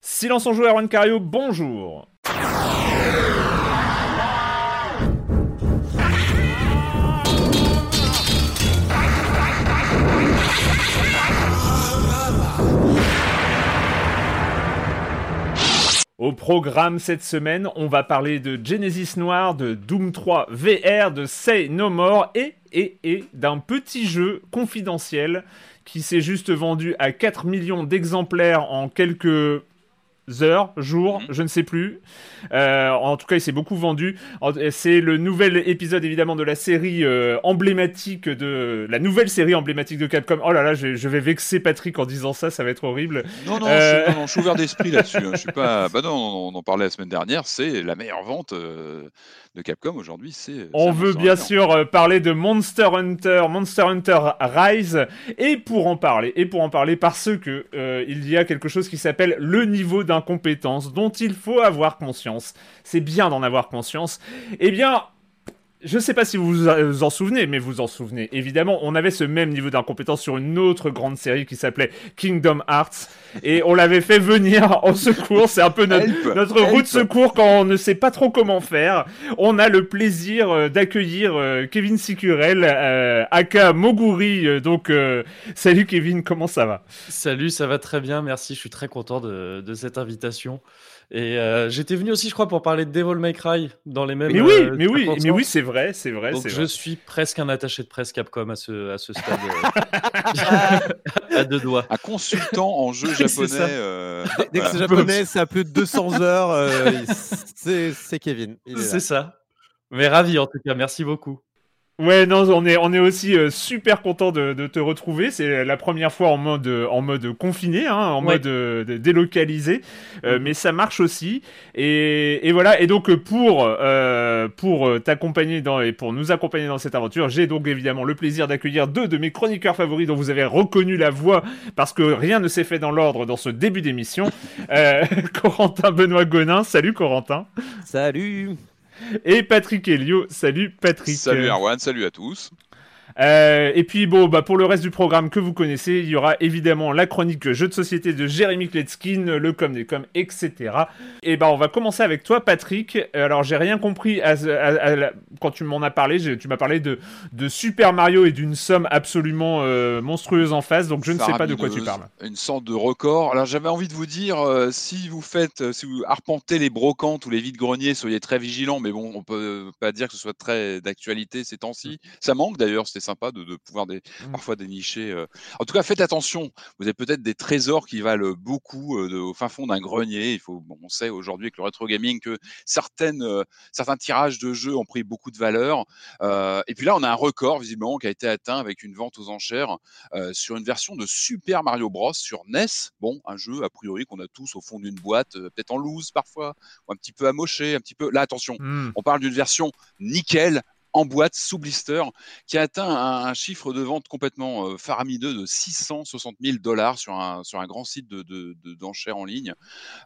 Silence en joue, Erwan Cario, bonjour. Au programme cette semaine, on va parler de Genesis Noir, de Doom 3 VR, de Say No More et d'un petit jeu confidentiel qui s'est juste vendu à 4 millions d'exemplaires en quelques heures, jours, je ne sais plus. Euh, en tout cas, il s'est beaucoup vendu. En- C'est le nouvel épisode évidemment de la série euh, emblématique de la nouvelle série emblématique de Capcom. Oh là là, je, je vais vexer Patrick en disant ça, ça va être horrible. Non, non, Euh. je, suis, non, non, je suis ouvert d'esprit là-dessus. hein. Je suis pas. Bah non, on en parlait la semaine dernière. C'est la meilleure vente de Capcom aujourd'hui. C'est. On c'est un veut bien Hunter. sûr euh, parler de Monster Hunter, Monster Hunter Rise, et pour en parler, et pour en parler parce que euh, il y a quelque chose qui s'appelle le niveau d'incompétence dont il faut avoir conscience. C'est bien d'en avoir conscience. Eh bien, je sais pas si vous vous en souvenez, mais vous en souvenez. Évidemment, on avait ce même niveau d'incompétence sur une autre grande série qui s'appelait Kingdom Hearts, et on l'avait fait venir en secours. C'est un peu notre, Help, notre help. secours quand on ne sait pas trop comment faire. On a le plaisir euh, d'accueillir euh, Kevin Sicurel, euh, aka Moguri. euh, donc, euh, salut Kevin, comment ça va? Salut, ça va très bien, merci. Je suis très content de, de cette invitation. Et euh, j'étais venu aussi, je crois, pour parler de Devil May Cry dans les mêmes. Mais oui, euh, mais oui, mais oui, c'est vrai, c'est vrai, Donc je vrai. suis presque un attaché de presse Capcom à ce, à ce stade. euh, à deux doigts. Un consultant en jeu japonais. euh, Dès que voilà. c'est japonais, c'est à plus de 200 heures. euh, c'est Kevin. C'est ça. Mais ravi en tout cas, merci beaucoup. Ouais, non, on est, on est aussi euh, super content de, de te retrouver. C'est la première fois en mode, en mode confiné, hein, en Ouais. mode euh, délocalisé, Euh, mais ça marche aussi. Et, et voilà. Et donc pour, euh, pour t'accompagner dans et pour nous accompagner dans cette aventure, j'ai donc évidemment le plaisir d'accueillir deux de mes chroniqueurs favoris dont vous avez reconnu la voix parce que rien ne s'est fait dans l'ordre dans ce début d'émission. Euh, Corentin Benoît Gonin, salut Corentin, Salut. Et Patrick Helio, salut Patrick. Salut Erwan, salut à tous. Euh, et puis bon, bah pour le reste du programme que vous connaissez, il y aura évidemment la chronique jeux de société de Jérémy Kletskin, le com des com, etc. Et bah on va commencer avec toi, Patrick. Alors j'ai rien compris à, à- à la- quand tu m'en as parlé. Tu m'as parlé de, de Super Mario et d'une somme absolument euh, monstrueuse en face, donc je ne sais pas de quoi tu parles. Une sorte de record. Alors j'avais envie de vous dire, euh, si vous faites, si vous arpentez les brocantes ou les vides-greniers, soyez très vigilants. Mais bon, on peut pas dire que ce soit très d'actualité ces temps-ci. Ça manque d'ailleurs. C'était sympa de, de pouvoir des, Mm. parfois dénicher. euh. En tout cas, faites attention. Vous avez peut-être des trésors qui valent beaucoup euh, de- au fin fond d'un grenier. Il faut, bon, on sait aujourd'hui avec le rétro gaming que certaines, euh, certains tirages de jeux ont pris beaucoup de valeur. Et puis là, on a un record visiblement qui a été atteint avec une vente aux enchères sur une version de Super Mario Bros sur NES. Bon, un jeu a priori qu'on a tous au fond d'une boîte, peut-être en loose parfois, ou un petit peu amoché, un petit peu. Là, attention, Hmm. on parle d'une version nickel, en boîte sous blister qui a atteint un, chiffre de vente complètement faramineux de 660 000 dollars sur un, sur un grand site de, d'enchères en ligne.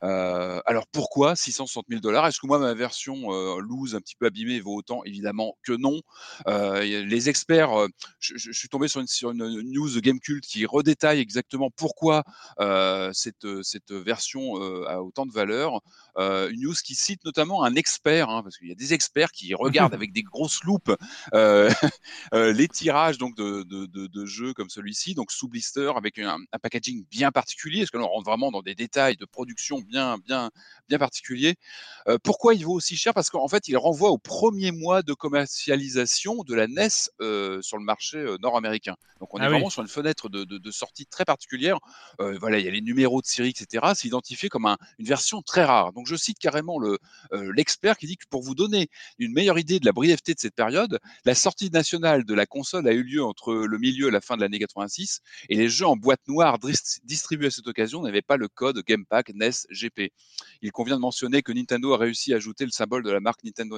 alors pourquoi 660 000 dollars? Est-ce que moi ma version loose un petit peu abîmée vaut autant? Évidemment que non. les experts, je, suis tombé sur une, sur une news de Gamecult qui redétaille exactement pourquoi cette, cette version a autant de valeur. Une news qui cite notamment un expert, hein, parce qu'il y a des experts qui regardent avec des grosses loupes les tirages donc de, de, jeux comme celui-ci, donc sous blister avec un, packaging bien particulier, parce que l'on rentre vraiment dans des détails de production bien bien bien particuliers? pourquoi il vaut aussi cher? Parce qu'en fait, il renvoie au premier mois de commercialisation de la NES sur le marché nord-américain. Donc on est ah vraiment sur une fenêtre de, de, sortie très particulière. voilà, il y a les numéros de série, etc. C'est identifié comme une version très rare. Donc je cite carrément le l'expert qui dit que pour vous donner une meilleure idée de la brièveté de cette période, la sortie nationale de la console a eu lieu entre le milieu et la fin de l'année 86, et les jeux en boîte noire distribués à cette occasion n'avaient pas le code Gamepack NES GP. Il convient de mentionner que Nintendo a réussi à ajouter le symbole de la marque Nintendo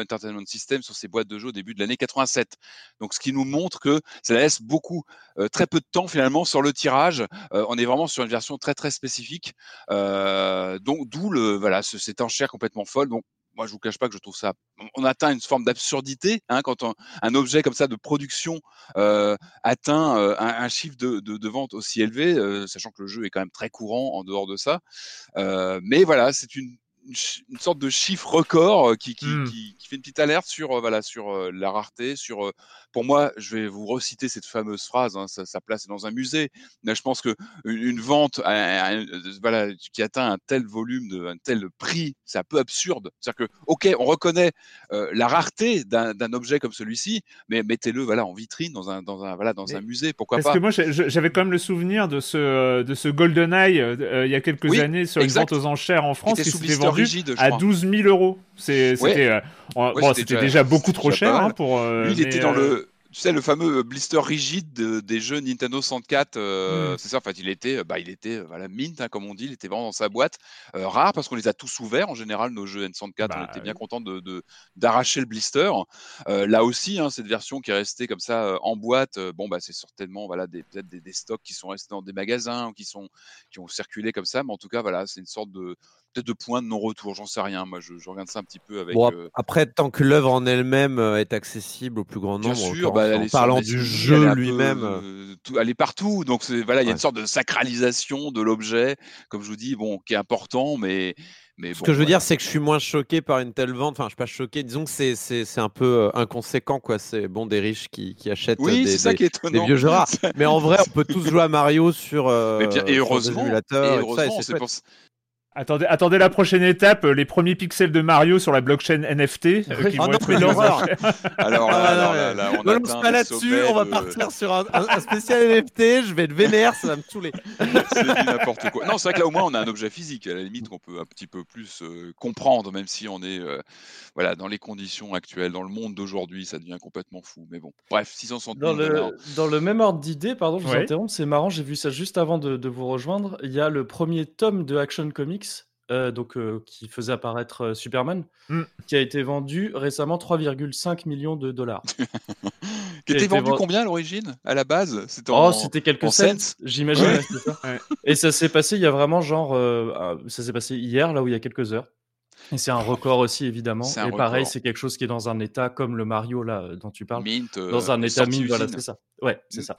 Entertainment, System sur ses boîtes de jeux au début de l'année 87. Donc ce qui nous montre que ça laisse beaucoup, euh, très peu de temps finalement sur le tirage. Euh, on est vraiment sur une version très très spécifique. Euh, donc d'où le voilà cette enchère complètement folle. Donc moi, je vous cache pas que je trouve ça. On atteint une forme d'absurdité hein, quand un objet comme ça de production euh, atteint euh, un, chiffre de, de, de, vente aussi élevé, euh, sachant que le jeu est quand même très courant en dehors de ça. mais voilà, c'est une une sorte de chiffre record euh, qui, qui, mmh. qui, qui, fait une petite alerte sur, euh, voilà, sur euh, la rareté. Sur, pour moi, je vais vous reciter cette fameuse phrase, hein, sa, place est dans un musée. Mais je pense que une vente voilà, qui atteint un tel volume, de, un tel prix, c'est un peu absurde. C'est-à-dire que, ok, on reconnaît la rareté d'un objet comme celui-ci, mais mettez-le voilà, en vitrine dans un, dans un, voilà, dans un musée. Pourquoi parce pas? Parce que moi, j'avais quand même le souvenir de ce, de ce GoldenEye il y a quelques années sur les ventes aux enchères en France qui s'était vendu à 12 000 euros. C'était euh, bon, c'était déjà, beaucoup trop cher hein, pour. Euh, Lui, il était dans le euh, tu sais, le fameux blister rigide des jeux Nintendo 64, euh, hmm. c'est ça, en fait, il était, bah, il était voilà, mint, hein, comme on dit, il était vraiment dans sa boîte. rare parce qu'on les a tous ouverts. En général, nos jeux N64, on bah, était bien content de, d'arracher le blister. là aussi, hein, cette version qui est restée comme ça en boîte, bon, bah, c'est certainement voilà, des, peut-être des, des, stocks qui sont restés dans des magasins ou qui, sont, qui ont circulé comme ça. Mais en tout cas, voilà, c'est une sorte de, peut-être de points de non-retour, j'en sais rien. Moi, je, regarde ça un petit peu avec. Euh, après, tant que l'œuvre en elle-même euh, est accessible au plus grand nombre, bien sûr, bah, en, parlant du jeu lui-même, euh, elle est partout. Donc voilà, il y a une sorte de sacralisation de l'objet, comme je vous dis, bon, qui est important, mais. Mais Ce que je veux dire, c'est que je suis moins choqué par une telle vente. Enfin, je suis pas choqué. Disons que c'est un peu inconséquent, quoi. C'est bon des riches qui, qui achètent des, des, vieux jeux rares. Mais en vrai, on peut tous jouer à Mario sur. bien, et heureusement, et heureusement c'est pour, Attendez, attendez la prochaine étape, euh, les premiers pixels de Mario sur la blockchain NFT. Euh, qui oh vont non, mais l'horreur Alors là, là, là, on ne pas là-dessus, on va partir sur un, spécial NFT, je vais le vénère, ça va me saouler. c'est n'importe quoi. Non, c'est vrai que là au moins on a un objet physique, à la limite qu'on peut un petit peu plus euh, comprendre, même si on est voilà, dans les conditions actuelles, dans le monde d'aujourd'hui, ça devient complètement fou. Mais bon, bref, 660 dans le, dans le même ordre d'idée, pardon, je vous interromps, c'est marrant, j'ai vu ça juste avant de, de vous rejoindre. Il y a le premier tome de Action Comics euh, donc, euh, qui faisait apparaître euh, Superman, mmh. qui a été vendu récemment 3,5 millions de dollars. qui était vendu combien à l'origine, à la base? C'était oh, c'était quelques cents, j'imagine. Et ça s'est passé il y a vraiment genre, ah, ça s'est passé hier, là où il y a quelques heures. Et c'est un record aussi, évidemment. Et pareil, c'est quelque chose qui est dans un état comme le Mario là dont tu parles. Mint, dans un état mint, voilà, c'est ça. Ouais, c'est mmh. ça.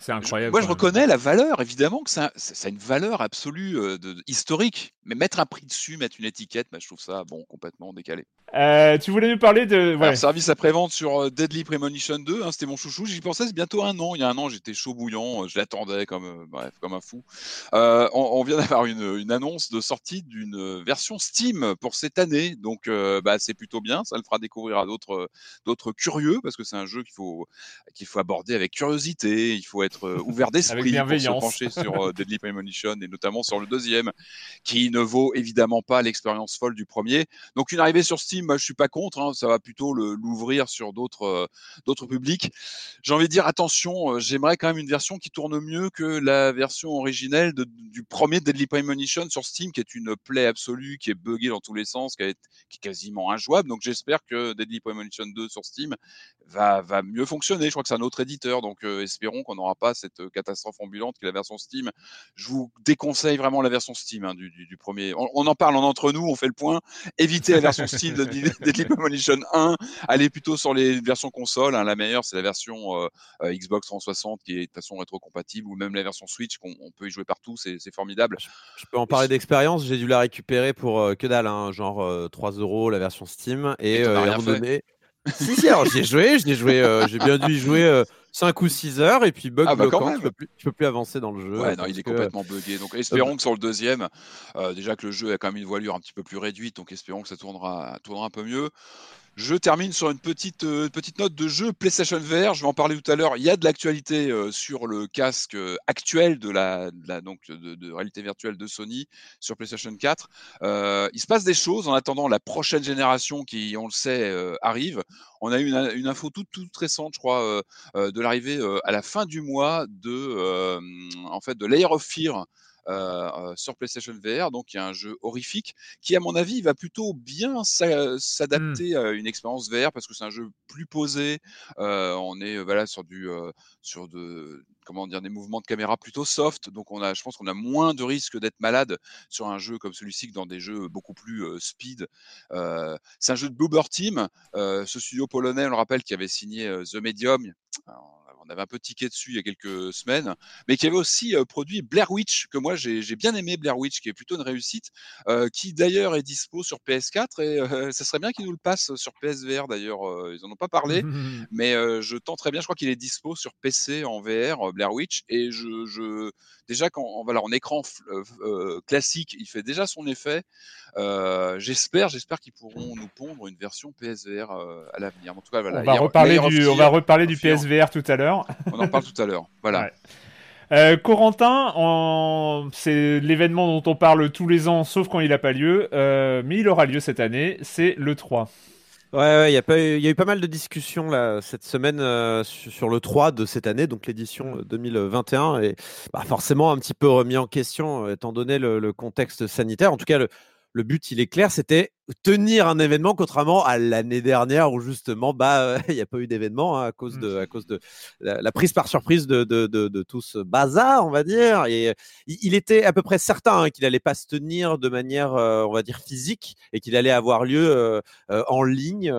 C'est incroyable. Moi, je reconnais la valeur, évidemment, que ça, ça, a une valeur absolue de, historique. Mais mettre un prix dessus, mettre une étiquette, bah, je trouve ça bon, complètement décalé. Euh, tu voulais nous parler de. Ouais. service après-vente sur Deadly Premonition 2, hein, c'était mon chouchou. J'y pensais, c'est bientôt un an. Il y a un an, j'étais chaud bouillant, je l'attendais comme, bref, comme un fou. Euh, on, vient d'avoir une, une, annonce de sortie d'une version Steam pour cette année. Donc, bah, c'est plutôt bien. Ça le fera découvrir à d'autres curieux parce que c'est un jeu qu'il faut, qu'il faut aborder avec curiosité. Il faut être être euh, ouvert d'esprit pour se pencher sur euh, Deadly Premonition et notamment sur le deuxième, qui ne vaut évidemment pas l'expérience folle du premier. Donc une arrivée sur Steam, moi, je suis pas contre, hein, ça va plutôt l'ouvrir sur d'autres d'autres publics. J'ai envie de dire attention, j'aimerais quand même une version qui tourne mieux que la version originelle du premier Deadly Premonition sur Steam, qui est une plaie absolue, qui est buggée dans tous les sens, qui est, qui est quasiment injouable. Donc j'espère que Deadly Premonition 2 sur Steam va, va mieux fonctionner. Je crois que c'est un autre éditeur, donc euh, espérons qu'on n'aura pas cette euh, catastrophe ambulante qui est la version Steam. Je vous déconseille vraiment la version Steam hein, du, du, premier. On, en parle en entre nous, on fait le point. Évitez la version Steam de Deadly Premonition 1. Allez plutôt sur les versions console. Hein. La meilleure, c'est la version euh, Xbox 360 qui est de toute façon rétrocompatible ou même la version Switch qu'on peut y jouer partout. C'est formidable. Je, peux en parler d'expérience. J'ai dû la récupérer pour que dalle, hein, genre 3 euros la version Steam et, et à donné si, si, alors j'ai joué, j'ai joué, euh, j'ai bien dû y jouer 5 euh, ou 6 heures et puis bug ah bah bloquant, je peux, plus, peux plus avancer dans le jeu. Ouais, non, il est complètement buggé. Donc espérons que sur le deuxième, euh, déjà que le jeu a quand même une voilure un petit peu plus réduite, donc espérons que ça tournera, tournera un peu mieux. Je termine sur une petite, euh, petite note de jeu PlayStation VR. Je vais en parler tout à l'heure. Il y a de l'actualité euh, sur le casque euh, actuel de la, donc de, réalité virtuelle de Sony sur PlayStation 4. il se passe des choses en attendant la prochaine génération qui, on le sait, arrive. On a eu une, info toute, toute récente, je crois, de l'arrivée à la fin du mois de, en fait, de Layer of Fear sur PlayStation VR. Donc il y a un jeu horrifique qui, à mon avis, va plutôt bien mmh. s'adapter à une expérience VR parce que c'est un jeu plus posé. Euh, on est voilà sur du sur de comment dire des mouvements de caméra plutôt soft. Donc on a, je pense qu'on a moins de risques d'être malade sur un jeu comme celui-ci que dans des jeux beaucoup plus speed. c'est un jeu de Bloober Team, ce studio polonais, on le rappelle, qui avait signé The Medium avait un peu tiqué dessus il y a quelques semaines, mais qui avait aussi produit Blair Witch, que moi j'ai bien aimé Blair Witch, qui est plutôt une réussite, qui d'ailleurs est dispo sur PS4 et ça serait bien qu'ils nous le passent sur PSVR d'ailleurs. ils en ont pas parlé, mais je tenterais bien. Je crois qu'il est dispo sur PC en VR, Blair Witch, et je, déjà quand voilà en écran classique, il fait déjà son effet. j'espère, j'espère qu'ils pourront nous pondre une version PSVR à l'avenir. En tout cas, voilà, on va reparler du, on va reparler du PSVR tout à l'heure. On en parle tout à l'heure. Voilà. Euh, Corentin, c'est l'événement dont on parle tous les ans, sauf quand il n'a pas lieu, euh, mais il aura lieu cette année, c'est le 3. Ouais, il y, a eu, y a eu pas mal de discussions là, cette semaine euh, sur, le 3 de cette année, donc l'édition 2021, et bah, forcément un petit peu remis en question étant donné le, le contexte sanitaire. En tout cas, le, le but, il est clair, c'était tenir un événement, contrairement à l'année dernière où justement, bah, il n'y a pas eu d'événement hein, à cause de, à cause de la, prise par surprise de, de, de, tout ce bazar, on va dire. Et il, était à peu près certain hein, qu'il n'allait pas se tenir de manière, euh, on va dire, physique et qu'il allait avoir lieu euh, euh, en ligne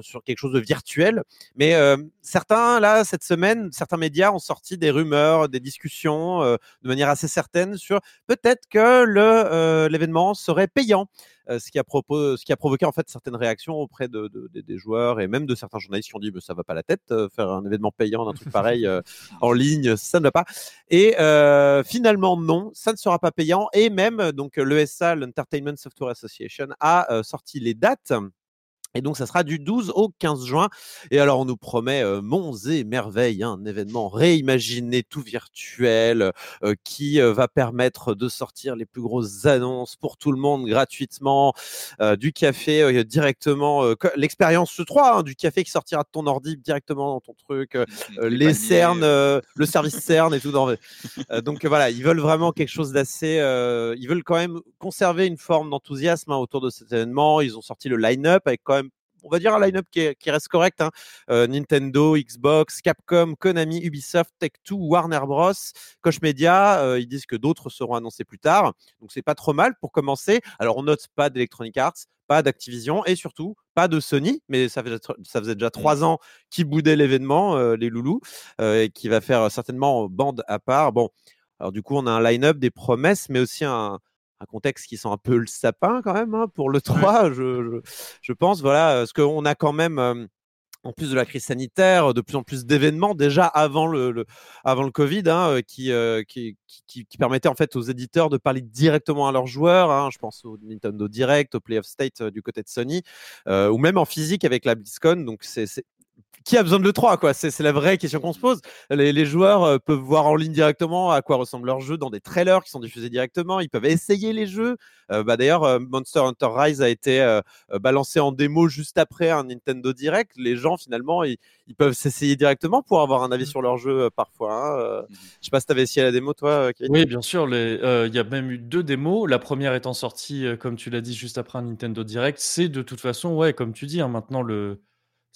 sur quelque chose de virtuel. Mais certains, là, cette semaine, certains médias ont sorti des rumeurs, des discussions de manière assez certaine sur peut-être que le l'événement serait payant. Euh, ce, qui a ce qui a provoqué en fait certaines réactions auprès de, des joueurs et même de certains journalistes qui ont dit mais ça va pas la tête, euh, faire un événement payant d'un truc pareil euh, en ligne, ça ne va pas. Et finalement non, ça ne sera pas payant et même donc l'ESA, l'Entertainment Software Association, a sorti les dates et donc, ça sera du 12 au 15 juin. Et alors, on nous promet euh, monts et merveilles, hein, un événement réimaginé, tout virtuel, euh, qui euh, va permettre de sortir les plus grosses annonces pour tout le monde gratuitement, du café directement, l'expérience ce 3, hein, du café qui sortira de ton ordi directement dans ton truc, les cernes, le service CERN et tout. Dans... donc voilà, ils veulent vraiment quelque chose d'assez. ils veulent quand même conserver une forme d'enthousiasme hein, autour de cet événement. Ils ont sorti le line-up avec quand même on va dire un line-up qui, reste correct. Hein. Euh, Nintendo, Xbox, Capcom, Konami, Ubisoft, Tech2, Warner Bros, Koch Media. Euh, ils disent que d'autres seront annoncés plus tard. Donc c'est pas trop mal pour commencer. Alors on note pas d'Electronic Arts, pas d'Activision et surtout pas de Sony, mais ça faisait, ça faisait déjà trois ans qu'ils boudaient l'événement, euh, les loulous, et qui va faire certainement bande à part. Bon, alors du coup on a un line-up, des promesses, mais aussi un, un contexte qui sent un peu le sapin quand même hein, pour le 3, je, je, pense. Voilà, parce qu'on a quand même, en plus de la crise sanitaire, de plus en plus d'événements déjà avant le, avant le Covid, hein, qui, qui, qui, qui, permettaient en fait aux éditeurs de parler directement à leurs joueurs. Hein, je pense au Nintendo Direct, au Play of State du côté de Sony, ou même en physique avec la BlizzCon. Donc c'est qui a besoin de l'E3 quoi C'est la vraie question qu'on se pose. Les, joueurs euh, peuvent voir en ligne directement à quoi ressemble leur jeu dans des trailers qui sont diffusés directement. Ils peuvent essayer les jeux. Euh, bah, D'ailleurs, euh, Monster Hunter Rise a été balancé en démo juste après un Nintendo Direct. Les gens finalement, ils, peuvent s'essayer directement pour avoir un avis mmh. sur leur jeu parfois. Hein. Mmh. Je sais pas si tu avais essayé la démo toi. Kevin? Oui, bien sûr. Il y a même eu deux démos. La première étant sortie, comme tu l'as dit, juste après un Nintendo Direct. C'est de toute façon, ouais, comme tu dis, hein, maintenant le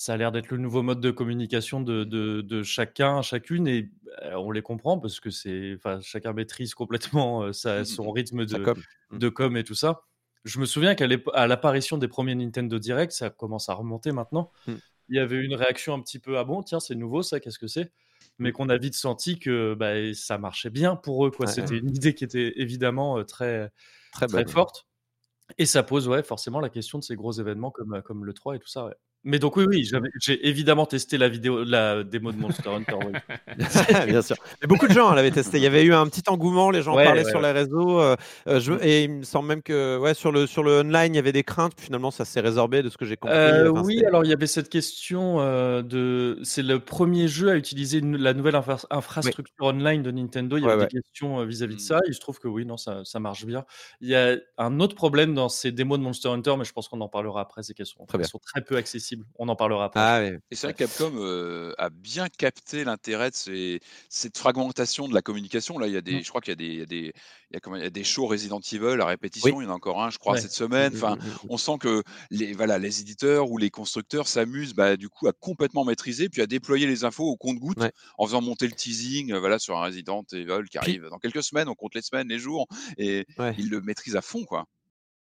ça a l'air d'être le nouveau mode de communication de, de, chacun, chacune, et euh, on les comprend parce que c'est, enfin, chacun maîtrise complètement euh, sa, mmh, son mmh. rythme de com. Mmh. de com et tout ça. Je me souviens qu'à l'apparition des premiers Nintendo Direct, ça commence à remonter maintenant. Il y avait une réaction un petit peu ah bon tiens c'est nouveau ça qu'est-ce que c'est? Mais qu'on a vite senti que bah, ça marchait bien pour eux quoi. C'était une idée qui était évidemment euh, très très, très forte et ça pose ouais forcément la question de ces gros événements comme comme le 3 et tout ça. Ouais. Mais donc oui, oui, j'ai évidemment testé la vidéo, la démo de Monster Hunter. Bien sûr. Mais beaucoup de gens l'avaient testé. Il y avait eu un petit engouement, les gens parlaient sur les réseaux. Euh, euh, je, et il me semble même que ouais, sur, le, sur le online, il y avait des craintes. Finalement, ça s'est résorbé de ce que j'ai compris. Euh, oui, alors il y avait cette question de. C'est le premier jeu à utiliser la nouvelle infrastructure online de Nintendo. Il y avait des questions vis-à-vis de ça. Et je trouve que oui, non, ça, ça, marche bien. Il y a un autre problème dans ces démos de Monster Hunter, mais je pense qu'on en parlera après, c'est qu'elles sont, sont très peu accessibles on en parlera après. Ah et c'est vrai que Capcom euh, a bien capté l'intérêt de cette fragmentation de la communication. Là, il y a des, mmh. je crois qu'il y a des, il y a des, il y a des shows Resident Evil à répétition. Il y en a encore un, je crois, cette semaine. Mmh, enfin, mmh, on sent que les, voilà, les éditeurs ou les constructeurs s'amusent, bah, du coup, à complètement maîtriser, puis à déployer les infos au compte-goutte en faisant monter le teasing, euh, voilà, sur un Resident Evil qui arrive dans quelques semaines. On compte les semaines, les jours, et ils le maîtrisent à fond, quoi.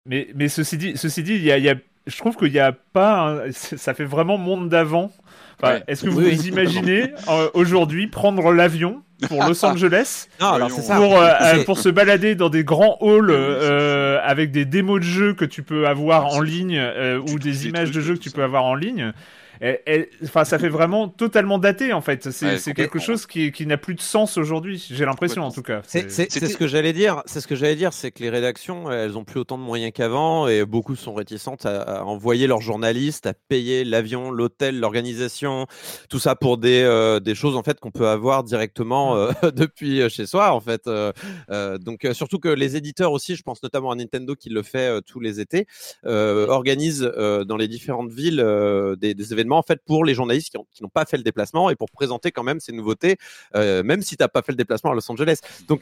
Mais, mais ceci dit, ceci dit, il y a je trouve qu'il n'y a pas. Ça fait vraiment monde d'avant. Est-ce que vous vous imaginez euh, aujourd'hui prendre l'avion pour Los Angeles non, alors ça. Pour, euh, euh, pour se balader dans des grands halls avec des démos de jeux que tu peux avoir en ligne ou des images de jeux que tu peux avoir en ligne enfin, ça fait vraiment totalement daté en fait. C'est quelque chose qui, qui n'a plus de sens aujourd'hui. J'ai l'impression en tout cas. C'est ce que j'allais dire. C'est ce que j'allais dire, c'est que les rédactions, elles ont plus autant de moyens qu'avant et beaucoup sont réticentes à, envoyer leurs journalistes, à payer l'avion, l'hôtel, l'organisation, tout ça pour des, euh, des choses en fait qu'on peut avoir directement mmh. euh, depuis euh, chez soi en fait. donc surtout que les éditeurs aussi, je pense notamment à Nintendo qui le fait tous les étés, organisent dans les différentes villes des, des événements en fait pour les journalistes qui n'ont pas fait le déplacement et pour présenter quand même ces nouveautés, euh, même si tu n'as pas fait le déplacement à Los Angeles. Donc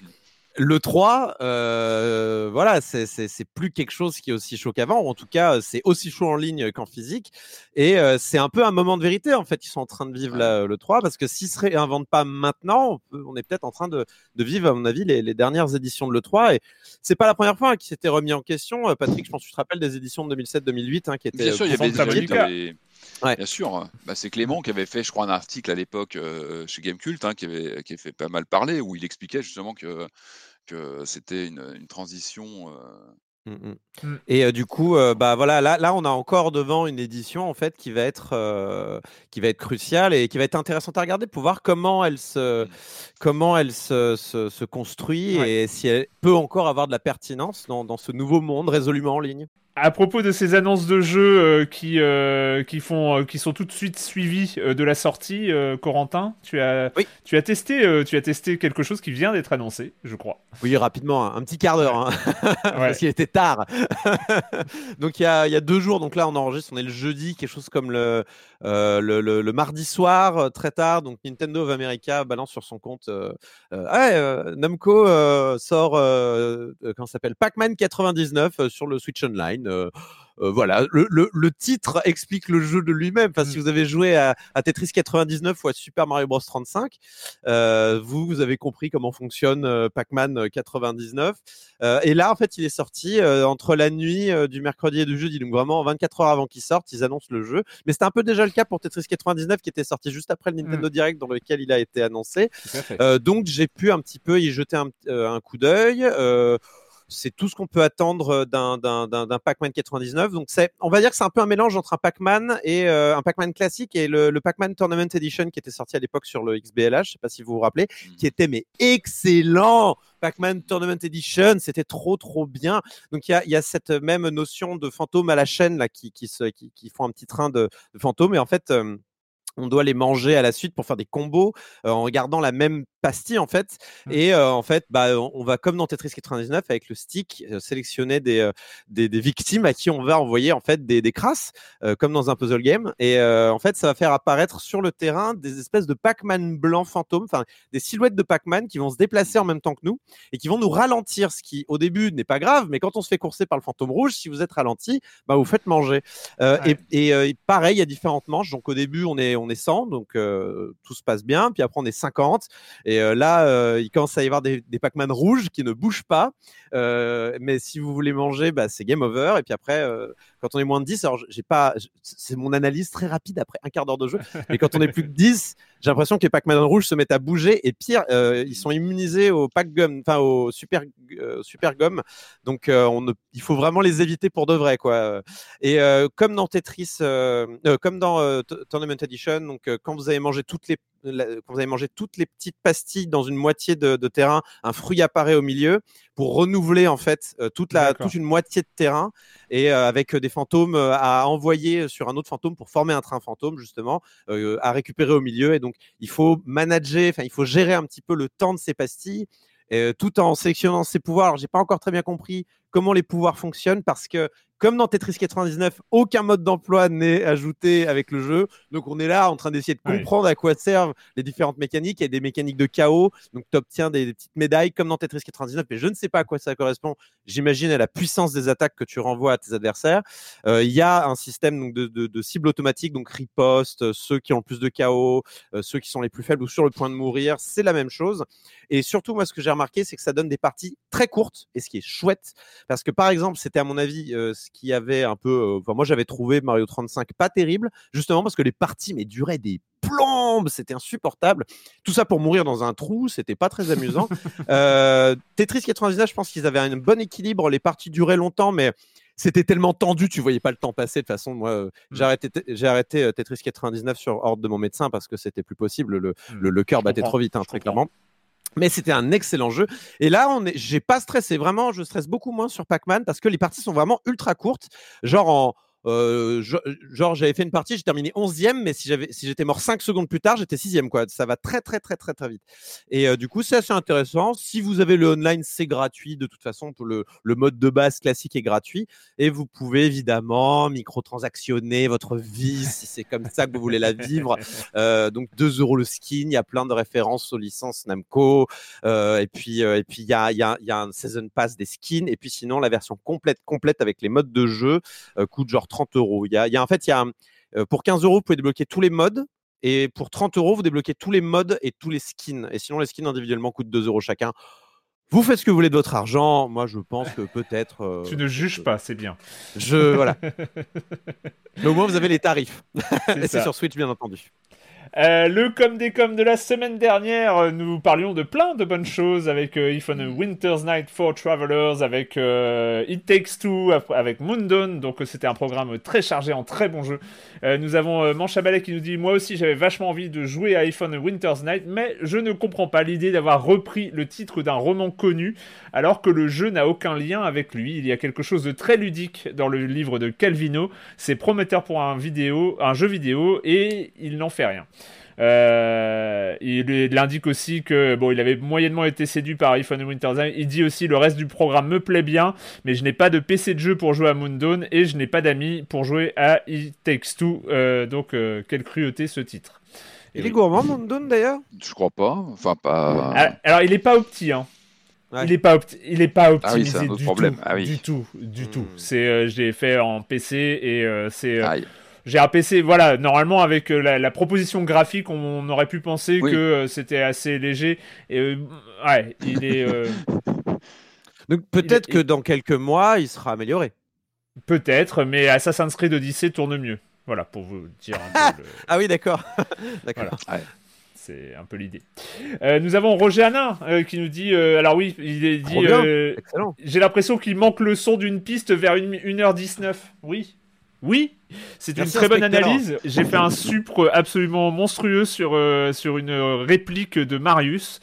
le 3, euh, voilà, c'est plus quelque chose qui est aussi chaud qu'avant, ou en tout cas, c'est aussi chaud en ligne qu'en physique. Et euh, c'est un peu un moment de vérité, en fait, ils sont en train de vivre le 3, parce que s'ils se réinventent pas maintenant, on, est peut-être en train de, vivre, à mon avis, les, dernières éditions de l'E3. Et c'est pas la première fois hein, qui s'était remis en question. Patrick, je pense que tu te rappelles des éditions de 2007-2008 hein, qui étaient. Bien sûr, il y avait des Bien sûr, bah, c'est Clément qui avait fait, je crois, un article à l'époque euh, chez Gamecult, hein, qui avait qui fait pas mal parler, où il expliquait justement que que c'était une, transition. Euh, mmh, mmh. Mmh. Et euh, du coup, bah voilà, là, là, on a encore devant une édition en fait qui va être qui va être cruciale et qui va être intéressante à regarder pour voir comment elle se comment elle se, se, construit et si elle peut encore avoir de la pertinence dans, dans ce nouveau monde résolument en ligne à propos de ces annonces de jeux euh, qui, euh, qui, font, euh, qui sont tout de suite suivies de la sortie, Corentin, tu as, tu, as testé, tu as testé quelque chose qui vient d'être annoncé, je crois. Oui, rapidement, un, petit quart d'heure, hein. parce qu'il était tard. donc il y a, y a, deux jours, donc là on enregistre, on est le jeudi, quelque chose comme le, le, le, mardi soir, très tard. Donc Nintendo of America balance sur son compte. Ah, Namco sort, comment s'appelle? Pac-Man 99 sur le Switch Online. Euh, euh, voilà, le, titre explique le jeu de lui-même. Enfin, si mmh. vous avez joué à, Tetris 99 ou à Super Mario Bros 35, euh, vous, vous avez compris comment fonctionne Pac-Man 99. et là, en fait, il est sorti entre la nuit du mercredi et du jeudi, donc vraiment 24 heures avant qu'il sorte, ils annoncent le jeu. Mais c'était un peu déjà le cas pour Tetris 99 qui était sorti juste après le Nintendo mmh. Direct dans lequel il a été annoncé. donc j'ai pu un petit peu y jeter un, un coup d'œil c'est tout ce qu'on peut attendre euh, d'un Pac-Man 99. Donc c'est, on va dire que c'est un peu un mélange entre un Pac-Man et euh, un Pac-Man classique et le, Pac-Man Tournament Edition qui était sorti à l'époque sur le XBLH, je sais pas si vous vous rappelez, mmh. qui était mais excellent. Pac-Man Tournament Edition, c'était trop trop bien. Donc il y a, y a, cette même notion de fantôme à la chaîne là qui qui, se, qui, font un petit train de, de fantômes et en fait euh, on doit les manger à la suite pour faire des combos euh, en regardant la même pastille en fait. Mmh. Et euh, en fait, bah, on va comme dans Tetris 99 avec le stick euh, sélectionner des, des, victimes à qui on va envoyer en fait des, des crasses comme dans un puzzle game. Et en fait, ça va faire apparaître sur le terrain des espèces de Pac-Man blancs fantômes, enfin des silhouettes de Pac-Man qui vont se déplacer en même temps que nous et qui vont nous ralentir, ce qui au début n'est pas grave, mais quand on se fait courser par le fantôme rouge, si vous êtes ralenti, bah, vous faites manger. Et, et pareil, il y a différentes manches. Donc au début, on est on est 100, donc tout se passe bien. Puis après, on est 50. Et là, il commence à y avoir des, Pac-Man rouges qui ne bougent pas. mais si vous voulez manger, bah, c'est game over. Et puis après, quand on est moins de 10, alors j'ai pas, c'est mon analyse très rapide après un quart d'heure de jeu. Mais quand on est plus que 10, j'ai l'impression que les Pac-Man rouges se mettent à bouger. Et pire, ils sont immunisés au pack gum, enfin au super, super gomme. Donc on il faut vraiment les éviter pour de vrai, quoi. Et comme dans Tetris, comme dans Tournament Edition, donc quand vous avez mangé toutes les quand vous avez mangé toutes les petites pastilles dans une moitié de, terrain, un fruit apparaît au milieu pour renouveler en fait euh, toute la toute une moitié de terrain et euh, avec des fantômes euh, à envoyer sur un autre fantôme pour former un train fantôme justement à récupérer au milieu et donc il faut manager, enfin il faut gérer un petit peu le temps de ces pastilles tout en sélectionnant ses pouvoirs. Alors j'ai pas encore très bien compris comment les pouvoirs fonctionnent parce que comme dans Tetris 99, aucun mode d'emploi n'est ajouté avec le jeu. Donc on est là en train d'essayer de comprendre à quoi servent les différentes mécaniques. Il y a des mécaniques de chaos, donc tu obtiens des, petites médailles comme dans Tetris 99, mais je ne sais pas à quoi ça correspond. J'imagine à la puissance des attaques que tu renvoies à tes adversaires. Euh, il y a un système donc, de, de, de cible automatique, donc riposte, euh, ceux qui ont le plus de chaos, euh, ceux qui sont les plus faibles ou sur le point de mourir, c'est la même chose. Et surtout, moi, ce que j'ai remarqué, c'est que ça donne des parties très courtes, et ce qui est chouette, parce que par exemple, c'était à mon avis qui avait un peu. Enfin, moi, j'avais trouvé Mario 35 pas terrible, justement parce que les parties mais duraient des plombes, c'était insupportable. Tout ça pour mourir dans un trou, c'était pas très amusant. Tetris 99, je pense qu'ils avaient un bon équilibre. Les parties duraient longtemps, mais c'était tellement tendu, tu voyais pas le temps passer. De toute façon, moi, euh, j'ai mmh. arrêté, j'ai arrêté euh, Tetris 99 sur ordre de mon médecin parce que c'était plus possible. Le, mmh. le, cœur battait trop vite, hein, très clairement. Mais c'était un excellent jeu. Et là, on est, j'ai pas stressé. Vraiment, je stresse beaucoup moins sur Pac-Man parce que les parties sont vraiment ultra courtes. Genre en, euh, genre, j'avais fait une partie, j'ai terminé 11e, mais si j'avais, si j'étais mort 5 secondes plus tard, j'étais 6e, quoi. Ça va très, très, très, très, très vite. Et euh, du coup, c'est assez intéressant. Si vous avez le online, c'est gratuit. De toute façon, le, le mode de base classique est gratuit. Et vous pouvez évidemment microtransactionner votre vie si c'est comme ça que vous voulez la vivre. Euh, donc, 2 euros le skin. Il y a plein de références aux licences Namco. et puis, et puis, il y a, y, a, y a un season pass des skins. Et puis, sinon, la version complète, complète avec les modes de jeu coûte genre 30 euros. Il y a, en fait, il y a, euh, pour 15 euros, vous pouvez débloquer tous les modes. Et pour 30 euros, vous débloquez tous les modes et tous les skins. Et sinon, les skins individuellement coûtent 2 euros chacun. Vous faites ce que vous voulez de votre argent. Moi, je pense que peut-être. Euh, tu ne juges pas, c'est bien. Je voilà. Mais au moins, vous avez les tarifs. et c'est sur Switch, bien entendu. Euh, le comme des comme de la semaine dernière, nous parlions de plein de bonnes choses avec euh, If on a Winter's Night for Travelers, avec euh, It Takes Two, avec Moondawn. Donc c'était un programme très chargé en très bons jeux. nous avons Manchabalet qui nous dit Moi aussi j'avais vachement envie de jouer à If on a Winter's Night, mais je ne comprends pas l'idée d'avoir repris le titre d'un roman connu alors que le jeu n'a aucun lien avec lui. Il y a quelque chose de très ludique dans le livre de Calvino. C'est prometteur pour un, vidéo, un jeu vidéo et il n'en fait rien. Euh, il, indique aussi que bon, il avait moyennement été séduit par iPhone Winter's Il dit aussi le reste du programme me plaît bien, mais je n'ai pas de PC de jeu pour jouer à Moondawn et je n'ai pas d'amis pour jouer à It Takes Two. Euh, donc euh, quelle cruauté ce titre. il est gourmand Moondawn d'ailleurs? Je crois pas. Enfin pas. Ah, alors, il est pas opti hein. Il n'est pas, il est pas optimisé ah oui, du, problème. Tout, ah oui. du tout, du tout. Hmm. C'est, je l'ai fait en PC et c'est j'ai un PC, voilà, normalement avec euh, la, proposition graphique, on, aurait pu penser que euh, c'était assez léger. Et euh, ouais, il est. Donc peut-être que dans quelques mois, il sera amélioré. Peut-être, mais Assassin's Creed Odyssey tourne mieux. Voilà, pour vous dire un peu. ah oui, d'accord. d'accord. C'est un peu l'idée. nous avons Roger Hanin qui nous dit alors oui, il dit j'ai l'impression qu'il manque le son d'une piste vers 1h19. Oui, oui, c'est une très bonne analyse. J'ai fait un supre absolument monstrueux sur, euh, sur une réplique de Marius.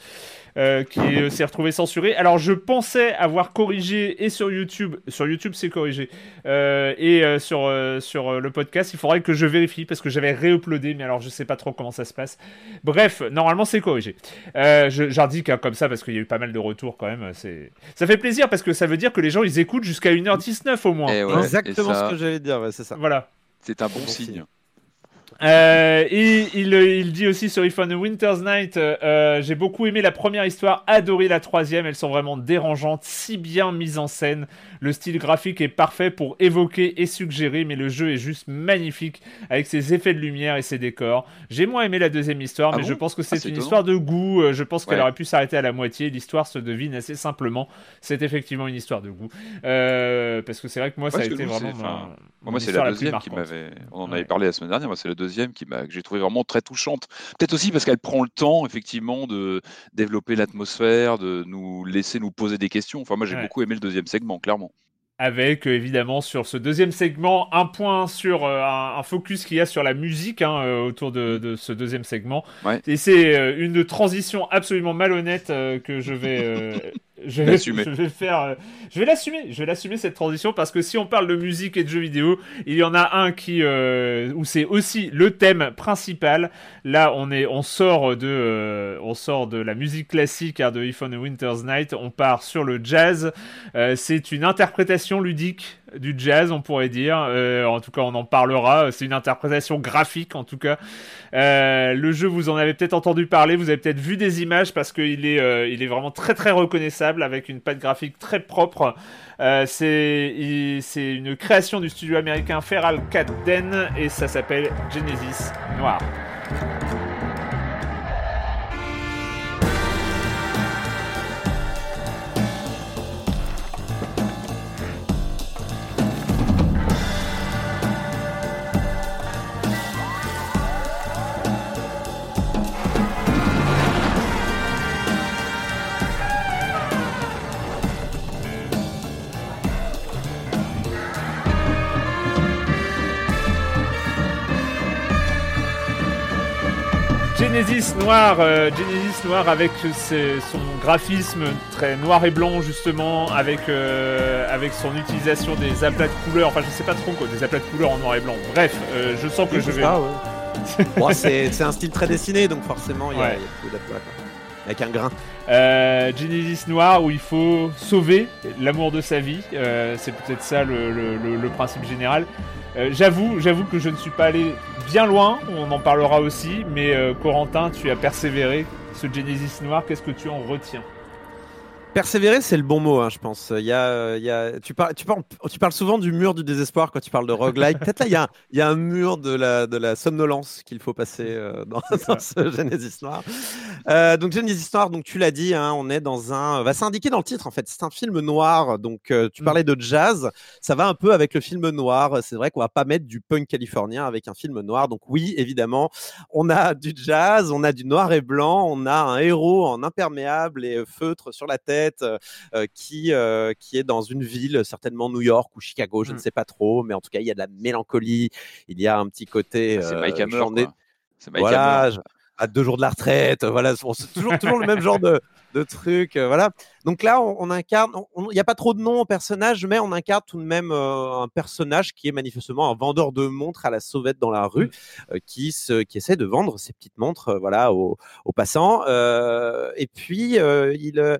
Qui s'est retrouvé censuré. Alors je pensais avoir corrigé et sur YouTube, sur YouTube c'est corrigé, et sur sur le podcast, il faudrait que je vérifie parce que j'avais réuploadé, mais alors je sais pas trop comment ça se passe. Bref, normalement c'est corrigé. J'indique hein, comme ça parce qu'il y a eu pas mal de retours quand même. C'est ça fait plaisir parce que ça veut dire que les gens ils écoutent jusqu'à 1h19 au moins. Eh Exactement ce que j'allais dire, c'est ça. Voilà. C'est un bon, signe. Euh, et il, dit aussi sur If on a Winter's Night, euh, euh, j'ai beaucoup aimé la première histoire, adoré la troisième, elles sont vraiment dérangeantes, si bien mises en scène. Le style graphique est parfait pour évoquer et suggérer, mais le jeu est juste magnifique avec ses effets de lumière et ses décors. J'ai moins aimé la deuxième histoire, ah mais je pense que c'est ah, une histoire de goût. Je pense qu'elle aurait pu s'arrêter à la moitié. L'histoire se devine assez simplement. C'est effectivement une histoire de goût. parce que c'est vrai que moi, ça a été vraiment. moi, c'est la deuxième qui m'avait. On en avait parlé la semaine dernière. Moi, c'est la deuxième qui que j'ai trouvé vraiment très touchante. Peut-être aussi parce qu'elle prend le temps, effectivement, de développer l'atmosphère, de nous laisser nous poser des questions. Enfin, moi, j'ai beaucoup aimé le deuxième segment, clairement avec euh, évidemment sur ce deuxième segment un point sur euh, un, focus qu'il y a sur la musique hein, euh, autour de, ce deuxième segment. Et c'est une transition absolument malhonnête que je vais je vais, je vais faire, euh, je vais l'assumer, je vais l'assumer cette transition parce que si on parle de musique et de jeux vidéo, il y en a un qui euh, où c'est aussi le thème principal. Là, on est, on sort de, euh, on sort de la musique classique hein, de If on a Winter's Night, on part sur le jazz. c'est une interprétation ludique du jazz, on pourrait dire. Euh, en tout cas, on en parlera. C'est une interprétation graphique, en tout cas. Euh, le jeu, vous en avez peut-être entendu parler, vous avez peut-être vu des images parce qu'il est, euh, vraiment très très reconnaissable avec une patte graphique très propre. c'est, une création du studio américain Feral Cat Den et ça s'appelle Genesis Noir. Genesis Noir, euh, Genesis Noir avec son graphisme très noir et blanc justement, avec euh, avec son utilisation des aplats de couleurs. Enfin, je sais pas trop quoi, des aplats de couleurs en noir et blanc. Bref, euh, je sens que je vais. c'est un style très dessiné, donc forcément il y, a beaucoup d'aplats avec un grain. Genesis Noir où il faut sauver l'amour de sa vie, c'est peut-être ça le principe général. Euh, j'avoue, j'avoue que je ne suis pas allé bien loin, on en parlera aussi, mais euh, Corentin, tu as persévéré. Ce Genesis noir, qu'est-ce que tu en retiens? Persévérer, c'est le bon mot, hein, je pense. Il y a, il y a, tu, parles, tu, parles, tu parles souvent du mur du désespoir quand tu parles de roguelike. Peut-être là, il y, a, il y a un mur de la, de la somnolence qu'il faut passer euh, dans, ce Genesis Noir. Euh, donc, Genesis Noir, donc, tu l'as dit, hein, on est dans un. C'est indiqué dans le titre, en fait. C'est un film noir. Donc, euh, tu mm. parlais de jazz. Ça va un peu avec le film noir. C'est vrai qu'on va pas mettre du punk californien avec un film noir. Donc, oui, évidemment, on a du jazz, on a du noir et blanc, on a un héros en imperméable et feutre sur la tête euh, euh, qui, euh, qui est dans une ville, certainement New York ou Chicago, je ne mmh. sais pas trop, mais en tout cas, il y a de la mélancolie, il y a un petit côté. Ah, c'est Mike Hammer. C'est Mike voilà, à deux jours de la retraite, voilà, c'est toujours, toujours le même genre de, de trucs, voilà. Donc là, on, incarne, il n'y a pas trop de noms au personnage, mais on incarne tout de même un personnage qui est manifestement un vendeur de montres à la sauvette dans la rue, mmh. qui, se, qui essaie de vendre ses petites montres, voilà, aux, aux passants. et puis, il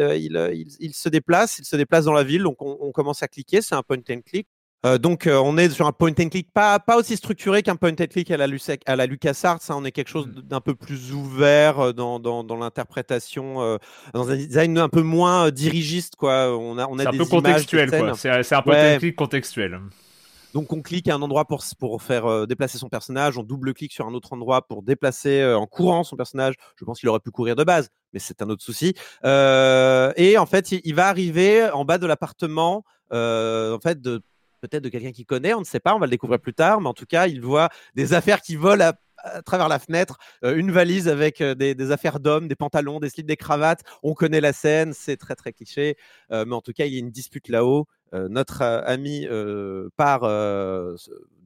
euh, il, il, se déplace, il se déplace dans la ville, donc on, commence à cliquer, c'est un point and click. Euh, donc euh, on est sur un point and click pas, pas aussi structuré qu'un point and click à la, à la LucasArts, hein. on est quelque chose mmh. d'un peu plus ouvert dans, dans, dans l'interprétation, dans un design un peu moins dirigiste. Quoi. On a, on a c'est un peu contextuel, c'est un point and click contextuel. Donc on clique à un endroit pour, pour faire euh, déplacer son personnage, on double-clique sur un autre endroit pour déplacer euh, en courant son personnage. Je pense qu'il aurait pu courir de base, mais c'est un autre souci. Euh, et en fait, il, va arriver en bas de l'appartement, en fait, peut-être de quelqu'un qu'il connaît, on ne sait pas, on va le découvrir plus tard, mais en tout cas, il voit des affaires qui volent à, travers la fenêtre, une valise avec des, des, affaires d'hommes, des pantalons, des slips, des cravates. On connaît la scène, c'est très très cliché, mais en tout cas, il y a une dispute là-haut. Euh, notre ami part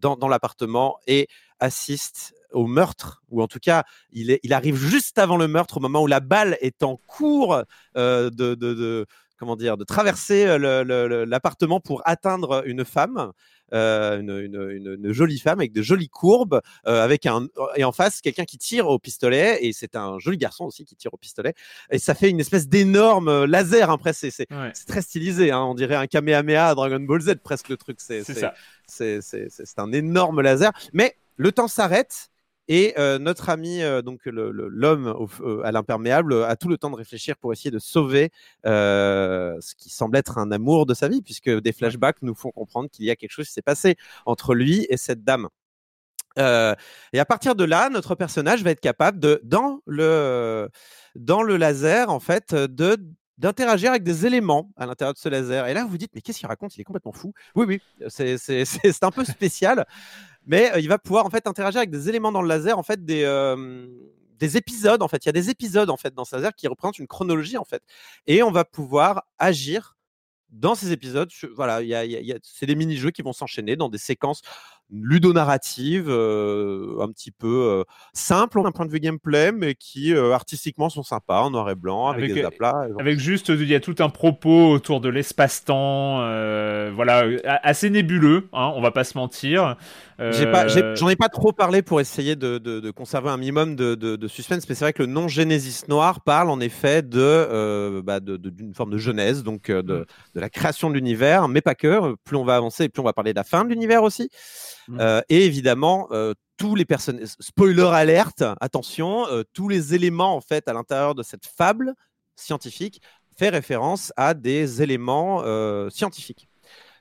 dans, l'appartement et assiste au meurtre, ou en tout cas, il, arrive juste avant le meurtre, au moment où la balle est en cours de, comment dire, de traverser l'appartement pour atteindre une femme. Euh, une, une, jolie femme avec de jolies courbes, euh, avec un et en face quelqu'un qui tire au pistolet et c'est un joli garçon aussi qui tire au pistolet et ça fait une espèce d'énorme euh, laser. Après hein, c'est très stylisé, hein, on dirait un Kamehameha à Dragon Ball Z presque le truc. C'est c'est un énorme laser, mais le temps s'arrête et notre ami, donc l'homme à l'imperméable, a tout le temps de réfléchir pour essayer de sauver ce qui semble être un amour de sa vie, puisque des flashbacks nous font comprendre qu'il y a quelque chose qui s'est passé entre lui et cette dame. et à partir de là, notre personnage va être capable de, dans le, dans le laser, en fait, de d'interagir avec des éléments à l'intérieur de ce laser. Et là, vous vous dites, mais qu'est-ce qu'il raconte? Il est complètement fou. Oui, oui, c'est un peu spécial mais il va pouvoir en fait interagir avec des éléments dans le laser, en fait des des épisodes en fait. Il y a des épisodes en fait dans ce laser qui représentent une chronologie en fait, et on va pouvoir agir dans ces épisodes. Voilà, il y a, y a, c'est des mini-jeux qui vont s'enchaîner dans des séquences ludonarrative, euh, un petit peu euh, simple d'un point de vue gameplay, mais qui euh, artistiquement sont sympas, en noir et blanc, avec, des aplats. Avec juste, il y a tout un propos autour de l'espace-temps, voilà, assez nébuleux, hein, on va pas se mentir. J'en ai, pas trop parlé pour essayer de, de, conserver un minimum de, de, suspense, mais c'est vrai que le nom Genesis Noir parle en effet de bah, d'une forme de genèse, donc de, mm. de la création de l'univers, mais pas que. Plus on va avancer, plus on va parler de la fin de l'univers aussi. Mmh. Euh, et évidemment, euh, tous les personnes, spoiler alerte, attention, euh, tous les éléments en fait à l'intérieur de cette fable scientifique fait référence à des éléments scientifiques.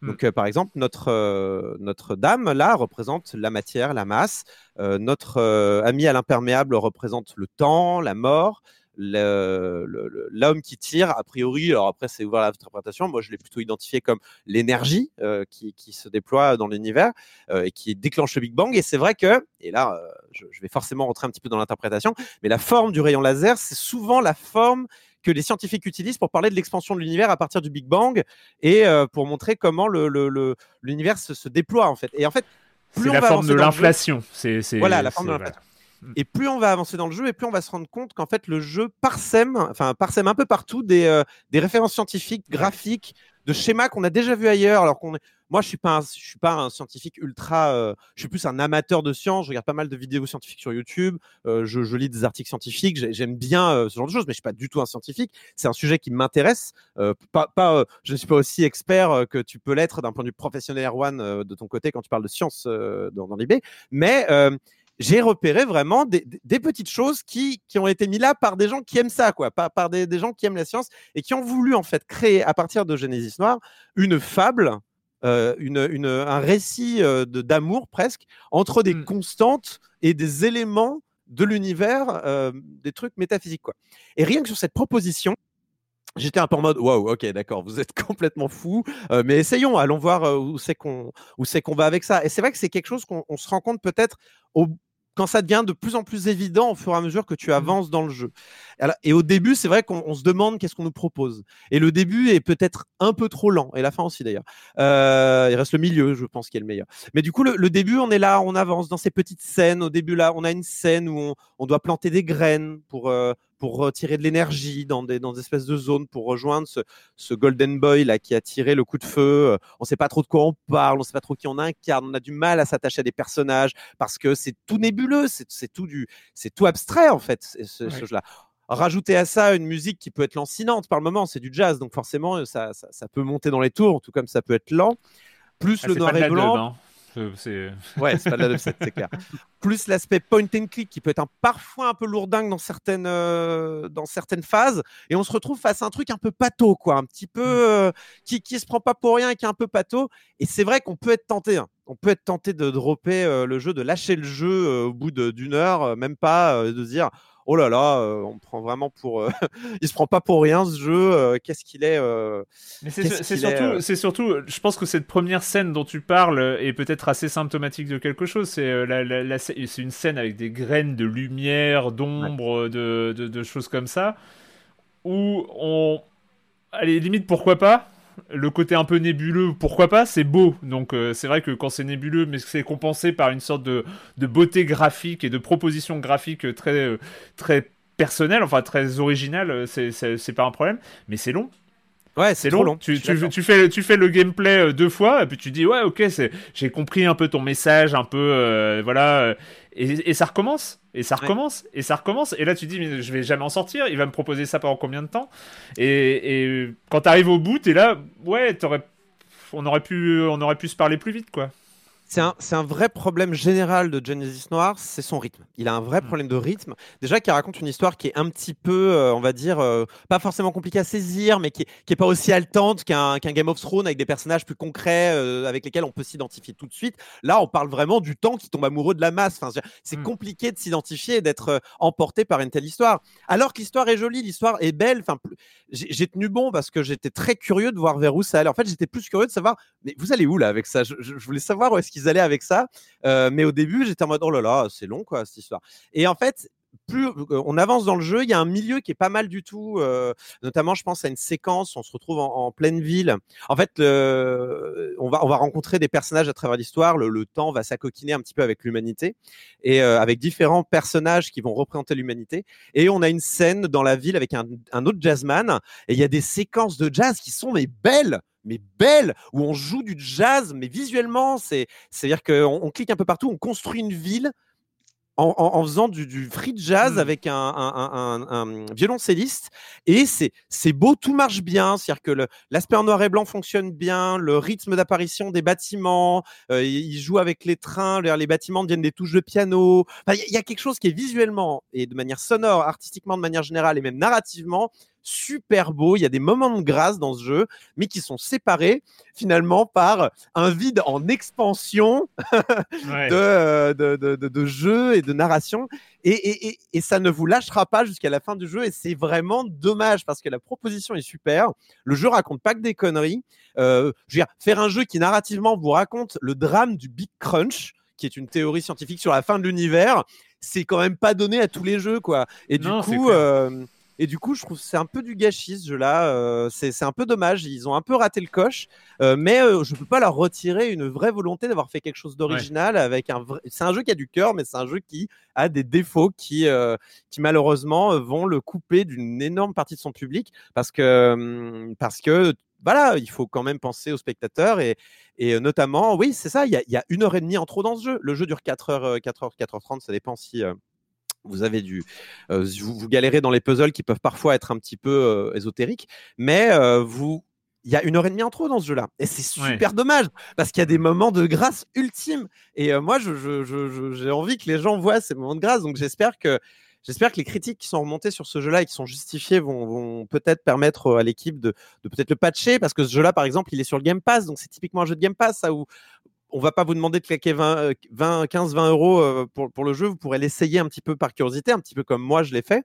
Mmh. Donc, par exemple, notre, notre dame, là, représente la matière, la masse. notre ami à l'imperméable représente le temps, la mort l'homme qui tire, a priori, alors après c'est ouvert à l'interprétation, moi je l'ai plutôt identifié comme l'énergie euh, qui, se déploie dans l'univers euh, et qui déclenche le Big Bang. Et c'est vrai que, et là euh, je, vais forcément rentrer un petit peu dans l'interprétation, mais la forme du rayon laser, c'est souvent la forme que les scientifiques utilisent pour parler de l'expansion de l'univers à partir du Big Bang et pour montrer comment l'univers se, se, déploie en fait. Et en fait, c'est la forme de l'inflation. Voilà, la forme de l'inflation. Mm. Et plus on va avancer dans le jeu, et plus on va se rendre compte qu'en fait le jeu parsème, enfin parsème un peu partout des, euh, des références scientifiques, graphiques, de schémas qu'on a déjà vu ailleurs. Alors qu'on moi je suis pas, je suis pas un scientifique ultra, euh, je suis plus un amateur de science. Je regarde pas mal de vidéos scientifiques sur YouTube. Euh, je, je, lis des articles scientifiques. J'aime bien ce genre de choses, mais je suis pas du tout un scientifique. C'est un sujet qui m'intéresse. pas, pas je ne suis pas aussi expert que tu peux l'être d'un point de vue professionnel Erwan de ton côté quand tu parles de science dans, dans l'IB, mais j'ai repéré vraiment des, petites choses qui, qui, ont été mises là par des gens qui aiment ça, quoi, par, par des, gens qui aiment la science et qui ont voulu en fait créer à partir de Genesis Noir une fable, euh, une, une, un récit euh, d'amour presque entre des mmh. constantes et des éléments de l'univers, euh, des trucs métaphysiques, quoi. Et rien que sur cette proposition, J'étais un peu en mode waouh, ok, d'accord, vous êtes complètement fou, mais essayons, allons voir où c'est qu'on où c'est qu'on va avec ça. Et c'est vrai que c'est quelque chose qu'on se rend compte peut-être au quand ça devient de plus en plus évident au fur et à mesure que tu mmh. avances dans le jeu. et au début, c'est vrai qu'on se demande qu'est-ce qu'on nous propose. Et le début est peut-être un peu trop lent, et la fin aussi d'ailleurs. Euh, il reste le milieu, je pense, qui est le meilleur. Mais du coup, le, début, on est là, on avance dans ces petites scènes. Au début, là, on a une scène où on, doit planter des graines pour, euh, pour retirer de l'énergie dans des, dans des espèces de zones pour rejoindre ce, ce, Golden Boy là qui a tiré le coup de feu. On ne sait pas trop de quoi on parle, on ne sait pas trop qui on incarne, on a du mal à s'attacher à des personnages parce que c'est tout nébuleux, c'est tout du, c'est tout abstrait en fait ce, jeu-là. Rajouter à ça une musique qui peut être lancinante par le moment, c'est du jazz, donc forcément ça, ça, peut monter dans les tours, tout comme ça peut être lent. Plus ah, le noir et blanc. Hein. C'est... Ouais, c'est pas de la c'est clair. Plus l'aspect point and click qui peut être un, parfois un peu lourdingue dans certaines, euh, dans certaines phases. Et on se retrouve face à un truc un peu pato, quoi. Un petit peu. Euh, qui, qui se prend pas pour rien et qui est un peu pato. Et c'est vrai qu'on peut être tenté. Hein. On peut être tenté de dropper euh, le jeu, de lâcher le jeu au bout d'une heure, même pas de dire oh là là, euh, on prend vraiment pour. Euh, il se prend pas pour rien ce jeu. Euh, qu'est-ce qu'il est, Mais c'est surtout, c'est surtout, je pense que cette première scène dont tu parles est peut-être assez symptomatique de quelque chose. C'est la, c'est une scène avec des graines de lumière, d'ombre, de, de, choses comme ça, où on, allez limite pourquoi pas le côté un peu nébuleux, pourquoi pas, c'est beau. Donc euh, c'est vrai que quand c'est nébuleux, mais c'est compensé par une sorte de, beauté graphique et de proposition graphique très, euh, très personnelle, enfin très originale, c'est pas un problème. Mais c'est long. Ouais, c'est long. long. Tu, tu, fais, tu fais le gameplay deux fois, et puis tu dis, ouais, ok, j'ai compris un peu ton message, un peu, voilà, et, ça recommence, et ça recommence, et ça recommence. Et là, tu dis, mais je vais jamais en sortir. Il va me proposer ça pendant combien de temps? Et, et, quand t'arrives au bout, t'es là, ouais, on aurait pu, on aurait pu se parler plus vite, quoi c'est un, vrai problème général de Genesis Noir, c'est son rythme. Il a un vrai mm. problème de rythme. Déjà, qui raconte une histoire qui est un petit peu, euh, on va dire, euh, pas forcément compliquée à saisir, mais qui, qui est pas aussi haletante qu'un Game of Thrones avec des personnages plus concrets euh, avec lesquels on peut s'identifier tout de suite. Là, on parle vraiment du temps qui tombe amoureux de la masse. Enfin, c'est mm. compliqué de s'identifier et d'être emporté par une telle histoire. Alors que l'histoire est jolie, l'histoire est belle. Enfin, j'ai tenu bon parce que j'étais très curieux de voir vers où ça allait. En fait, j'étais plus curieux de savoir, mais vous allez où là avec ça? Je, je, voulais savoir où est-ce qu'ils allaient avec ça. Euh, mais au début, j'étais en mode oh là là, c'est long quoi cette histoire. Et en fait, plus euh, on avance dans le jeu, il y a un milieu qui est pas mal du tout. Euh, notamment, je pense à une séquence, on se retrouve en, pleine ville. En fait, on, va, on va rencontrer des personnages à travers l'histoire. Le, temps va s'acoquiner un petit peu avec l'humanité et avec différents personnages qui vont représenter l'humanité. Et on a une scène dans la ville avec un, un autre jazzman. Et il y a des séquences de jazz qui sont mais belles mais belle, où on joue du jazz, mais visuellement, c'est, c'est-à-dire qu'on on clique un peu partout, on construit une ville en, faisant du, free jazz mmh. avec un, violoncelliste. Et c'est, beau, tout marche bien. C'est-à-dire que l'aspect en noir et blanc fonctionne bien, le rythme d'apparition des bâtiments, euh, il joue avec les trains, les bâtiments deviennent des touches de piano. Il y, y, a quelque chose qui est visuellement et de manière sonore, artistiquement de manière générale et même narrativement super beau. Il y a des moments de grâce dans ce jeu, mais qui sont séparés finalement par un vide en expansion euh, de, de, de, jeu et de narration. Et, ça ne vous lâchera pas jusqu'à la fin du jeu. Et c'est vraiment dommage parce que la proposition est super. Le jeu raconte pas que des conneries. Euh, je veux dire, faire un jeu qui narrativement vous raconte le drame du Big Crunch, qui est une théorie scientifique sur la fin de l'univers, c'est quand même pas donné à tous les jeux, quoi. Et du coup, et du coup, je trouve que c'est un peu du gâchis ce jeu-là. Euh, c'est un peu dommage. Ils ont un peu raté le coche. Euh, mais euh, je ne peux pas leur retirer une vraie volonté d'avoir fait quelque chose d'original avec un vrai. C'est un jeu qui a du cœur, mais c'est un jeu qui a des défauts qui, qui malheureusement vont le couper d'une énorme partie de son public parce que, hum, parce que voilà, il faut quand même penser aux spectateurs et, et notamment, oui, c'est ça, il y, a, y, a, une heure et demie en trop dans ce jeu. Le jeu dure 4 heures, 4 heures, 4 heures 30, ça dépend si, vous avez du, euh, vous, galérez dans les puzzles qui peuvent parfois être un petit peu euh, ésotériques, mais euh, vous, il y a une heure et demie en trop dans ce jeu-là, et c'est super dommage parce qu'il y a des moments de grâce ultimes. Et moi, j'ai je, envie que les gens voient ces moments de grâce, donc j'espère que J'espère que les critiques qui sont remontées sur ce jeu-là et qui sont justifiées vont, vont peut-être permettre à l'équipe de, de peut-être le patcher parce que ce jeu-là, par exemple, il est sur le Game Pass, donc c'est typiquement un jeu de Game Pass, ça où on va pas vous demander de claquer 20, 20 15, 20 euros euh, pour, pour le jeu. Vous pourrez l'essayer un petit peu par curiosité, un petit peu comme moi je l'ai fait,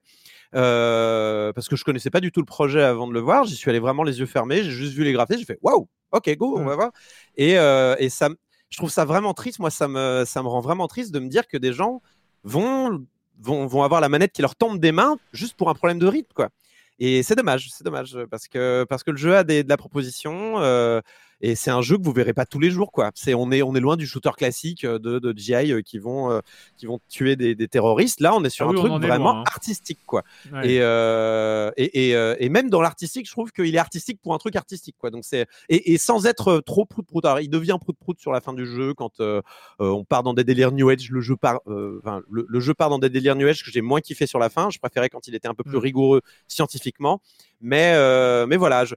euh, parce que je connaissais pas du tout le projet avant de le voir. J'y suis allé vraiment les yeux fermés. J'ai juste vu les graphismes. J'ai fait waouh, ok, go, on va voir. Et, euh, et ça, je trouve ça vraiment triste. Moi, ça me, ça me rend vraiment triste de me dire que des gens vont, vont, vont avoir la manette qui leur tombe des mains juste pour un problème de rythme, quoi. Et c'est dommage, c'est dommage parce que parce que le jeu a des, de la proposition. Euh, et c'est un jeu que vous verrez pas tous les jours, quoi. C'est on est on est loin du shooter classique euh, de, de GI euh, qui vont euh, qui vont tuer des, des, terroristes. Là, on est sur ah un truc vraiment hein. artistique, quoi. Et, et, et, et même dans l'artistique, je trouve qu'il est artistique pour un truc artistique, quoi. Donc c'est et, et, sans être trop prout prout. Alors, il devient prout prout sur la fin du jeu quand on part dans des délires New Age. Le jeu part, enfin le, jeu part dans des délires New Age que j'ai moins kiffé sur la fin. Je préférais quand il était un peu plus rigoureux scientifiquement. Mais mais voilà. Je,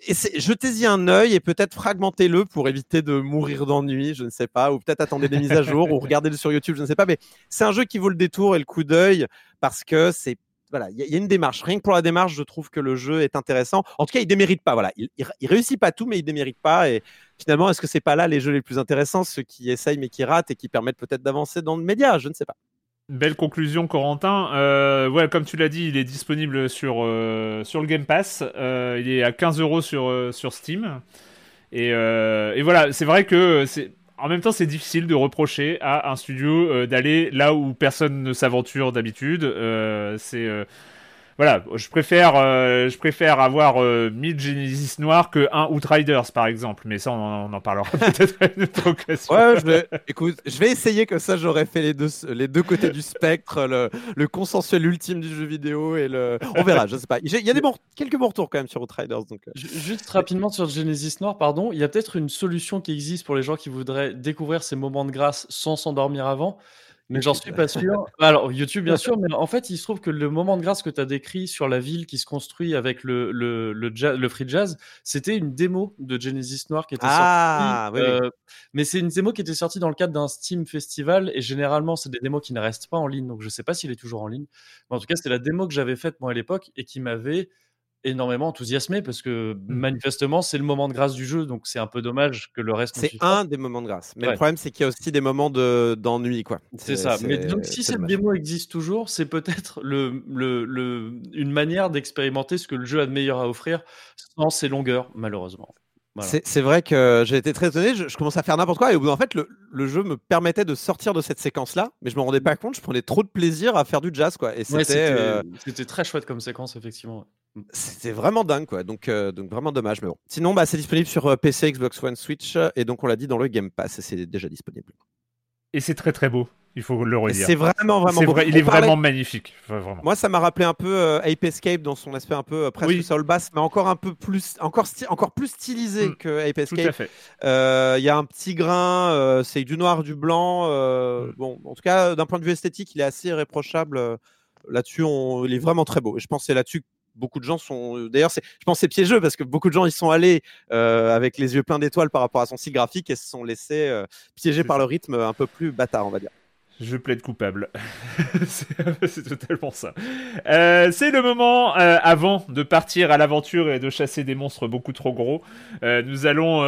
jetez-y un œil et peut-être fragmentez-le pour éviter de mourir d'ennui, je ne sais pas, ou peut-être attendez des mises à jour ou regardez-le sur YouTube, je ne sais pas, mais c'est un jeu qui vaut le détour et le coup d'œil parce que c'est voilà, il y, a une démarche. Rien que pour la démarche, je trouve que le jeu est intéressant. En tout cas, il démérite pas. Voilà, il, il, réussit pas tout, mais il démérite pas. Et finalement, est-ce que c'est pas là les jeux les plus intéressants, ceux qui essayent mais qui ratent et qui permettent peut-être d'avancer dans le média? Je ne sais pas. Belle conclusion, Corentin. Euh, ouais, comme tu l'as dit, il est disponible sur, euh, sur le Game Pass. Euh, il est à 15 euros sur, sur Steam. Et, et voilà, c'est vrai que c'est. En même temps, c'est difficile de reprocher à un studio d'aller là où personne ne s'aventure d'habitude. c'est voilà, je préfère, euh, je préfère avoir 1000 euh, Genesis noirs que un Outriders par exemple, mais ça on, en parlera peut-être à une autre occasion. Ouais, je vais, écoute, je vais essayer que ça j'aurais fait les deux, les deux côtés du spectre, le, le, consensuel ultime du jeu vidéo et le, on verra, je sais pas. Il y a des bons, quelques bons retours quand même sur Outriders. Donc, euh. juste rapidement sur Genesis noir, pardon, il y a peut-être une solution qui existe pour les gens qui voudraient découvrir ces moments de grâce sans s'endormir avant. Mais j'en suis pas sûr. Alors, YouTube, bien sûr, mais en fait, il se trouve que le moment de grâce que tu as décrit sur la ville qui se construit avec le, le, le, free jazz, c'était une démo de Genesis Noir qui était ah, sortie. Euh, mais c'est une démo qui était sortie dans le cadre d'un Steam Festival et généralement, c'est des démos qui ne restent pas en ligne. Donc, je sais pas s'il est toujours en ligne. Mais en tout cas, c'était la démo que j'avais faite moi à l'époque et qui m'avait énormément enthousiasmé parce que mmh. manifestement c'est le moment de grâce du jeu donc c'est un peu dommage que le reste c'est un des moments de grâce mais le problème c'est qu'il y a aussi des moments de d'ennui quoi c'est ça mais donc si cette démo existe toujours c'est peut-être le, le, le, une manière d'expérimenter ce que le jeu a de meilleur à offrir sans ses longueurs malheureusement C'est vrai que j'ai été très étonné. Je, commence à faire n'importe quoi et au bout en fait, le, le, jeu me permettait de sortir de cette séquence-là, mais je me rendais pas compte. Je prenais trop de plaisir à faire du jazz, quoi. Et c'était euh, très chouette comme séquence, effectivement. C'était vraiment dingue, quoi. Donc, euh, donc vraiment dommage, mais bon. Sinon, bah, c'est disponible sur euh, PC, Xbox One, Switch, et donc on l'a dit dans le Game Pass, c'est déjà disponible. Et c'est très très beau. Il faut le redire. C'est vraiment vraiment beau. il est vraiment magnifique. Moi, ça m'a rappelé un peu euh, Ape Escape dans son aspect un peu presque oui. bass, mais encore un peu plus, encore, encore plus stylisé mmh. que Ape Escape. Il y a un petit grain, c'est du noir, du blanc. Mmh. Bon, en tout cas, d'un point de vue esthétique, il est assez irréprochable. Là-dessus, il est vraiment très beau. Et je pense que c'est là-dessus beaucoup de gens sont. Euh, d'ailleurs, je pense c'est piégeux parce que beaucoup de gens y sont allés euh, avec les yeux pleins d'étoiles par rapport à son style graphique et se sont laissés euh, piéger par le rythme un peu plus bâtard, on va dire. Je plaide coupable. c'est totalement ça. c'est le moment, avant de partir à l'aventure et de chasser des monstres beaucoup trop gros, nous allons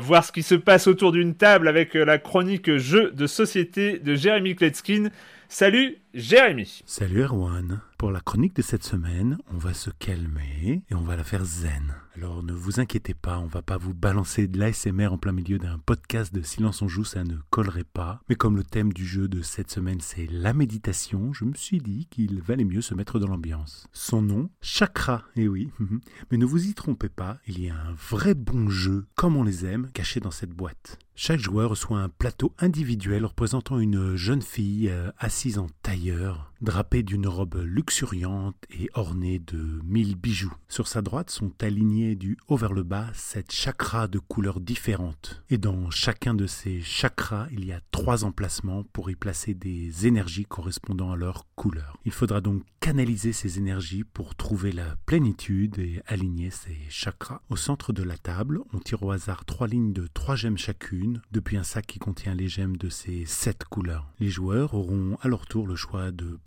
voir ce qui se passe autour d'une table avec la chronique jeu de société de Jérémy Kletskin. Salut Jérémy. Salut Erwan. Pour la chronique de cette semaine, on va se calmer et on va la faire zen. Alors ne vous inquiétez pas, on va pas vous balancer de l'ASMR en plein milieu d'un podcast de Silence on joue, ça ne collerait pas. Mais comme le thème du jeu de cette semaine c'est la méditation, je me suis dit qu'il valait mieux se mettre dans l'ambiance. Son nom, Chakra, eh oui. Mais ne vous y trompez pas, il y a un vrai bon jeu, comme on les aime, caché dans cette boîte. Chaque joueur reçoit un plateau individuel représentant une jeune fille euh, assise en tailleur, drapée d'une robe luxuriante et ornée de mille bijoux. Sur sa droite sont alignés du haut vers le bas sept chakras de couleurs différentes. Et dans chacun de ces chakras, il y a trois emplacements pour y placer des énergies correspondant à leur couleur. Il faudra donc canaliser ces énergies pour trouver la plénitude et aligner ces chakras. Au centre de la table, on tire au hasard trois lignes de trois gemmes chacune depuis un sac qui contient les gemmes de ces sept couleurs. Les joueurs auront à leur tour le choix de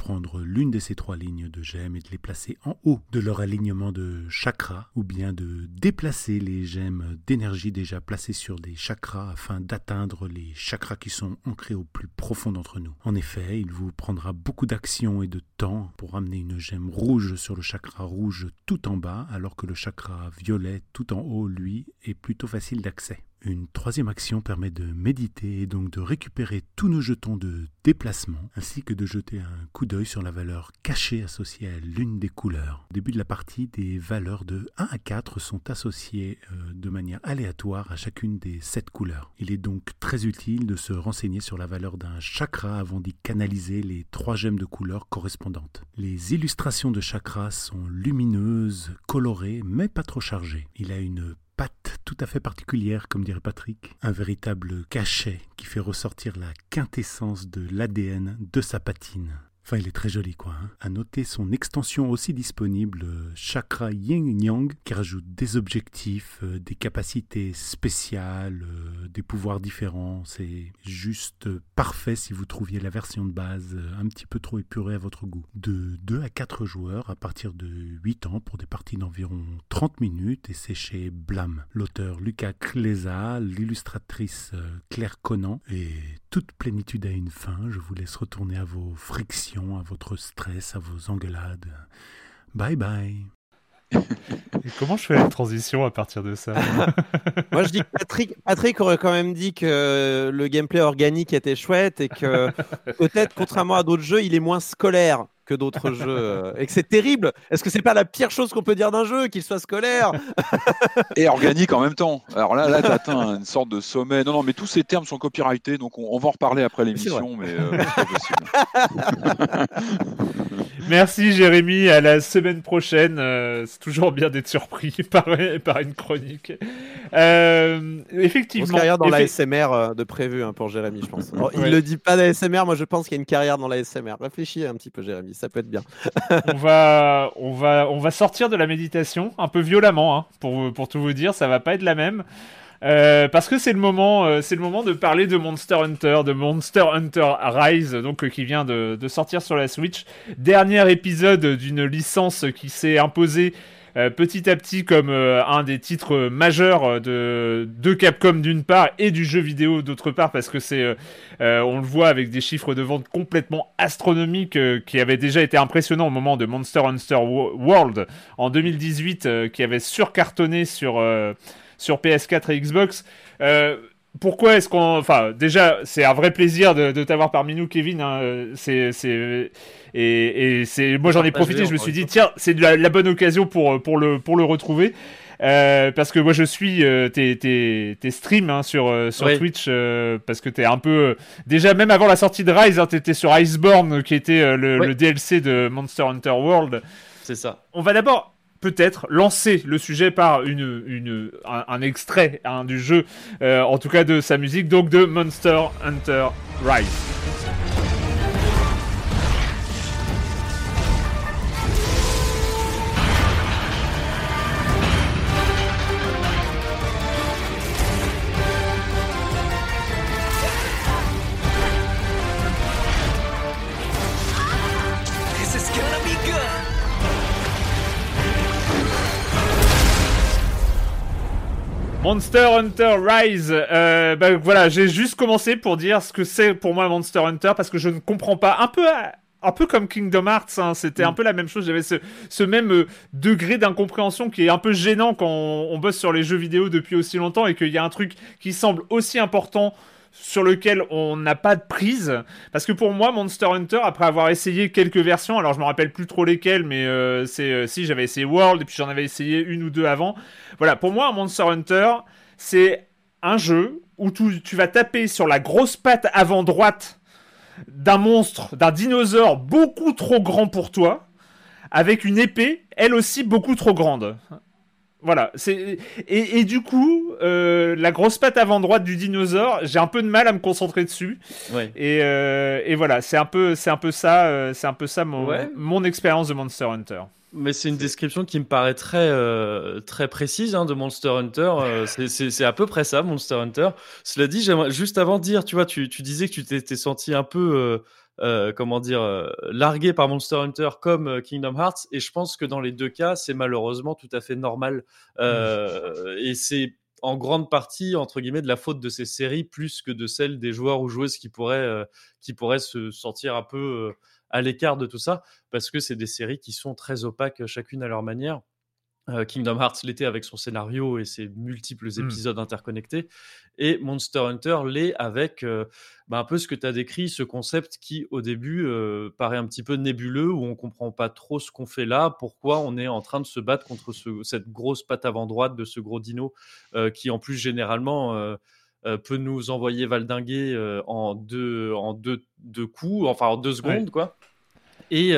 l'une de ces trois lignes de gemmes et de les placer en haut de leur alignement de chakras, ou bien de déplacer les gemmes d'énergie déjà placées sur des chakras afin d'atteindre les chakras qui sont ancrés au plus profond d'entre nous. En effet, il vous prendra beaucoup d'action et de temps pour amener une gemme rouge sur le chakra rouge tout en bas, alors que le chakra violet tout en haut, lui, est plutôt facile d'accès. Une troisième action permet de méditer et donc de récupérer tous nos jetons de déplacement, ainsi que de jeter un coup d'œil sur la valeur cachée associée à l'une des couleurs. Au début de la partie, des valeurs de 1 à 4 sont associées euh, de manière aléatoire à chacune des 7 couleurs. Il est donc très utile de se renseigner sur la valeur d'un chakra avant d'y canaliser les trois gemmes de couleurs correspondantes. Les illustrations de chakras sont lumineuses, colorées, mais pas trop chargées. Il a une patte tout à fait particulière, comme dirait Patrick, un véritable cachet qui fait ressortir la quintessence de l'ADN de sa patine. Enfin, il est très joli, quoi. Hein. À noter son extension aussi disponible, euh, Chakra Yin Yang, qui rajoute des objectifs, euh, des capacités spéciales, euh, des pouvoirs différents. C'est juste parfait si vous trouviez la version de base un petit peu trop épurée à votre goût. De 2 à 4 joueurs à partir de 8 ans pour des parties d'environ 30 minutes et c'est chez Blam. L'auteur Lucas Clesa, l'illustratrice Claire Conan et toute plénitude a une fin. Je vous laisse retourner à vos frictions à votre stress, à vos engueulades. Bye bye. comment je fais la transition à partir de ça Moi, je dis que Patrick, Patrick aurait quand même dit que le gameplay organique était chouette et que peut-être, contrairement à d'autres jeux, il est moins scolaire. Que d'autres jeux et que c'est terrible. Est-ce que c'est pas la pire chose qu'on peut dire d'un jeu, qu'il soit scolaire? Et organique en même temps Alors là, là, tu atteins une sorte de sommet. Non, non, mais tous ces termes sont copyrightés, donc on, va en reparler après l'émission, mais c'est pas possible. Merci Jérémy, à la semaine prochaine. Euh, c'est toujours bien d'être surpris par, par une chronique. Euh, effectivement. Une carrière dans la SMR euh, de prévu hein, pour Jérémy, je pense. Il ne le dit pas la SMR, moi je pense qu'il y a une carrière dans la SMR. Réfléchis un petit peu Jérémy, ça peut être bien. on, va, on, va, on va sortir de la méditation un peu violemment, hein, pour, pour tout vous dire, ça va pas être la même. Euh, parce que c'est le moment, euh, c'est le moment de parler de Monster Hunter, de Monster Hunter Rise, donc euh, qui vient de, sortir sur la Switch. Dernier épisode d'une licence qui s'est imposée petit à petit comme un des titres majeurs de, de Capcom d'une part et du jeu vidéo d'autre part parce que c'est on le voit avec des chiffres de vente complètement astronomiques qui avaient déjà été impressionnants au moment de Monster Hunter World en 2018 qui avait surcartonné sur sur PS4 et Xbox. Euh, pourquoi est-ce qu'on. Enfin, déjà, c'est un vrai plaisir de, t'avoir parmi nous, Kevin. Hein. C'est, et, et c'est, moi, j'en ai profité. Je me suis dit, tiens, c'est la, bonne occasion pour, pour, le, pour le retrouver. Euh, parce que moi je suis euh, tes, tes, tes, streams hein, sur, euh, sur Twitch parce que t'es un peu déjà même avant la sortie de Rise hein, t'étais sur Iceborne qui était le, le, DLC de Monster Hunter World c'est ça on va d'abord peut-être lancer le sujet par une, un, extrait hein, du jeu, euh, en tout cas de sa musique, donc de Monster Hunter Rise. Monster Hunter Rise. Euh, bah, voilà, j'ai juste commencé pour dire ce que c'est pour moi Monster Hunter parce que je ne comprends pas. Un peu. Un peu comme Kingdom Hearts, hein, c'était un mm. peu la même chose. J'avais ce, ce, même euh, degré d'incompréhension qui est un peu gênant quand on, bosse sur les jeux vidéo depuis aussi longtemps et qu'il y a un truc qui semble aussi important sur lequel on n'a pas de prise. Parce que pour moi, Monster Hunter, après avoir essayé quelques versions, alors je me rappelle plus trop lesquelles, mais euh, c'est euh, si j'avais essayé World et puis j'en avais essayé une ou deux avant. Voilà, pour moi, Monster Hunter, c'est un jeu où tu, tu vas taper sur la grosse patte avant droite d'un monstre, d'un dinosaure beaucoup trop grand pour toi, avec une épée, elle aussi beaucoup trop grande. Voilà, c'est et, du coup, euh, la grosse patte avant droite du dinosaure, j'ai un peu de mal à me concentrer dessus. Et, euh, et, voilà, c'est un peu, c'est un peu ça, euh, c'est un peu ça mon, mon expérience de Monster Hunter. Mais c'est une description qui me paraît très, très précise hein, de Monster Hunter. c'est à peu près ça, Monster Hunter. Cela dit, j'aimerais juste avant de dire, tu vois, tu, tu disais que tu t'étais senti un peu euh, comment dire, euh, largué par Monster Hunter comme euh, Kingdom Hearts. Et je pense que dans les deux cas, c'est malheureusement tout à fait normal. et c'est en grande partie, entre guillemets, de la faute de ces séries plus que de celle des joueurs ou joueuses qui pourraient, qui pourraient se sentir un peu à l'écart de tout ça, parce que c'est des séries qui sont très opaques chacune à leur manière. Kingdom Hearts l'était avec son scénario et ses multiples mmh. épisodes interconnectés, et Monster Hunter l'est avec bah, un peu ce que tu as décrit, ce concept qui au début paraît un petit peu nébuleux, où on comprend pas trop ce qu'on fait là, pourquoi on est en train de se battre contre cette grosse patte avant droite de ce gros dino, qui en plus généralement peut nous envoyer valdinguer en deux, en deux, deux coups, enfin en deux secondes, quoi. Et,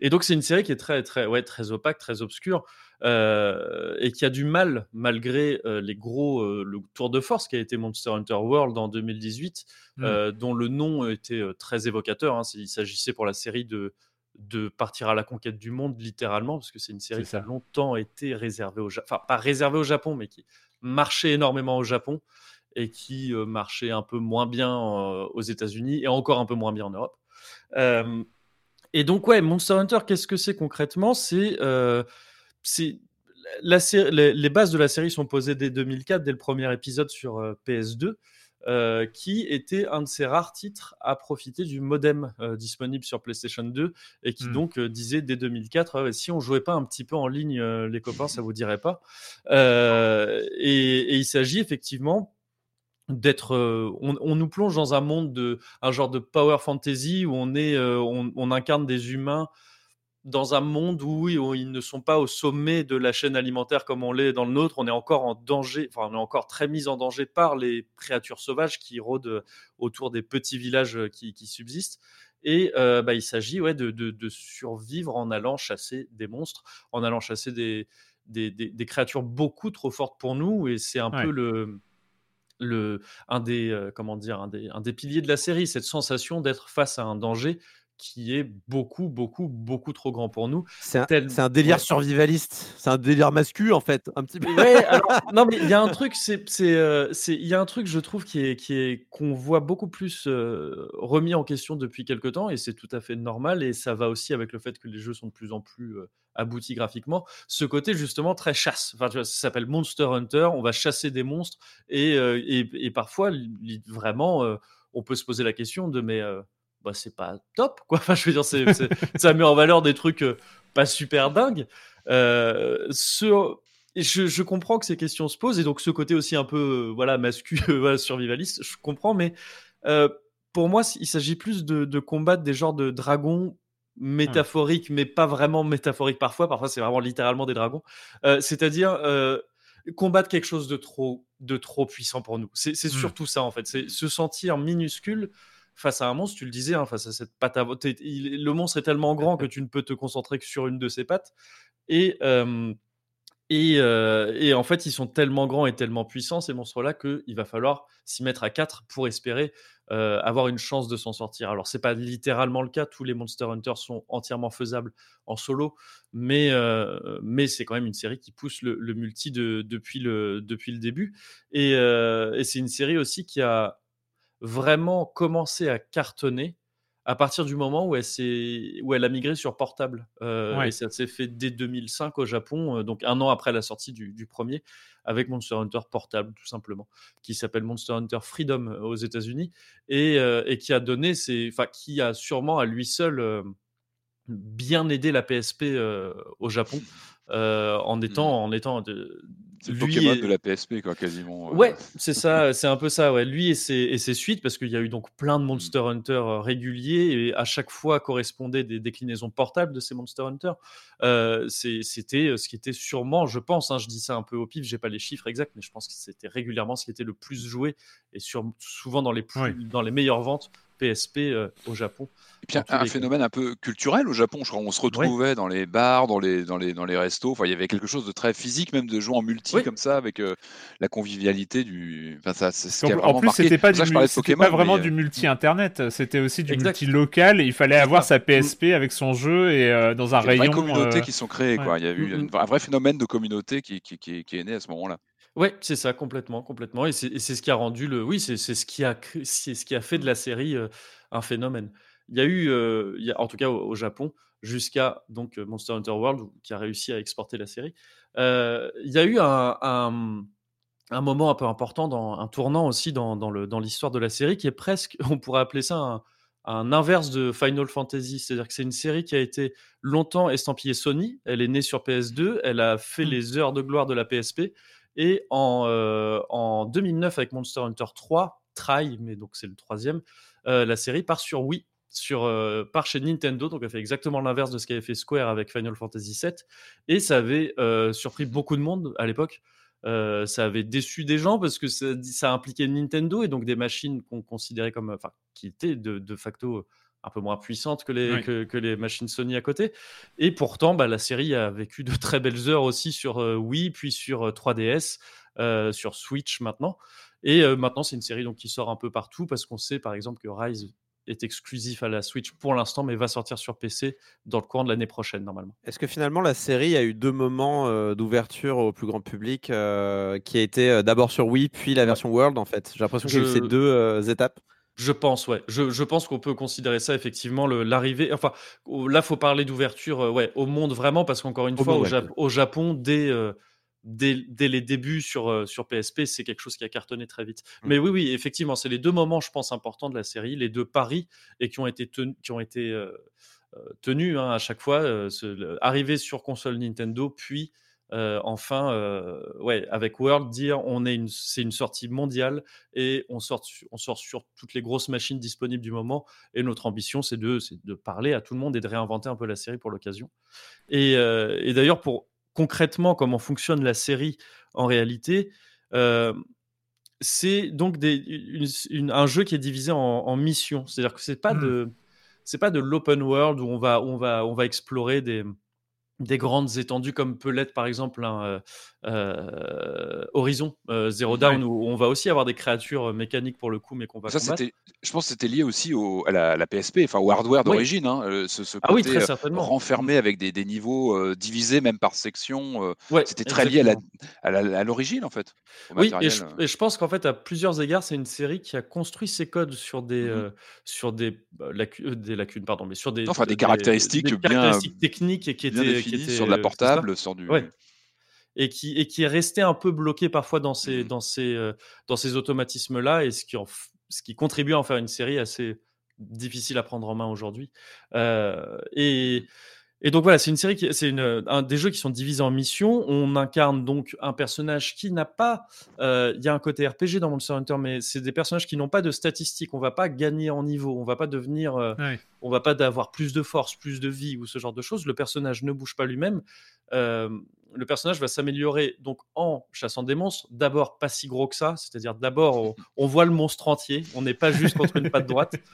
et, donc c'est une série qui est très très ouais très opaque, très obscure. Euh, et qui a du mal, malgré euh, les gros, euh, le tour de force qui a été Monster Hunter World en 2018, mmh. dont le nom était très évocateur. Hein, il s'agissait pour la série de, de partir à la conquête du monde, littéralement, parce que c'est une série qui a longtemps été réservée au Japon, enfin pas réservée au Japon, mais qui marchait énormément au Japon et qui marchait un peu moins bien aux États-Unis et encore un peu moins bien en Europe. et donc, ouais, Monster Hunter, qu'est-ce que c'est concrètement? C'est c'est la les, bases de la série sont posées dès 2004, dès le premier épisode sur euh, PS2, euh, qui était un de ces rares titres à profiter du modem euh, disponible sur PlayStation 2 et qui mmh. donc disait dès 2004 si on jouait pas un petit peu en ligne, les copains, ça vous dirait pas. Et, et, il s'agit effectivement d'être on, nous plonge dans un monde de un genre de power fantasy où on est on, incarne des humains dans un monde où, ils ne sont pas au sommet de la chaîne alimentaire comme on l'est dans le nôtre, on est encore en danger, enfin on est encore très mis en danger par les créatures sauvages qui rôdent autour des petits villages qui, subsistent. Et bah, il s'agit ouais, de, survivre en allant chasser des monstres, en allant chasser des, des, créatures beaucoup trop fortes pour nous. Et c'est un peu le, le, un, des, comment dire, un, des, un des piliers de la série, cette sensation d'être face à un danger qui est beaucoup, beaucoup, beaucoup trop grand pour nous. C'est un, délire survivaliste, c'est un délire masculin en fait, un petit peu. non mais il y a un truc, c'est, euh, il y a un truc, je trouve, qui est, qui est, qu'on voit beaucoup plus euh, remis en question depuis quelques temps, et c'est tout à fait normal, et ça va aussi avec le fait que les jeux sont de plus en plus euh, aboutis graphiquement. Ce côté justement très chasse, enfin, ça s'appelle Monster Hunter, on va chasser des monstres, et, et, et parfois vraiment, on peut se poser la question de mais bah, c'est pas top, quoi. Enfin, je veux dire, c'est, ça met en valeur des trucs euh, pas super dingues. Euh, je, je, comprends que ces questions se posent et donc ce côté aussi un peu euh, voilà masculin, survivaliste, je comprends, mais pour moi, il s'agit plus de, combattre des genres de dragons métaphoriques, mais pas vraiment métaphoriques parfois. Parfois, c'est vraiment littéralement des dragons. c'est-à-dire combattre quelque chose de trop, de trop puissant pour nous. C'est, mmh. surtout ça en fait. C'est se sentir minuscule face à un monstre, tu le disais, hein, face à cette patte à le monstre est tellement grand que tu ne peux te concentrer que sur une de ses pattes. Et, et, en fait, ils sont tellement grands et tellement puissants, ces monstres-là, qu'il va falloir s'y mettre à quatre pour espérer avoir une chance de s'en sortir. Alors, c'est pas littéralement le cas, tous les Monster Hunter sont entièrement faisables en solo, mais, mais c'est quand même une série qui pousse le, multi depuis, le, depuis le début. Et, et c'est une série aussi qui a vraiment commencé à cartonner à partir du moment où elle, où elle a migré sur portable. Euh, et ça s'est fait dès 2005 au Japon, euh, donc un an après la sortie du, premier, avec Monster Hunter portable, tout simplement, qui s'appelle Monster Hunter Freedom euh, aux États-Unis, et, et, qui a donné, enfin, qui a sûrement à lui seul bien aidé la PSP au Japon. en mmh. étant, en étant de, c'est le Pokémon de la PSP, quoi, quasiment. Euh. Ouais, c'est ça, c'est un peu ça. Ouais. Lui et ses, et ses suites, parce qu'il y a eu donc plein de Monster mmh. Hunter euh, réguliers, et à chaque fois correspondaient des déclinaisons portables de ces Monster Hunter. Euh, c'était ce qui était sûrement, je pense, hein, je dis ça un peu au pif, j'ai pas les chiffres exacts, mais je pense que c'était régulièrement ce qui était le plus joué, et sur, souvent dans les, plus, dans les meilleures ventes PSP euh, au Japon. Et puis un, phénomène un peu culturel au Japon, je crois. On se retrouvait dans les bars, dans les, dans les, dans les restos. Enfin, il y avait quelque chose de très physique, même de jouer en multi comme ça, avec euh, la convivialité du. Enfin, ça, en, plus, c'était pas, du, pas vraiment du euh, multi-internet, c'était aussi du multi-local. Et il fallait avoir sa PSP avec son jeu et dans un rayon. Il y a des communautés qui sont créées. Quoi. Il y a eu mm, mm. un vrai phénomène de communauté qui, qui, qui, qui est né à ce moment-là. Ouais, c'est ça, complètement, complètement. Et c'est ce qui a rendu le. Oui, c'est ce qui a c'est ce qui a fait de la série un phénomène. Il y a eu, il y a, en tout cas au, Japon, jusqu'à donc Monster Hunter World qui a réussi à exporter la série. il y a eu un, un, moment un peu important, dans, un tournant aussi dans, dans le dans l'histoire de la série qui est presque, on pourrait appeler ça un, un inverse de Final Fantasy, c'est-à-dire que c'est une série qui a été longtemps estampillée Sony. Elle est née sur PS2, elle a fait mmh. les heures de gloire de la PSP. Et en, euh, en 2009, avec Monster Hunter 3, Try, mais donc c'est le troisième, euh, la série part sur Wii, sur, euh, part chez Nintendo, donc elle fait exactement l'inverse de ce qu'avait fait Square avec Final Fantasy VII, et ça avait surpris beaucoup de monde à l'époque. ça avait déçu des gens parce que ça, impliquait Nintendo et donc des machines qu'on considérait comme, enfin, qui étaient de facto un peu moins puissante que les, que, les machines Sony à côté. Et pourtant, bah, la série a vécu de très belles heures aussi sur euh, Wii, puis sur 3DS, euh, euh, sur Switch maintenant. Et maintenant, c'est une série donc, qui sort un peu partout parce qu'on sait par exemple que Rise est exclusif à la Switch pour l'instant, mais va sortir sur PC dans le courant de l'année prochaine normalement. Est-ce que finalement la série a eu deux moments d'ouverture au plus grand public qui a été d'abord sur Wii, puis la version World en fait? J'ai l'impression qu'il y a eu ces deux étapes. Je pense, ouais. Je, je pense qu'on peut considérer ça effectivement l'arrivée. Enfin, là, faut parler d'ouverture, euh, ouais, au monde vraiment, parce qu'encore une fois, au, Japon, dès, euh, dès, dès, les débuts sur, euh, sur PSP, c'est quelque chose qui a cartonné très vite. Mmh. Mais oui, oui, effectivement, c'est les deux moments, je pense, importants de la série, les deux paris et qui ont été tenus, qui ont été tenus hein, à chaque fois. arriver sur console Nintendo, puis enfin, ouais, avec World, dire on est une, c'est une sortie mondiale et on sort, on sort sur toutes les grosses machines disponibles du moment. Et notre ambition, c'est de, c'est de parler à tout le monde et de réinventer un peu la série pour l'occasion. Et, et d'ailleurs, pour concrètement comment fonctionne la série en réalité, c'est donc des, un jeu qui est divisé en, missions. C'est-à-dire que c'est pas mmh. de c'est pas de l'open world où on va on va on va explorer des des grandes étendues comme peut l'être par exemple un euh, euh, Horizon euh, Zero Dawn où on va aussi avoir des créatures mécaniques pour le coup mais qu'on va ça c'était je pense que c'était lié aussi au, à, la, PSP enfin au hardware d'origine hein, ce, ce, côté ah oui, renfermé avec des, des niveaux divisés même par section c'était très lié à l'origine en fait oui et je, pense qu'en fait à plusieurs égards c'est une série qui a construit ses codes sur des mmh sur des, bah, des lacunes pardon mais sur des enfin des, caractéristiques bien techniques et qui étaient sur de la portable, sur du. Et qui, et qui est resté un peu bloqué parfois dans ces, mmh dans ces, euh, dans ces automatismes-là, et ce qui, en ce qui contribue à en faire une série assez difficile à prendre en main aujourd'hui. Euh, et, et donc voilà, c'est une série qui, c'est une, un des jeux qui sont divisés en missions. On incarne donc un personnage qui n'a pas, euh, il y a un côté RPG dans Monster Hunter, mais c'est des personnages qui n'ont pas de statistiques. On va pas gagner en niveau, on va pas devenir, euh, on va pas avoir plus de force, plus de vie ou ce genre de choses. Le personnage ne bouge pas lui-même. Euh, le personnage va s'améliorer donc en chassant des monstres. D'abord pas si gros que ça, c'est-à-dire d'abord on, on, voit le monstre entier. On n'est pas juste contre une patte droite.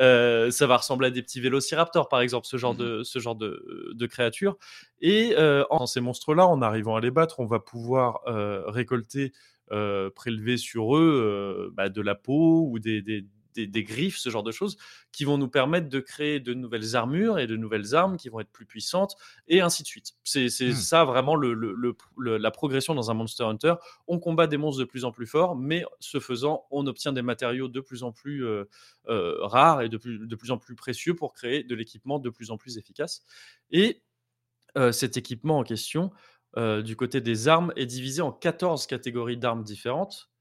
Euh, ça va ressembler à des petits vélociraptors, par exemple, ce genre, mmh de, ce genre de, de créatures. Et euh, en ces monstres-là, en arrivant à les battre, on va pouvoir euh, récolter, prélever sur eux bah, de la peau ou des, des des, griffes, ce genre de choses, qui vont nous permettre de créer de nouvelles armures et de nouvelles armes qui vont être plus puissantes, et ainsi de suite. C'est mmh. ça vraiment le, la progression dans un Monster Hunter. On combat des monstres de plus en plus forts, mais ce faisant, on obtient des matériaux de plus en plus euh, euh, rares et de plus, de plus en plus précieux pour créer de l'équipement de plus en plus efficace. Et euh, cet équipement en question, du côté des armes, est divisé en 14 catégories d'armes différentes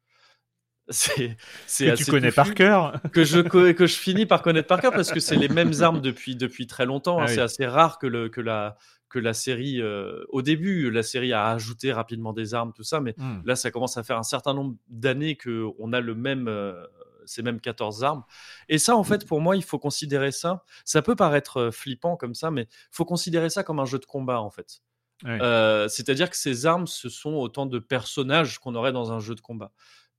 c'est que tu connais par cœur. Que je que je finis par connaître par cœur parce que c'est les mêmes armes depuis depuis très longtemps hein. ah c'est assez rare que le que la que la série euh, au début la série a ajouté rapidement des armes tout ça mais hmm. là ça commence à faire un certain nombre d'années que on a le même euh, ces mêmes 14 armes. Et ça en fait pour moi il faut considérer ça. Ça peut paraître euh, flippant comme ça mais il faut considérer ça comme un jeu de combat en fait. C'est-à-dire que ces armes, ce sont autant de personnages qu'on aurait dans un jeu de combat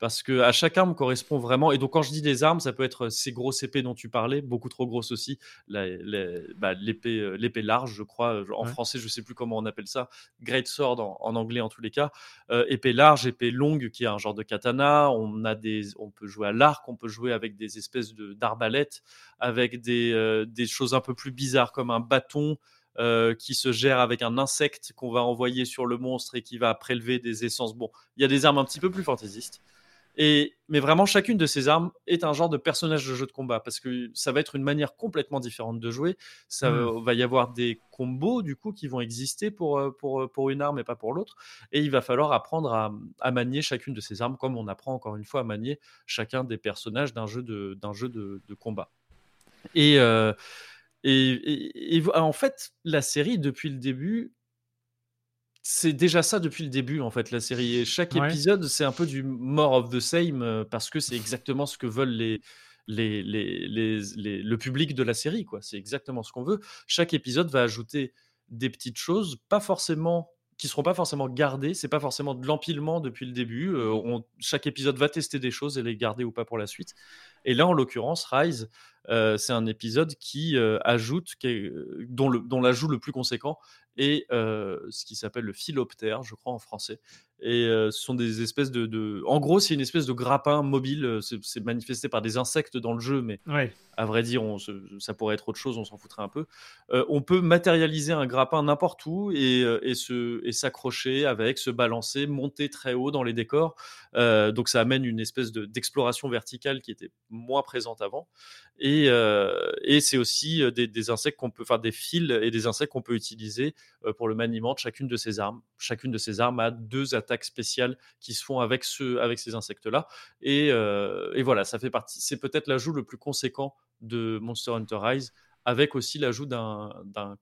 parce que à chaque arme correspond vraiment. Et donc, quand je dis des armes, ça peut être ces grosses épées dont tu parlais, beaucoup trop grosses aussi. Bah, l'épée, euh, l'épée large, je crois. En français, je sais plus comment on appelle ça. Great sword en, anglais, en tous les cas. Euh, épée large, épée longue, qui est un genre de katana. On a des, on peut jouer à l'arc, on peut jouer avec des espèces de d'arbalètes, avec des, euh, des choses un peu plus bizarres comme un bâton. qui se gère avec un insecte qu'on va envoyer sur le monstre et qui va prélever des essences. Bon, il y a des armes un petit peu plus fantaisistes. Et, mais vraiment, chacune de ces armes est un genre de personnage de jeu de combat parce que ça va être une manière complètement différente de jouer. Ça hmm. va y avoir des combos du coup qui vont exister pour, euh, pour, euh, pour une arme et pas pour l'autre. Et il va falloir apprendre à, à, manier chacune de ces armes comme on apprend encore une fois à manier chacun des personnages d'un jeu de, d'un jeu de, de combat. Et, euh, et, et, en fait, la série, depuis le début, c'est déjà ça depuis le début, en fait, la série. Et chaque épisode, c'est un peu du more of the same parce que c'est exactement ce que veulent les, les, les, les, le public de la série. quoi. C'est exactement ce qu'on veut. Chaque épisode va ajouter des petites choses, pas forcément qui seront pas forcément gardées. C'est pas forcément de l'empilement depuis le début. Euh, on, chaque épisode va tester des choses et les garder ou pas pour la suite. Et là, en l'occurrence, Rise, euh, c'est un épisode qui ajoute, qui dont, le, dont l'ajout le plus conséquent et ce qui s'appelle le philoptère, je crois en français. Et ce sont des espèces de, En gros, c'est une espèce de grappin mobile. C'est manifesté par des insectes dans le jeu, mais à vrai dire, on, ça pourrait être autre chose, on s'en foutrait un peu. on peut matérialiser un grappin n'importe où et, et s'accrocher avec, se balancer, monter très haut dans les décors. Donc ça amène une espèce d'exploration verticale qui était moins présente avant. Et, et c'est aussi des, des insectes qu'on peut, faire des fils et des insectes qu'on peut utiliser euh, pour le maniement de chacune de ces armes. Chacune de ces armes a deux attaques spéciales qui se font avec, ce, avec ces insectes-là. Et, euh, et voilà, ça fait partie. C'est peut-être l'ajout le plus conséquent de Monster Hunter Rise avec aussi l'ajout d'un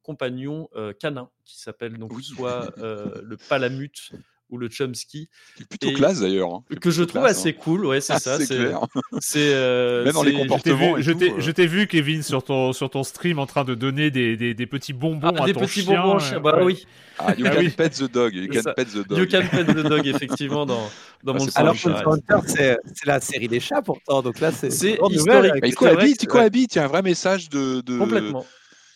compagnon canin qui s'appelle donc soit le palamute ou le Chomsky. Plutôt classe d'ailleurs. Hein. Que je trouve assez hein. cool, ouais, c'est ça. C'est C'est euh, même dans les comportements. Je t'ai vu, Kevin, sur ton sur ton stream en train de donner des, des, des petits bonbons ah, à des ton petits chien. bonbons, chien. bah oui. Ah, you ah can pet the dog. You can pet the dog. You can pet the dog, effectivement, dans, dans mon Alors, Hunter, c'est la série des chats pourtant. Donc là, c'est historique. Il cohabite, il cohabite. Il y a un vrai message de. Complètement.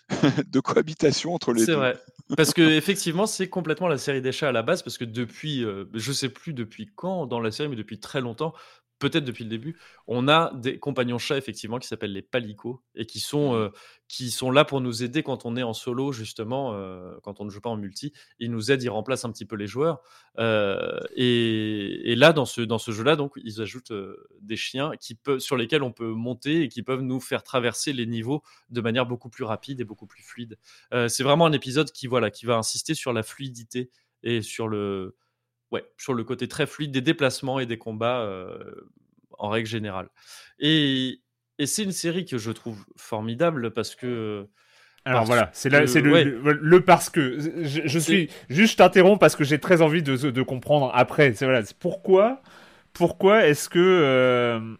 de cohabitation entre les deux. C'est vrai. Parce que effectivement, c'est complètement la série des chats à la base, parce que depuis, euh, je sais plus depuis quand dans la série, mais depuis très longtemps, peut-être depuis le début, on a des compagnons chats effectivement qui s'appellent les palicots et qui sont, mmh. euh, qui sont là pour nous aider quand on est en solo justement, euh, quand on ne joue pas en multi. Ils nous aident, ils remplacent un petit peu les joueurs. Euh, et, là, dans ce, dans ce jeu-là, donc, ils ajoutent des chiens qui peuvent, sur lesquels on peut monter et qui peuvent nous faire traverser les niveaux de manière beaucoup plus rapide et beaucoup plus fluide. c'est vraiment un épisode qui, voilà, qui va insister sur la fluidité et sur le, ouais, sur le côté très fluide des déplacements et des combats en règle générale. Et, et c'est une série que je trouve formidable parce que. Alors voilà, c'est le, le, parce que je, suis juste t'interromps parce que j'ai très envie de, de comprendre après. C'est voilà, pourquoi pourquoi est-ce que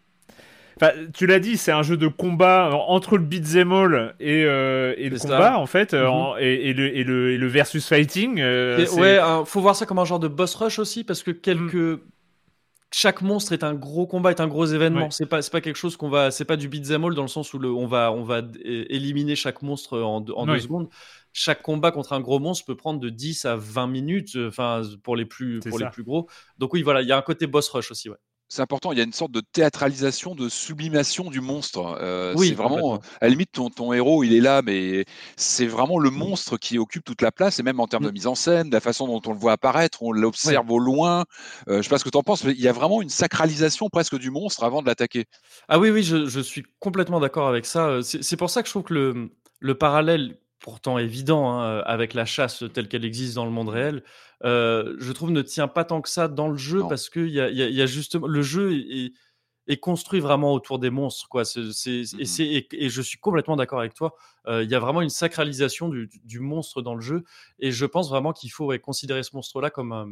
tu l'as dit, c'est un jeu de combat entre le beat'em all et, euh, et le combat, en fait, euh, mhm. et, le, et, le, et, le, versus fighting. Euh, ouais, faut voir ça comme un genre de boss rush aussi, parce que quelques. Mm. Chaque monstre est un gros combat, est un gros événement. C'est pas, pas quelque chose qu'on va, c'est pas du beat'em all dans le sens où le, on va, on va éliminer chaque monstre en, en deux secondes. Chaque combat contre un gros monstre peut prendre de 10 à 20 minutes, enfin pour les plus, pour les plus gros. Donc oui, voilà, il y a un côté boss rush aussi, ouais c'est important. Il y a une sorte de théâtralisation, de sublimation du monstre. Euh, oui, c'est vraiment, à la limite, ton, ton, héros, il est là, mais c'est vraiment le monstre qui occupe toute la place, et même en termes de mm. mise en scène, de la façon dont on le voit apparaître, on l'observe au loin. Euh, je sais pas ce que tu en penses, mais il y a vraiment une sacralisation presque du monstre avant de l'attaquer. Ah oui, oui, je, je suis complètement d'accord avec ça. C'est pour ça que je trouve que le, le parallèle pourtant évident hein, avec la chasse telle qu'elle existe dans le monde réel, euh, je trouve ne tient pas tant que ça dans le jeu parce que y a, y a, justement le jeu est, est, construit vraiment autour des monstres quoi. Mmh et, et, je suis complètement d'accord avec toi. Euh, il y a vraiment une sacralisation du, du, monstre dans le jeu et je pense vraiment qu'il faut considérer ce monstre-là comme un,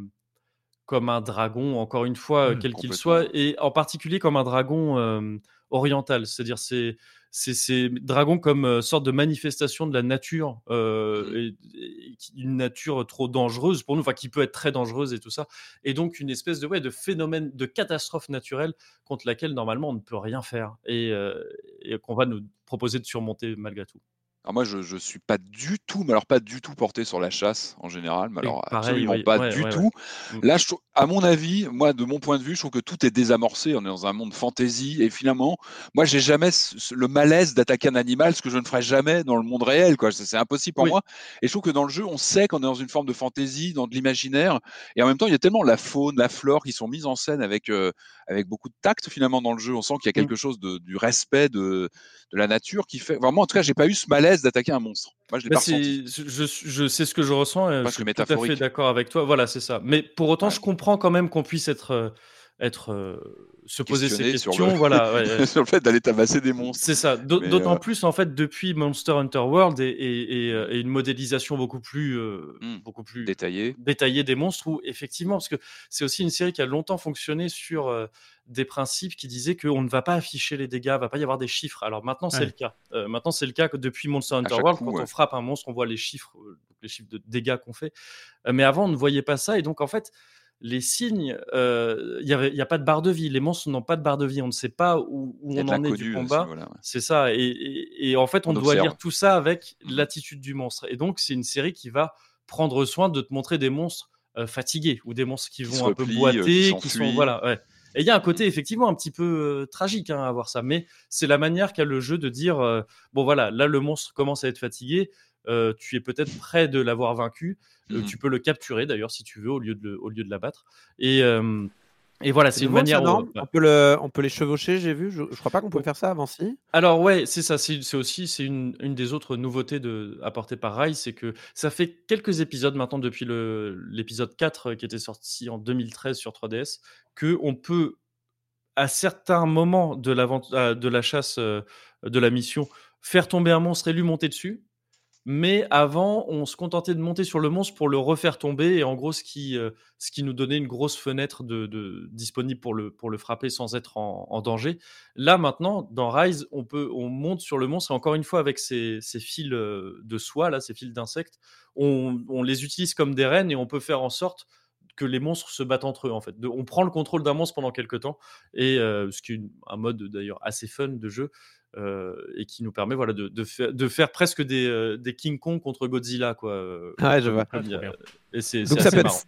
comme un dragon, encore une fois, mmh, quel qu'il soit, et en particulier comme un dragon euh, oriental. C'est-à-dire, c'est ces dragons comme euh, sorte de manifestation de la nature, euh, mmh. une nature trop dangereuse pour nous, enfin qui peut être très dangereuse et tout ça, et donc une espèce de ouais, de phénomène de catastrophe naturelle contre laquelle normalement on ne peut rien faire et qu'on va nous proposer de surmonter malgré tout. Alors moi, je ne suis pas du tout, mais alors pas du tout porté sur la chasse en général, mais alors absolument pas du tout. Là, je, à mon avis, moi, de mon point de vue, je trouve que tout est désamorcé. On est dans un monde fantasy et finalement, moi, j'ai jamais le malaise d'attaquer un animal, ce que je ne ferais jamais dans le monde réel. Quoi. C'est, impossible pour moi. Et je trouve que dans le jeu, on sait qu'on est dans une forme de fantasy, dans de l'imaginaire, et en même temps, il y a tellement la faune, la flore qui sont mises en scène avec euh, avec beaucoup de tact finalement dans le jeu. On sent qu'il y a mmh. quelque chose de, du respect de, de la nature qui fait. Vraiment, en tout cas, j'ai pas eu ce malaise d'attaquer un monstre. Moi, je l'ai bah, pas Je, je sais ce que je ressens. Et je suis tout à fait d'accord avec toi. Voilà, c'est ça. Mais pour autant, je comprends quand même qu'on puisse être, euh, être euh, se poser ces questions. Sur le, voilà, sur le fait d'aller tabasser des monstres. C'est ça. D'autant euh, plus en fait depuis Monster Hunter World et, et, et, une modélisation beaucoup plus, mmh. beaucoup plus détaillée. détaillée des monstres. Où effectivement, parce que c'est aussi une série qui a longtemps fonctionné sur des principes qui disaient qu'on ne va pas afficher les dégâts, il va pas y avoir des chiffres. Alors maintenant, c'est le cas. Euh, maintenant, c'est le cas que depuis Monster Hunter World, quand on frappe un monstre, on voit les chiffres, euh, les chiffres de dégâts qu'on fait. Euh, mais avant, on ne voyait pas ça. Et donc, en fait, les signes, il n'y a, pas de barre de vie. Les monstres n'ont pas de barre de vie. On ne sait pas où, on en est du combat. C'est ça. Et, en fait, on, doit lire tout ça avec mmh. l'attitude du monstre. Et donc, c'est une série qui va prendre soin de te montrer des monstres fatigués ou des monstres qui, vont un peu boiter, qui, sont voilà. Ouais. Et il y a un côté effectivement un petit peu tragique hein, à voir ça, mais c'est la manière qu'a le jeu de dire bon voilà, là le monstre commence à être fatigué, tu es peut-être prêt de l'avoir vaincu, mmh tu peux le capturer d'ailleurs si tu veux au lieu de, au lieu de l'abattre. Et et voilà, c'est une manière. on, peut le, on peut les chevaucher, j'ai vu. Je, je crois pas qu'on pouvait faire ça avant, si. Alors, ouais, c'est ça. C'est aussi c'est une, une, des autres nouveautés de, apportées par Rai, c'est que ça fait quelques épisodes maintenant, depuis l'épisode 4 qui était sorti en 2013 sur 3DS, qu'on peut, à certains moments de la, de la chasse, euh, de la mission, faire tomber un monstre et lui monter dessus. Mais avant, on se contentait de monter sur le monstre pour le refaire tomber. Et en gros, ce qui, euh, ce qui nous donnait une grosse fenêtre de, disponible pour le, pour le frapper sans être en, danger. Là, maintenant, dans Rise, on, peut, on monte sur le monstre. Et encore une fois, avec ces, fils euh, de soie, là, ces fils d'insectes, on, les utilise comme des rennes et on peut faire en sorte que les monstres se battent entre eux en fait. on prend le contrôle d'un monstre pendant quelques temps et euh, ce qui est un mode d'ailleurs assez fun de jeu et qui nous permet voilà de, de, faire presque des, euh, des, King Kong contre Godzilla quoi. ouais, je vois. Et c'est ça peut marrant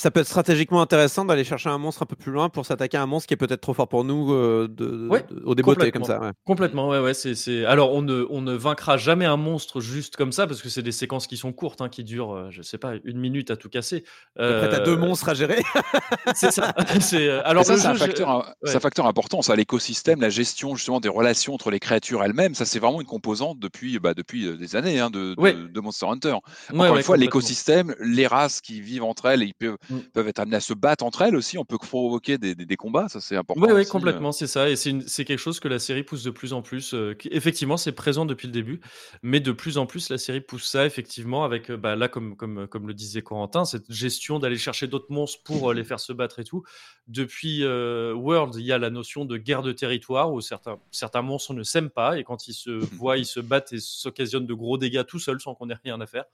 ça peut être stratégiquement intéressant d'aller chercher un monstre un peu plus loin pour s'attaquer à un monstre qui est peut-être trop fort pour nous euh, de, au déboté comme ça. Complètement, ouais, ouais. C'est, Alors, on ne, on ne vaincra jamais un monstre juste comme ça parce que c'est des séquences qui sont courtes, hein, qui durent, euh, je sais pas, une minute à tout casser. Euh... Après, t'as deux monstres à gérer. c'est ça. C'est, euh, alors, ça, c'est un, facteur, facteur important, ça, l'écosystème, la gestion justement des relations entre les créatures elles-mêmes. Ça, c'est vraiment une composante depuis, bah, depuis des années hein, de, de, Monster Hunter. Encore une fois, l'écosystème, les races qui vivent entre elles, ils peuvent Mm. peuvent être amenées à se battre entre elles aussi. On peut provoquer des, des, combats, ça c'est important. Oui, oui, complètement, c'est ça. Et c'est quelque chose que la série pousse de plus en plus. Euh, effectivement, c'est présent depuis le début, mais de plus en plus, la série pousse ça, effectivement, avec, euh, bah, là, comme, comme, comme le disait Corentin, cette gestion d'aller chercher d'autres monstres pour euh, les faire se battre et tout. Depuis World, il y a la notion de guerre de territoire où certains, certains monstres ne s'aiment pas et quand ils se voient, ils se battent et s'occasionnent de gros dégâts tout seuls sans qu'on ait rien à faire.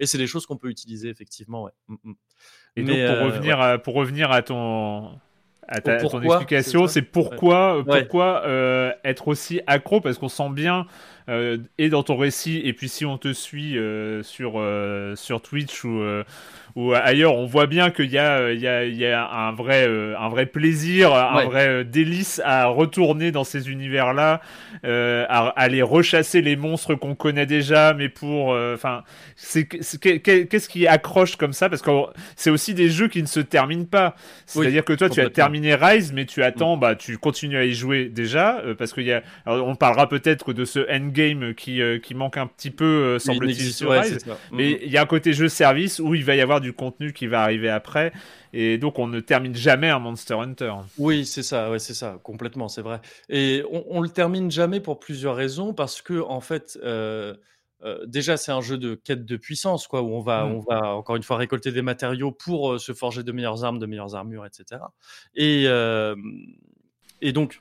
Et c'est des choses qu'on peut utiliser, effectivement. Ouais. Mm, mm. Et donc, pour, euh, revenir à, pour revenir à ton, à ta, ton explication, c'est pourquoi, pourquoi euh, être aussi accro Parce qu'on sent bien, euh, et dans ton récit, et puis si on te suit sur, sur Twitch ou ou ailleurs, on voit bien qu'il y a, y y un, vrai, euh, un vrai plaisir, un vrai euh, délice à retourner dans ces univers-là, euh, à, aller rechasser les monstres qu'on connaît déjà, mais pour. Enfin, c'est qu'est-ce qui accroche comme ça? Parce que c'est aussi des jeux qui ne se terminent pas. C'est-à-dire que toi, tu as terminé Rise, mais tu attends, mm. bah, tu continues à y jouer déjà, parce qu'il y a. on parlera peut-être de ce endgame qui, qui manque un petit peu, semble-t-il, sur Rise. Mais mm. il y a un côté jeu service où il va y avoir du contenu qui va arriver après. Et donc, on ne termine jamais un Monster Hunter. Oui, c'est ça, ouais, c'est ça, complètement, c'est vrai. Et on, on, le termine jamais pour plusieurs raisons, parce que, en fait, euh, euh, déjà, c'est un jeu de quête de puissance, quoi, où on va, mm. on va encore une fois récolter des matériaux pour euh, se forger de meilleures armes, de meilleures armures, etc. Et, et donc,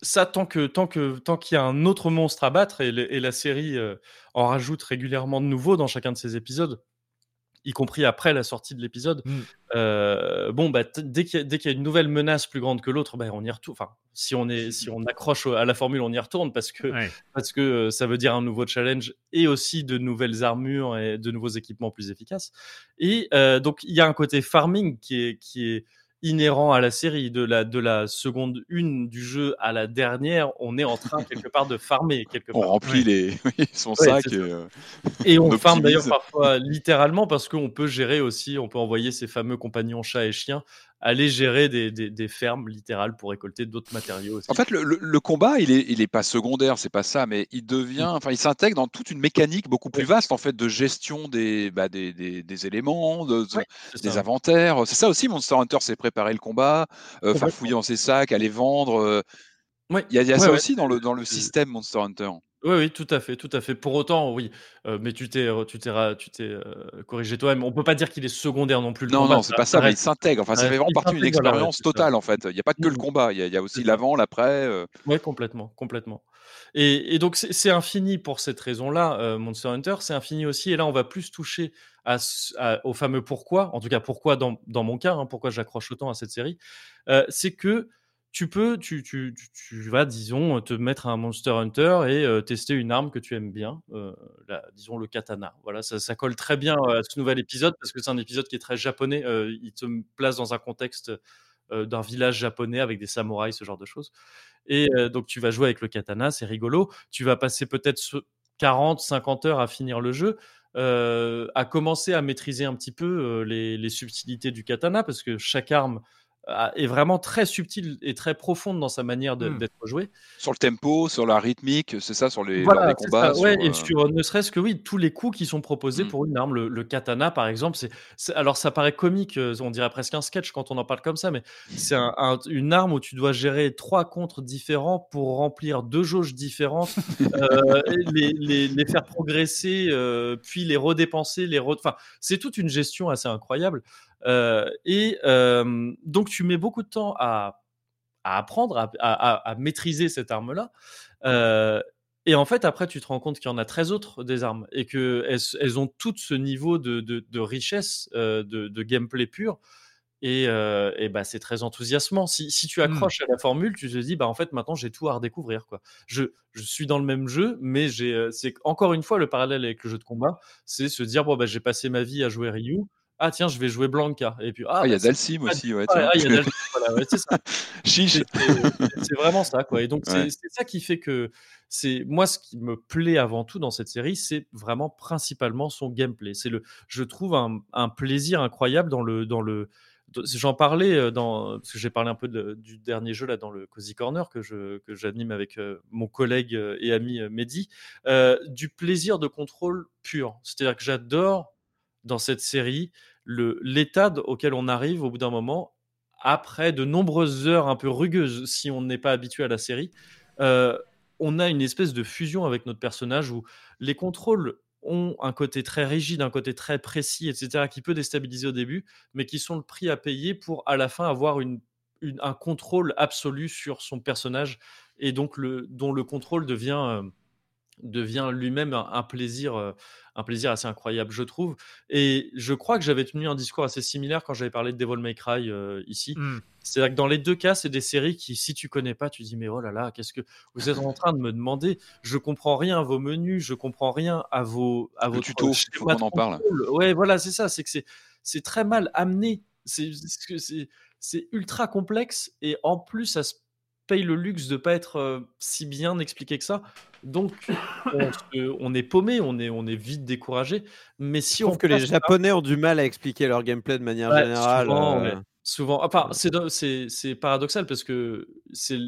ça, tant que tant que tant qu'il y a un autre monstre à battre et, et la série en rajoute régulièrement de nouveaux dans chacun de ses épisodes, y compris après la sortie de l'épisode. Mmh. Euh, bon, bah, dès qu'il y, a une nouvelle menace plus grande que l'autre, bah, on y retourne. Enfin, si on, est, si on accroche à la formule, on y retourne parce que, parce que euh, ça veut dire un nouveau challenge et aussi de nouvelles armures et de nouveaux équipements plus efficaces. Et euh, donc, il y a un côté farming qui est, qui est inhérent à la série. De la, de la seconde une du jeu à la dernière, on est en train quelque part de farmer. Quelque on remplit les... son sac. Euh, et, on, farme d'ailleurs parfois littéralement parce qu'on peut gérer aussi, on peut envoyer ces fameux compagnons chats et chiens aller gérer des, des, fermes littérales pour récolter d'autres matériaux. Aussi. En fait, le, le, combat, il est, il est pas secondaire, c'est pas ça, mais il devient, mmh. enfin, il s'intègre dans toute une mécanique beaucoup plus vaste en fait de gestion des, bah, des, des, éléments, de, des inventaires. C'est ça aussi, Monster Hunter, c'est préparer le combat, euh, faire fouiller dans ses sacs, aller vendre. Euh. Il y a, y a ça aussi dans le, dans le système Monster Hunter. Oui, oui, tout à fait, tout à fait. Pour autant, oui, mais tu t'es, tu t'es, tu t'es euh, corrigé toi-même. On peut pas dire qu'il est secondaire non plus. non, non, c'est pas ça, mais il s'intègre. Enfin, ça fait vraiment partie d'une expérience totale, en fait. Il n'y a pas que le mmh. combat, il y, a, aussi l'avant, l'après. Euh. Oui, complètement, complètement. Et, donc, c'est, infini pour cette raison-là, Monster Hunter. C'est infini aussi. Et là, on va plus toucher à, au fameux pourquoi, en tout cas, pourquoi dans, dans mon cas, hein, pourquoi j'accroche autant à cette série. c'est que tu peux, tu, tu, tu, vas, disons, te mettre un Monster Hunter et euh, tester une arme que tu aimes bien, euh, disons le katana. Voilà, ça, ça, colle très bien à ce nouvel épisode parce que c'est un épisode qui est très japonais. Euh, il te place dans un contexte d'un village japonais avec des samouraïs, ce genre de choses. Et donc tu vas jouer avec le katana, c'est rigolo. Tu vas passer peut-être 40, 50 heures à finir le jeu. à commencer à maîtriser un petit peu les, subtilités du katana parce que chaque arme est vraiment très subtile et très profonde dans sa manière mmh. d'être joué. Sur le tempo, sur la rythmique, c'est ça, sur les, combats. et sur ne serait-ce que oui, tous les coups qui sont proposés mmh. pour une arme. Le, katana, par exemple, c'est alors ça paraît comique, on dirait presque un sketch quand on en parle comme ça, mais c'est une arme où tu dois gérer trois contres différents pour remplir deux jauges différentes, les, les, faire progresser, puis les redépenser, les enfin, c'est toute une gestion assez incroyable. Euh, et donc, tu mets beaucoup de temps à, apprendre, à, maîtriser cette arme-là. Euh, et en fait, après, tu te rends compte qu'il y en a 13 autres des armes et qu'elles elles ont toutes ce niveau de, richesse, euh, de, gameplay pur. Et, bah, c'est très enthousiasmant. Si, tu mmh. accroches à la formule, tu te dis, bah, en fait, maintenant, j'ai tout à redécouvrir. Quoi. Je, je suis dans le même jeu, mais c'est encore une fois le parallèle avec le jeu de combat, c'est se dire, bon, bah, j'ai passé ma vie à jouer Ryu ah tiens, je vais jouer Blanca. Et puis, ah, il y a bah, Dalsim aussi, ouais. Ah, il y a Dalsim, voilà, ouais, c'est ça. Chiche. C'est vraiment ça, quoi. Et donc, c'est ça qui fait que c'est moi ce qui me plaît avant tout dans cette série, c'est vraiment principalement son gameplay. C'est le, je trouve un, un, plaisir incroyable dans le, dans le. J'en parlais euh, dans parce que j'ai parlé un peu du dernier jeu là dans le Cozy Corner que je que j'anime avec euh, mon collègue euh, et ami Mehdi, du plaisir de contrôle pur. C'est-à-dire que j'adore dans cette série l'état auquel on arrive au bout d'un moment, après de nombreuses heures un peu rugueuses, si on n'est pas habitué à la série, euh, on a une espèce de fusion avec notre personnage où les contrôles ont un côté très rigide, un côté très précis, etc., qui peut déstabiliser au début, mais qui sont le prix à payer pour à la fin avoir un contrôle absolu sur son personnage et donc le, dont le contrôle devient, euh, devient lui-même un, plaisir, euh, un plaisir assez incroyable, je trouve. Et je crois que j'avais tenu un discours assez similaire quand j'avais parlé de Devil May Cry euh, ici. Mmh. C'est-à-dire que dans les deux cas, c'est des séries qui, si tu connais pas, tu dis mais oh là là, qu'est-ce que vous êtes en train de me demander? Je comprends rien à vos menus, je comprends rien à vos à vos tutos. Il faut qu'on en parle. Ouais, voilà, c'est ça. C'est que c'est c'est très mal amené. C'est c'est ultra complexe et en plus ça se paye le luxe de pas être euh, si bien expliqué que ça. Donc, on, est paumé, on est, on est vite découragé. Mais si on que les Japonais ont du mal à expliquer leur gameplay de manière générale. Euh, souvent, enfin, c'est paradoxal parce que c'est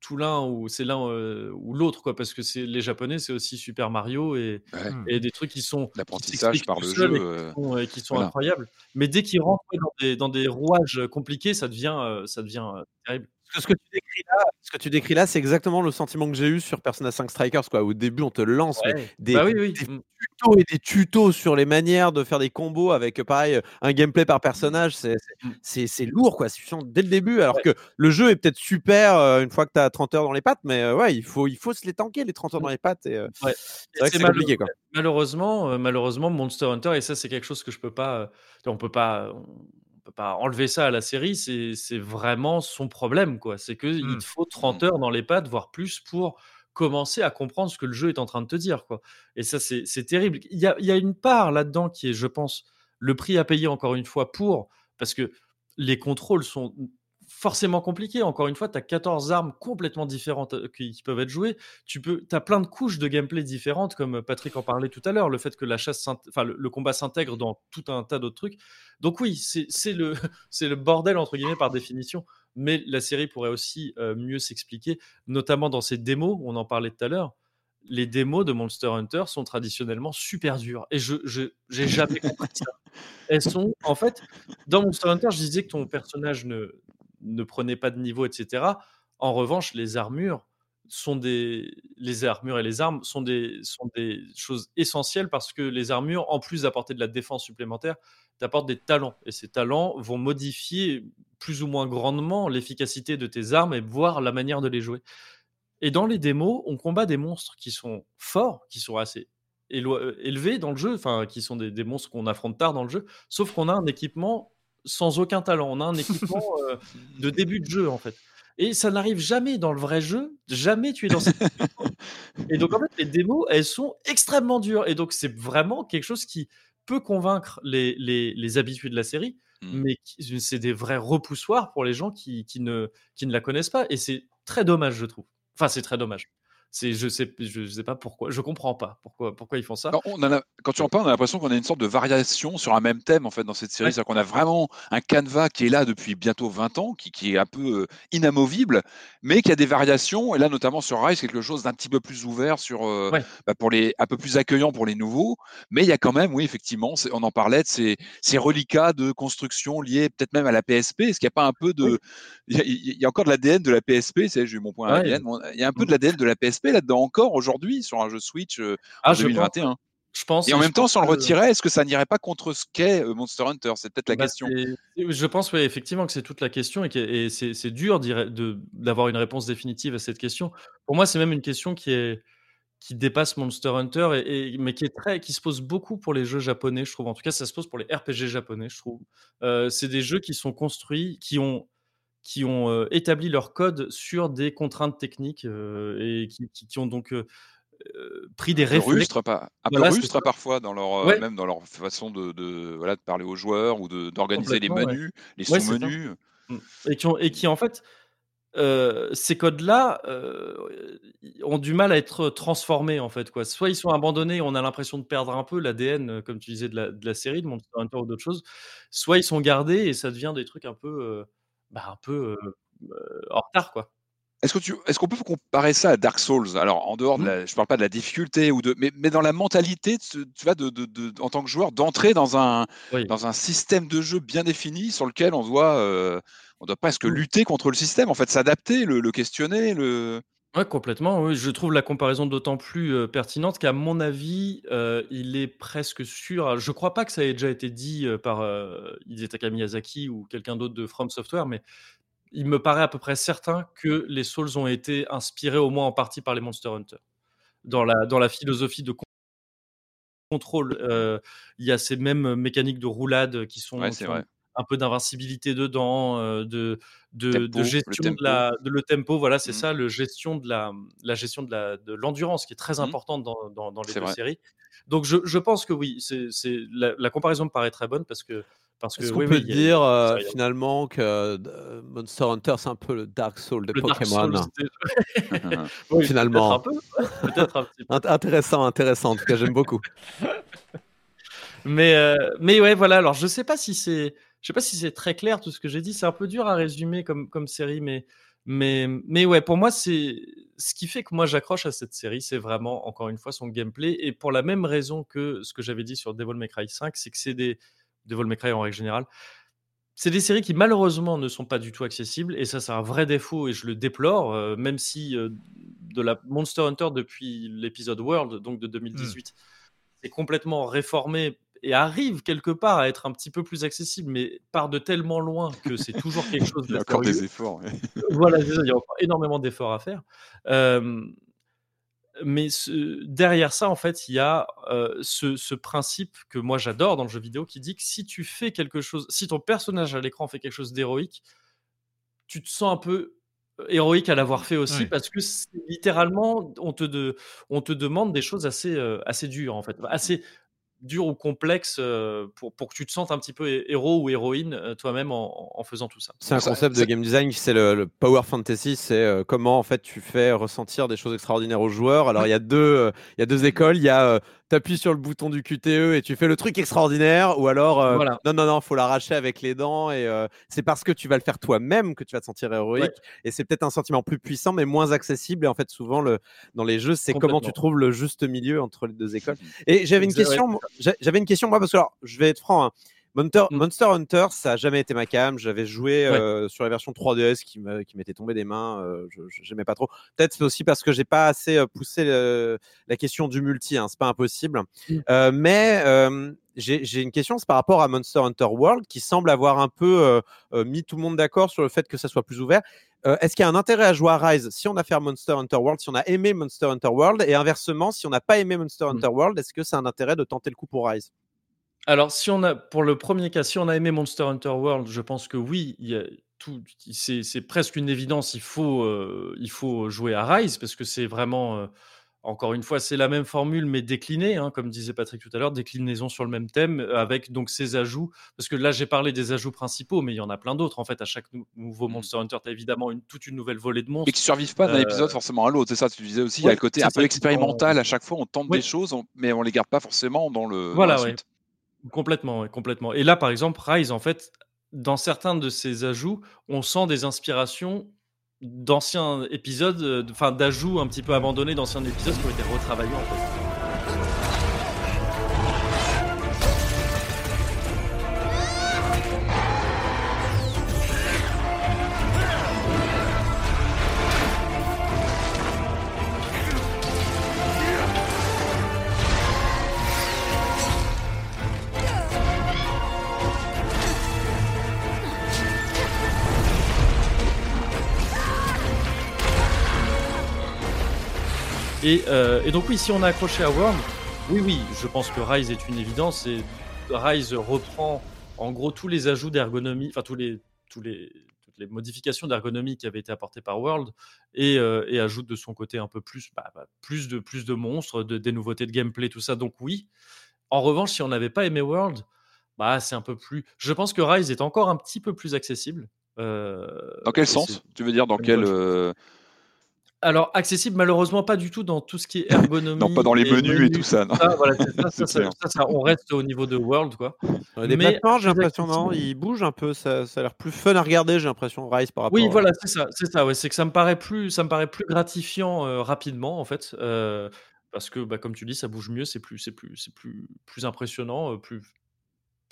tout l'un ou c'est l'un euh, ou l'autre, quoi. Parce que c'est les Japonais, c'est aussi Super Mario et, et, des trucs qui sont l'apprentissage par le jeu, et qui sont, incroyables. Mais dès qu'ils rentrent dans des, dans des, rouages compliqués, ça devient, ça devient terrible ce que tu décris là, ce que tu décris là, c'est exactement le sentiment que j'ai eu sur Persona 5 Strikers. Quoi. Au début, on te lance des, bah mmh. tutos et des tutos sur les manières de faire des combos avec, pareil, un gameplay par personnage. C'est mmh. lourd, quoi. dès le début. Alors que le jeu est peut-être super une fois que tu as 30 heures dans les pattes, mais ouais, il faut, il faut se les tanker, les 30 heures dans les pattes. Et, c'est compliqué, quoi. Malheureusement, malheureusement, Monster Hunter, et ça, c'est quelque chose que je peux pas. on peut pas peut pas enlever ça à la série, c'est vraiment son problème. quoi. C'est qu'il mmh. te faut 30 mmh. heures dans les pattes, voire plus, pour commencer à comprendre ce que le jeu est en train de te dire. quoi. Et ça, c'est terrible. Il y a, il y a une part là-dedans qui est, je pense, le prix à payer encore une fois pour, parce que les contrôles sont forcément compliqué. Encore une fois, tu as 14 armes complètement différentes euh, qui, peuvent être jouées. Tu peux, as plein de couches de gameplay différentes, comme Patrick en parlait tout à l'heure. Le fait que la chasse, enfin, le, combat s'intègre dans tout un tas d'autres trucs. Donc oui, c'est le, le bordel entre guillemets par définition. Mais la série pourrait aussi euh, mieux s'expliquer, notamment dans ses démos. On en parlait tout à l'heure. Les démos de Monster Hunter sont traditionnellement super dures. Et je j'ai jamais compris ça. Elles sont, en fait, dans Monster Hunter, je disais que ton personnage ne, ne prenez pas de niveau, etc. En revanche, les armures sont des les armures et les armes sont des sont des choses essentielles parce que les armures, en plus d'apporter de la défense supplémentaire, t'apportent des talents et ces talents vont modifier plus ou moins grandement l'efficacité de tes armes et voir la manière de les jouer. Et dans les démos, on combat des monstres qui sont forts, qui sont assez élevés dans le jeu, enfin qui sont des, des monstres qu'on affronte tard dans le jeu, sauf qu'on a un équipement sans aucun talent. On a un équipement euh, de début de jeu, en fait. Et ça n'arrive jamais dans le vrai jeu. Jamais tu es dans cette. et donc, en fait, les démos, elles sont extrêmement dures. Et donc, c'est vraiment quelque chose qui peut convaincre les, les, habitués de la série, mmh. mais c'est des vrais repoussoirs pour les gens qui, qui, ne, qui ne la connaissent pas. Et c'est très dommage, je trouve. Enfin, c'est très dommage. C'est, je sais, je sais pas pourquoi, je comprends pas pourquoi, pourquoi ils font ça. Quand, on quand tu en parles, on a l'impression qu'on a une sorte de variation sur un même thème en fait dans cette série. C'est-à-dire qu'on a vraiment un canevas qui est là depuis bientôt 20 ans, qui, qui est un peu euh, inamovible, mais qui a des variations. Et là, notamment sur Rise, quelque chose d'un petit peu plus ouvert, sur, euh, bah, pour les, un peu plus accueillant pour les nouveaux. Mais il y a quand même, oui, effectivement, on en parlait de ces, ces reliquats de construction liés peut-être même à la PSP. Est-ce qu'il n'y a pas un peu de. Il y, a encore de l'ADN de la PSP, j'ai eu mon point ADN. Il y a un peu de l'ADN de la PSP là-dedans encore aujourd'hui sur un jeu Switch euh, en 2021. Je pense, et en même temps, si on le retirait, est-ce que ça n'irait pas contre ce qu'est euh, Monster Hunter? C'est peut-être la bah, question. Je pense oui, effectivement que c'est toute la question et, c'est dur d'avoir une réponse définitive à cette question. Pour moi, c'est même une question qui, est, qui dépasse Monster Hunter, et, mais qui, est très, qui se pose beaucoup pour les jeux japonais, je trouve. En tout cas, ça se pose pour les RPG japonais, je trouve. Euh, c'est des jeux qui sont construits, qui ont qui ont établi leur code sur des contraintes techniques et qui, ont donc pris des réflexes. Pas, un peu rustre parfois dans leur, même dans leur façon de, voilà, de parler aux joueurs ou d'organiser les menus, les sous-menus. Mmh. Et, qui et qui en fait, ces codes-là ont du mal à être transformés en fait. Quoi. Soit ils sont abandonnés, on a l'impression de perdre un peu l'ADN, comme tu disais, de la, de la série, de Monster Hunter ou d'autres choses. Soit ils sont gardés et ça devient des trucs un peu bah, un peu en retard, quoi. Est-ce qu'on peut comparer ça à Dark Souls? Alors, en dehors de mmh. la, je parle pas de la difficulté ou de, mais, mais dans la mentalité, tu vois, de, de, de, en tant que joueur, d'entrer dans un dans un système de jeu bien défini sur lequel on doit on doit presque mmh. lutter contre le système, en fait, s'adapter, le, le, questionner, le. Ouais, complètement. Oui, je trouve la comparaison d'autant plus pertinente qu'à mon avis, il est presque sûr. Je crois pas que ça ait déjà été dit par euh, Hidetaka Miyazaki ou quelqu'un d'autre de From Software, mais il me paraît à peu près certain que les Souls ont été inspirés au moins en partie par les Monster Hunter. Dans la, dans la philosophie de contrôle, il y a ces mêmes mécaniques de roulade qui sont, un peu d'invincibilité dedans, de, de, gestion de la, de le tempo. Voilà, c'est mmh. ça, le gestion de la, la gestion de la, de l'endurance qui est très mmh. importante dans, dans, les deux séries. Donc je, je, pense que oui, c'est, la, la, comparaison me paraît très bonne parce que parce que, Est-ce qu'on peut dire finalement que Monster Hunter c'est un peu le Dark Souls de Pokémon? Finalement. Peut-être un, petit peu. Intéressant, intéressant. En tout cas, j'aime beaucoup. mais, mais ouais, voilà. Alors, je sais pas si c'est je sais pas si c'est très clair tout ce que j'ai dit. C'est un peu dur à résumer comme, comme série, mais, mais, mais ouais, pour moi, c'est ce qui fait que moi j'accroche à cette série, c'est vraiment, encore une fois, son gameplay. Et pour la même raison que ce que j'avais dit sur Devil May Cry 5, c'est que c'est des. Devil May Cry en règle générale, c'est des séries qui malheureusement ne sont pas du tout accessibles. Et ça, c'est un vrai défaut et je le déplore, euh, même si euh, de la Monster Hunter depuis l'épisode World, donc de 2018, mmh. c'est complètement réformé et arrive quelque part à être un petit peu plus accessible, mais part de tellement loin que c'est toujours quelque chose de. il y a encore des efforts. voilà, il y a encore énormément d'efforts à faire. mais derrière ça, en fait, il y a ce, principe que moi j'adore dans le jeu vidéo qui dit que si tu fais quelque chose, si ton personnage à l'écran fait quelque chose d'héroïque, tu te sens un peu héroïque à l'avoir fait aussi parce que littéralement on te, de, on te demande des choses assez, assez dures en fait, assez dur ou complexe pour, pour que tu te sentes un petit peu héros ou héroïne toi-même en, en, faisant tout ça. C'est un concept de game design, c'est le, power fantasy, c'est comment en fait tu fais ressentir des choses extraordinaires aux joueurs. Alors il y a deux, il y a deux écoles, il y a tu appuies sur le bouton du QTE et tu fais le truc extraordinaire, ou alors non, non, non, faut l'arracher avec les dents et c'est parce que tu vas le faire toi-même que tu vas te sentir héroïque et c'est peut-être un sentiment plus puissant mais moins accessible. Et en fait, souvent le, dans les jeux, c'est comment tu trouves le juste milieu entre les deux écoles. Et j'avais une question, j'avais une question moi parce que alors, je vais être franc. Hein, Monster, mm. Monster, Hunter, ça n'a jamais été ma cam. J'avais joué euh, sur la version 3DS qui m'était tombée des mains. Euh, je n'aimais pas trop. Peut-être aussi parce que j'ai pas assez euh, poussé la question du multi. Hein, c'est pas impossible. Mm. mais j'ai une question, c'est par rapport à Monster Hunter World qui semble avoir un peu mis tout le monde d'accord sur le fait que ça soit plus ouvert. Est-ce qu'il y a un intérêt à jouer à Rise si on a fait Monster Hunter World, si on a aimé Monster Hunter World, et inversement, si on n'a pas aimé Monster mm. Hunter World, est-ce que c'est un intérêt de tenter le coup pour Rise? Alors, si on a, pour le premier cas, si on a aimé Monster Hunter World, je pense que oui, c'est, presque une évidence. Il faut, euh, il faut jouer à Rise parce que c'est vraiment, euh, encore une fois, c'est la même formule, mais déclinée, hein, comme disait Patrick tout à l'heure, déclinaison sur le même thème, avec donc ces ajouts. Parce que là, j'ai parlé des ajouts principaux, mais il y en a plein d'autres. En fait, à chaque nouveau mmh. Monster Hunter, tu as évidemment une, toute une nouvelle volée de monstres. Et qui survivent pas d'un épisode forcément à l'autre. C'est ça, tu disais aussi. il y a le côté un peu expérimental. À chaque fois, on tente des choses, mais on les garde pas forcément dans le. Voilà, Complètement, complètement. Et là, par exemple, Rise, en fait, dans certains de ces ajouts, on sent des inspirations d'anciens épisodes, enfin d'ajouts un petit peu abandonnés d'anciens épisodes qui ont été retravaillés en fait. Euh, et, donc oui, si on a accroché à World, oui, oui, je pense que Rise est une évidence. Et Rise reprend en gros tous les ajouts d'ergonomie, enfin tous les, tous les, toutes les modifications d'ergonomie qui avaient été apportées par World et, euh, et, ajoute de son côté un peu plus, bah, bah, plus, de, plus de monstres, de, des nouveautés de gameplay, tout ça. Donc oui. En revanche, si on n'avait pas aimé World, bah, c'est un peu plus. Je pense que Rise est encore un petit peu plus accessible. Euh, dans quel sens? Tu veux dire dans quel alors, accessible, malheureusement, pas du tout dans tout ce qui est ergonomie. non, pas dans les menus, et tout ça. on reste au niveau de World, quoi. Les Mais j'ai l'impression, non Ils bougent un peu, ça, ça a l'air plus fun à regarder, j'ai l'impression, Rise par rapport Oui, voilà, c'est ça, c'est ça, ouais. C'est que ça me paraît plus, ça me paraît plus gratifiant euh, rapidement, en fait. Euh, parce que, bah, comme tu dis, ça bouge mieux, c'est plus, c'est plus, c'est plus, plus impressionnant, euh, plus,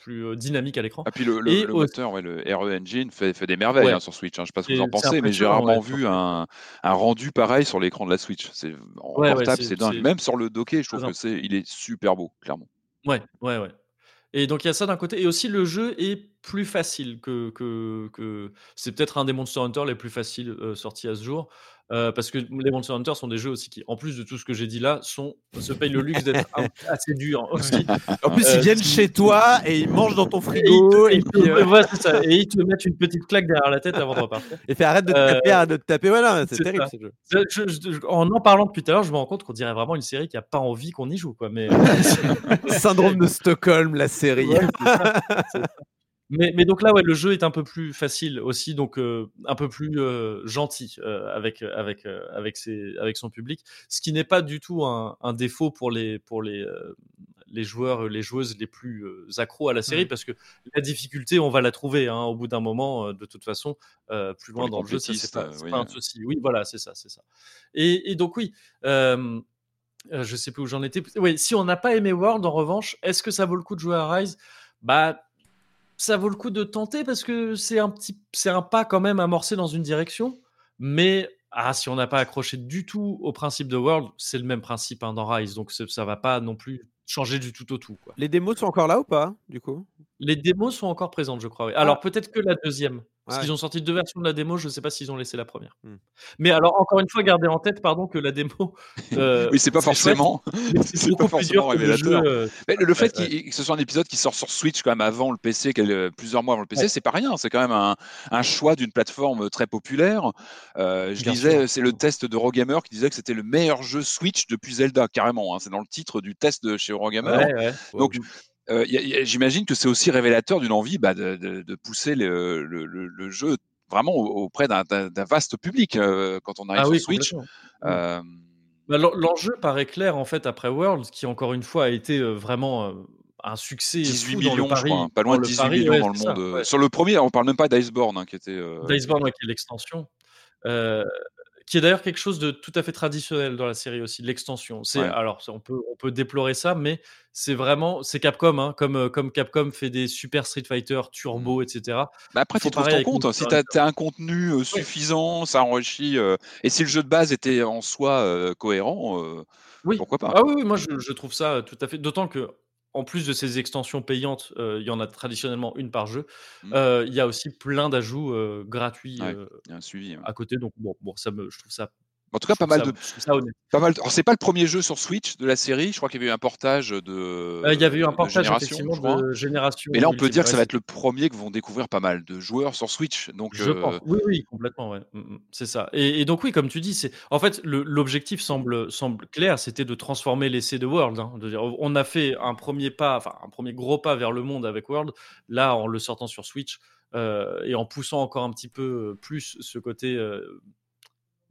plus dynamique à l'écran. Et ah, puis le, le, moteur, ouais, le RE Engine fait, fait des merveilles hein, sur Switch. Hein. Je ne sais pas ce que vous en pensez, mais j'ai rarement vu un, un, rendu pareil sur l'écran de la Switch. C'est en portable, c'est dingue. Même sur le docké, je trouve que c'est il est super beau, clairement. Ouais, ouais, ouais. Et donc il y a ça d'un côté. Et aussi le jeu est plus facile que. que, que... C'est peut-être un des Monster Hunter les plus faciles sortis à ce jour. Euh, parce que les Monster Hunter sont des jeux aussi qui, en plus de tout ce que j'ai dit là, sont, se payent le luxe d'être assez durs aussi. En plus, ils euh, viennent chez toi et ils mangent dans ton frigo. Et, ils te, euh, ça. et ils te mettent une petite claque derrière la tête avant de repartir. Et fait arrête de te taper, arrête de te taper. Voilà, c'est terrible ce jeu. en en parlant depuis tout à l'heure, je me rends compte qu'on dirait vraiment une série qui a pas envie qu'on y joue. Quoi. Mais... Syndrome de Stockholm, la série. Mais, donc là, ouais, le jeu est un peu plus facile aussi, donc euh, un peu plus euh, gentil euh, avec, avec, avec, ses, avec son public, ce qui n'est pas du tout un, défaut pour les, pour les, les joueurs, les joueuses les plus accros à la série, mmh. parce que la difficulté, on va la trouver hein, au bout d'un moment, de toute façon, plus loin dans le jeu, c'est pas, pas, un souci. Oui, voilà, c'est ça, c'est ça. Et, et, donc oui. je sais plus où j'en étais. Oui, si on n'a pas aimé World, en revanche, est-ce que ça vaut le coup de jouer à Rise? Bah, ça vaut le coup de tenter parce que c'est un petit, c'est un pas quand même amorcé dans une direction. Mais ah, si on n'a pas accroché du tout au principe de World, c'est le même principe hein, dans Rise, donc ça va pas non plus changer du tout au tout. Quoi. Les démos sont encore là ou pas, du coup? Les démos sont encore présentes, je crois. Alors ah. peut-être que la deuxième. Parce qu'ils ont sorti deux versions de la démo, je ne sais pas s'ils ont laissé la première. Mmh. Mais alors, encore une fois, gardez en tête, pardon, que la démo. Euh, oui, c'est pas forcément. C'est pas forcément révélateur. Euh, mais le, fait que ce soit un épisode qui sort sur Switch quand même avant le PC, plusieurs mois avant le PC, c'est pas rien. C'est quand même un, un choix d'une plateforme très populaire. Euh, je disais, c'est le test de Rogamer qui disait que c'était le meilleur jeu Switch depuis Zelda, carrément. Hein. C'est dans le titre du test de chez Eurogamer. Donc, euh, j'imagine que c'est aussi révélateur d'une envie bah, de, pousser le, jeu vraiment auprès d'un vaste public euh, quand on arrive ah sur Switch. Euh, bah, l'enjeu paraît clair en fait après World, qui encore une fois a été vraiment un succès 18 millions, je crois, hein, pas loin de 18 millions dans le monde. Sur le premier, on parle même pas d'Iceborne, hein, qui était. D'Iceborne, qui est l'extension qui est d'ailleurs quelque chose de tout à fait traditionnel dans la série aussi, l'extension. C'est alors on peut on peut déplorer ça, mais c'est vraiment c'est Capcom, hein, comme euh, comme Capcom fait des Super Street Fighter, Turbo, mmh. etc. Bah après, tu trouves ton compte. Hein. Si tu as, un contenu euh, suffisant, ça enrichit. Euh, et si le jeu de base était en soi cohérent, oui. pourquoi pas? Ah oui, moi je, je, trouve ça tout à fait. D'autant que en plus de ces extensions payantes, il y en a traditionnellement une par jeu. Mmh. il y a aussi plein d'ajouts gratuits à côté. Donc bon, bon, ça me, je trouve ça En tout cas, pas mal de. Pas mal. C'est pas le premier jeu sur Switch de la série. Je crois qu'il y avait eu un portage de. Euh, il y avait eu un portage génération, de génération. Mais là, on peut dire que ça va être le premier que vont découvrir pas mal de joueurs sur Switch. Donc, je pense. Oui, oui, complètement. Ouais. Mm, mm, c'est ça. Et, donc, oui, comme tu dis, c'est. En fait, l'objectif semble, semble clair. C'était de transformer l'essai de World. Hein. de dire, on a fait un premier pas, enfin, un premier gros pas vers le monde avec World. Là, en le sortant sur Switch. Euh, et en poussant encore un petit peu plus ce côté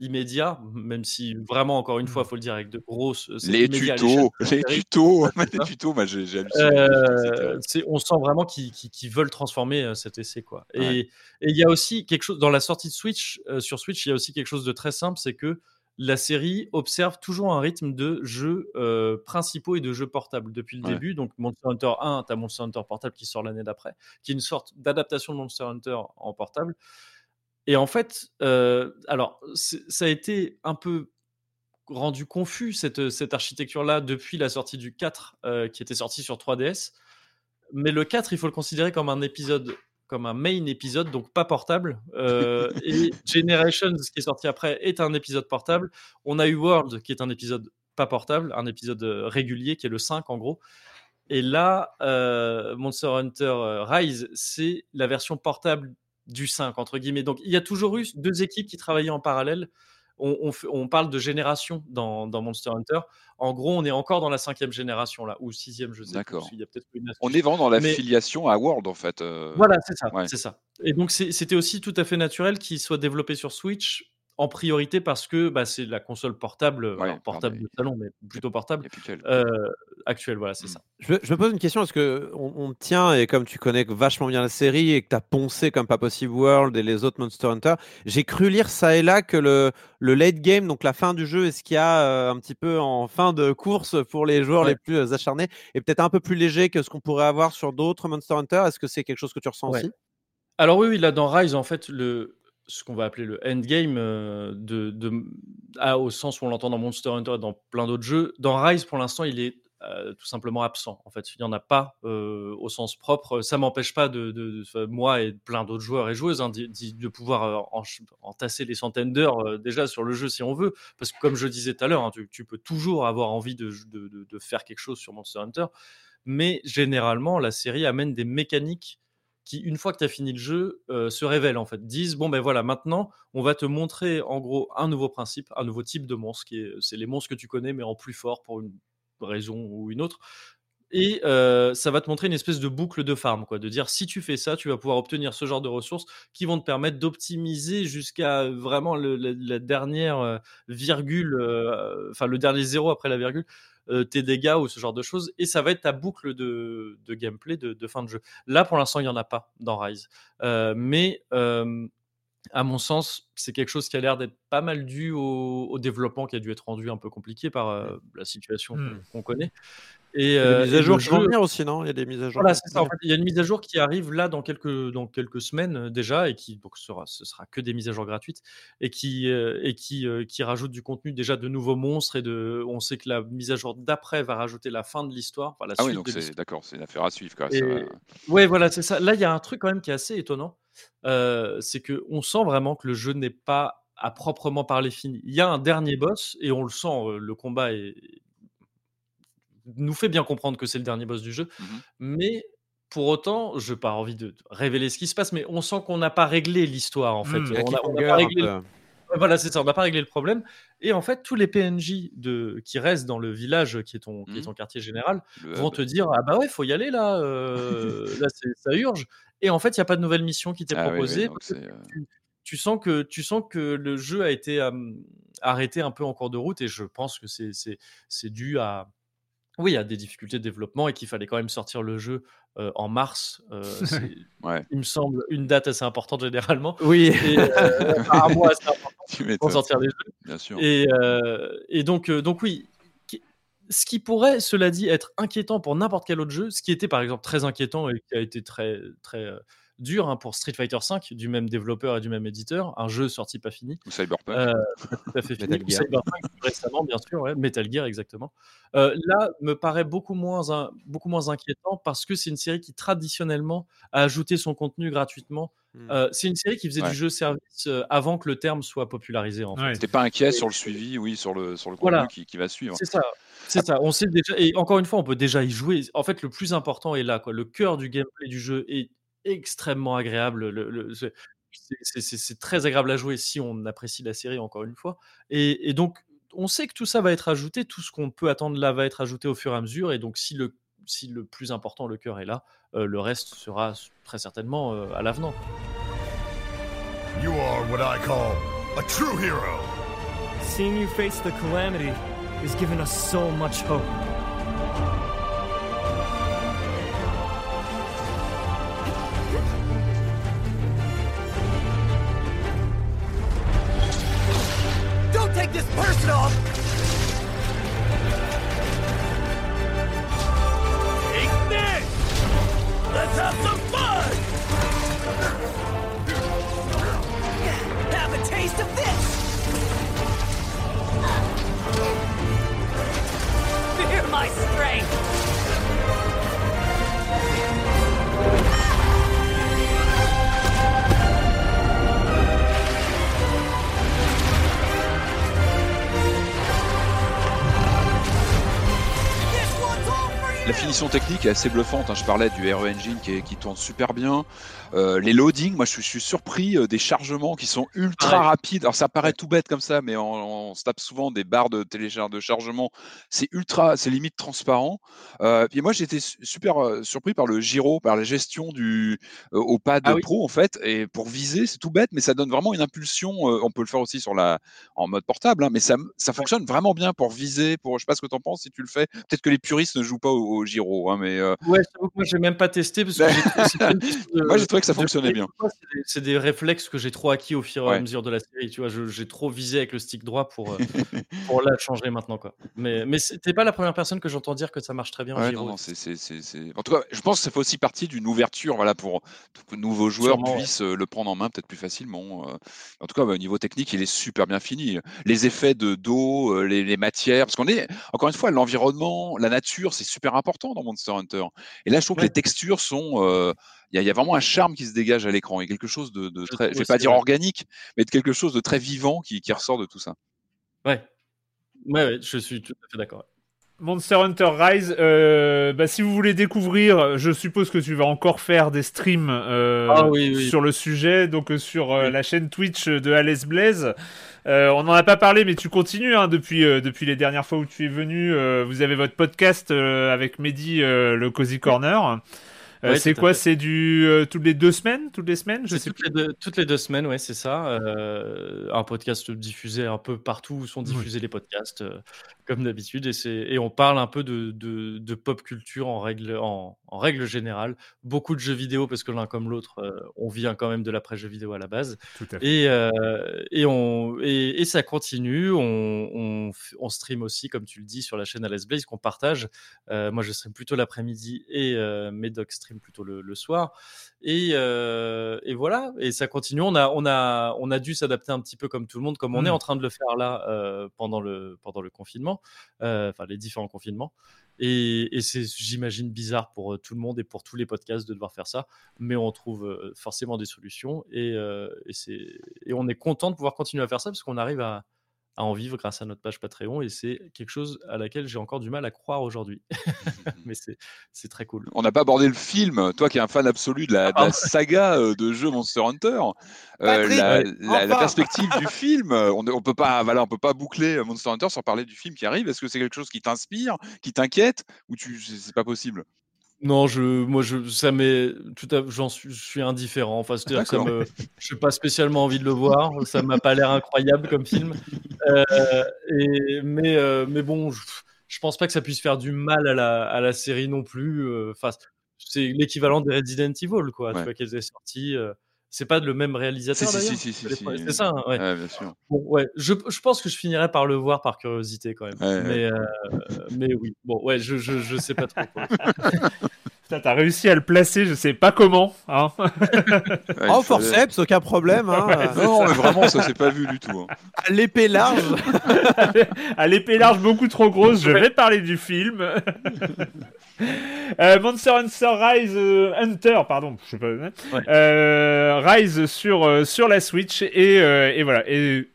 immédiat, même si vraiment, encore une fois, il mmh. faut le dire avec de grosses. Les tutos, les tutos, les tutos, moi j'ai euh, On sent vraiment qu'ils veulent transformer euh, cet essai. Quoi. Et il y a aussi quelque chose, dans la sortie de Switch, euh, sur Switch, il y a aussi quelque chose de très simple, c'est que la série observe toujours un rythme de jeux principaux et de jeux portables depuis le début. Donc Monster Hunter 1, tu as Monster Hunter portable qui sort l'année d'après, qui est une sorte d'adaptation de Monster Hunter en portable. Et en fait, alors, ça a été un peu rendu confus, cette, cette architecture-là, depuis la sortie du 4, qui était sorti sur 3DS. Mais le 4, il faut le considérer comme un épisode, comme un main épisode, donc pas portable. et Generations, qui est sorti après, est un épisode portable. On a eu World, qui est un épisode pas portable, un épisode régulier, qui est le 5 en gros. Et là, Monster Hunter Rise, c'est la version portable du 5, entre guillemets. Donc, il y a toujours eu deux équipes qui travaillaient en parallèle. On, on, parle de génération dans, Monster Hunter. En gros, on est encore dans la cinquième génération, là, ou sixième, je sais D'accord. on est vraiment dans la filiation à World, en fait. Euh, voilà, c'est ça, c'est ça. Et donc, c'était aussi tout à fait naturel qu'il soit développé sur Switch en priorité parce que bah, c'est la console portable, portable de salon, mais plutôt portable, euh, actuelle. Voilà, c'est mmh. ça. Je, me pose une question parce que on, tient, et comme tu connais vachement bien la série et que tu as poncé comme pas possible World et les autres Monster Hunter, j'ai cru lire ça et là que le, le late game, donc la fin du jeu, est ce qu'il y a euh, un petit peu en fin de course pour les joueurs les plus euh, acharnés, est peut-être un peu plus léger que ce qu'on pourrait avoir sur d'autres Monster Hunter? Est-ce que c'est quelque chose que tu ressens aussi? Alors oui, oui, là dans Rise, en fait, le, ce qu'on va appeler le endgame, euh, de, au sens où on l'entend dans Monster Hunter et dans plein d'autres jeux. Dans Rise, pour l'instant, il est euh, tout simplement absent. En fait, il n'y en a pas euh, au sens propre. Ça m'empêche pas de, moi et plein d'autres joueurs et joueuses hein, de, pouvoir entasser les centaines d'heures déjà sur le jeu si on veut. Parce que comme je disais tout à l'heure, hein, tu, peux toujours avoir envie de, faire quelque chose sur Monster Hunter. Mais généralement, la série amène des mécaniques qui, une fois que tu as fini le jeu, euh, se révèlent en fait, disent bon ben voilà, maintenant on va te montrer en gros un nouveau principe, un nouveau type de monstre, c'est les monstres que tu connais mais en plus fort pour une raison ou une autre. Et euh, ça va te montrer une espèce de boucle de farm, quoi, de dire si tu fais ça, tu vas pouvoir obtenir ce genre de ressources qui vont te permettre d'optimiser jusqu'à vraiment la, dernière euh, virgule, enfin le dernier zéro après la virgule, euh, tes dégâts ou ce genre de choses. Et ça va être ta boucle de, gameplay de, fin de jeu. Là, pour l'instant, il n'y en a pas dans Rise. Euh, mais euh, à mon sens, c'est quelque chose qui a l'air d'être pas mal dû au, développement qui a dû être rendu un peu compliqué par la situation mmh. qu'on connaît. Et, euh, mises à jour qui vont venir aussi, non? Il y a des mises à jour. Voilà, c'est ça. En fait, il y a une mise à jour qui arrive là dans quelques, dans quelques semaines euh, déjà et qui donc sera, ce sera que des mises à jour gratuites et qui, euh, et qui, euh, qui rajoute du contenu déjà de nouveaux monstres et de. On sait que la mise à jour d'après va rajouter la fin de l'histoire. Enfin, la ah oui, donc c'est d'accord, c'est une affaire à suivre. Quoi, Ouais, voilà, c'est ça. Là, il y a un truc quand même qui est assez étonnant, c'est que on sent vraiment que le jeu n'est pas à proprement parler fini. Il y a un dernier boss et on le sent, le combat est nous fait bien comprendre que c'est le dernier boss du jeu. Mmh mais pour autant, je n'ai pas envie de révéler ce qui se passe, mais on sent qu'on n'a pas réglé l'histoire en fait. Mmh, on n'a pas réglé. Le... Voilà, c'est ça, on n'a pas réglé le problème. Et en fait, tous les PNJ de... qui restent dans le village qui est ton, qui est mmh. ton quartier général vont te dire Ah bah ouais, faut y aller là, euh... là ça urge. Et en fait, il n'y a pas de nouvelle mission qui t'est ah proposée. Euh tu, sens que, tu sens que le jeu a été arrêté un peu en cours de route et je pense que c'est dû à, oui, il y a des difficultés de développement et qu'il fallait quand même sortir le jeu en mars. Il me semble une date assez importante généralement. Oui. Et, un mois assez important pour sortir les jeux. Bien sûr. Et, et donc, donc oui, ce qui pourrait, cela dit, être inquiétant pour n'importe quel autre jeu, ce qui était par exemple très inquiétant et qui a été très, très dur hein, pour Street Fighter V, du même développeur et du même éditeur, un jeu sorti pas fini. Ou Cyberpunk. Euh, tout à fait fini. Metal Gear. Cyberpunk récemment, bien sûr, ouais. Metal Gear, exactement. Euh, là, me paraît beaucoup moins, beaucoup moins inquiétant parce que c'est une série qui traditionnellement a ajouté son contenu gratuitement Mmh. c'est une série qui faisait du jeu service avant que le terme soit popularisé. En fait. pas inquiet sur le suivi, oui, sur le, sur le contenu qui, qui, va suivre. C'est ça. C'est ça. On sait déjà. Et encore une fois, on peut déjà y jouer. En fait, le plus important est là. Quoi. Le cœur du gameplay du jeu est extrêmement agréable. Le, c'est très agréable à jouer si on apprécie la série, encore une fois. Et, donc, on sait que tout ça va être ajouté. Tout ce qu'on peut attendre là va être ajouté au fur et à mesure. Et donc, si le, si le plus important, le cœur, est là, le reste sera très certainement à l'avenant. You are what I call a true hero. Seeing you face the calamity is giving us so much hope. Don't take this personal! Take this! Let's have some La finition technique est assez bluffante. Hein. Je parlais du RE Engine qui, qui tourne super bien. Euh, les loadings, moi je, suis surpris euh, des chargements qui sont ultra rapides. Alors ça paraît tout bête comme ça, mais on, se tape souvent des barres de téléchargement de chargement. C'est ultra, c'est limite transparent. Euh, et moi j'étais super surpris par le gyro, par la gestion du au pad ah pro en fait. Et pour viser, c'est tout bête, mais ça donne vraiment une impulsion. on peut le faire aussi sur la en mode portable, hein, mais ça, ça fonctionne vraiment bien pour viser. Pour je sais pas ce que tu en penses si tu le fais. Peut-être que les puristes ne jouent pas au, gyro, hein, mais ouais, moi j'ai même pas testé parce que moi j'ai trouvé que ça fonctionnait bien. C'est des réflexes que j'ai trop acquis au fur et à mesure de la série. Tu vois, j'ai trop visé avec le stick droit pour, euh, pour là changer maintenant. Quoi. Mais, mais c'était pas la première personne que j'entends dire que ça marche très bien. non, non, c'est, En tout cas, je pense que ça fait aussi partie d'une ouverture voilà, pour que nouveaux joueurs puissent euh, le prendre en main peut-être plus facilement. Euh. En tout cas, bah, au niveau technique, il est super bien fini. Les effets de dos, les, matières, parce qu'on est, encore une fois, l'environnement, la nature, c'est super important dans Monster Hunter. Et là, je trouve que les textures sont il y, a vraiment un charme qui se dégage à l'écran. Il y a quelque chose de, très, je vais pas dire organique, mais de quelque chose de très vivant qui, ressort de tout ça. Ouais. ouais, je suis tout à fait d'accord. Monster Hunter Rise, euh, bah, si vous voulez découvrir, je suppose que tu vas encore faire des streams euh, ah sur le sujet, donc euh, sur la chaîne Twitch de Alice Blaze. on n'en a pas parlé, mais tu continues hein, depuis, depuis les dernières fois où tu es venu. vous avez votre podcast avec Mehdi, le Cozy Corner. Euh, c'est quoi C'est du euh, toutes les deux semaines Toutes les semaines Je sais toutes, Les deux, toutes les deux semaines, ouais, c'est ça. Euh, un podcast diffusé un peu partout où sont diffusés les podcasts, comme d'habitude. Et, et on parle un peu de, de, de pop culture en règle, en, en, règle générale. Beaucoup de jeux vidéo, parce que l'un comme l'autre, on vient quand même de l'après-jeu vidéo à la base. Tout à fait. Et, et, on, et, et, ça continue. On, on, on, stream aussi, comme tu le dis, sur la chaîne Alice Blaze qu'on partage. moi, je stream plutôt l'après-midi et Medoc stream plutôt le, soir. Et, euh, et, voilà, et ça continue. On a, on a, on a dû s'adapter un petit peu comme tout le monde, comme on est mmh. en train de le faire là euh, pendant, le, pendant le confinement, euh, enfin les différents confinements. Et, et c'est, j'imagine, bizarre pour tout le monde et pour tous les podcasts de devoir faire ça, mais on trouve forcément des solutions et, et, c'est, et on est content de pouvoir continuer à faire ça parce qu'on arrive à, à en vivre grâce à notre page Patreon et c'est quelque chose à laquelle j'ai encore du mal à croire aujourd'hui. Mais c'est très cool. On n'a pas abordé le film, toi qui es un fan absolu de la, ah. saga euh, de jeux Monster Hunter, euh, la, perspective du film, euh, on ne peut, pas, voilà, on peut pas boucler Monster Hunter sans parler du film qui arrive. Est-ce que c'est quelque chose qui t'inspire, qui t'inquiète ou tu c'est pas possible? Non, je, moi, je, ça m'est, tout à, j'en suis, je suis indifférent. Enfin, c'est-à-dire que me, je n'ai pas spécialement envie de le voir. Ça m'a pas l'air incroyable comme film. Euh, et, mais, euh, mais bon, je, je, pense pas que ça puisse faire du mal à la, à la série non plus. Euh, enfin, c'est l'équivalent de Resident Evil, quoi. Tu vois qu'elle est sortie. C'est pas le même réalisateur si, si, si, C'est ça, hein, ouais. bien sûr. Bon, ouais, je, je, pense que je finirai par le voir par curiosité quand même. mais, euh, mais oui, bon, ouais, je, je, je sais pas trop. T'as réussi à le placer, je sais pas comment. Hein. oh, forceps, aucun problème. Hein. non, mais vraiment, ça s'est pas vu du tout. Hein. À l'épée large. à l'épée large beaucoup trop grosse, je vais parler du film. Euh, Monster Hunter Rise euh, Hunter, pardon, je sais pas. Hein. Euh, Rise sur sur la Switch et, et voilà et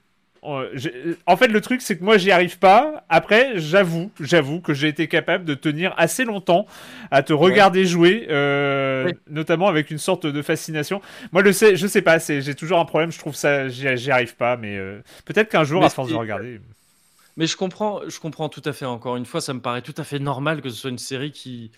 en fait, le truc, c'est que moi, j'y arrive pas. Après, j'avoue, j'avoue que j'ai été capable de tenir assez longtemps à te regarder jouer, euh, notamment avec une sorte de fascination. Moi, le sais, je sais pas, j'ai toujours un problème. Je trouve ça, j'y arrive pas, mais euh, peut-être qu'un jour, à force de regarder. Mais je comprends, je comprends tout à fait. Encore une fois, ça me paraît tout à fait normal que ce soit une série qui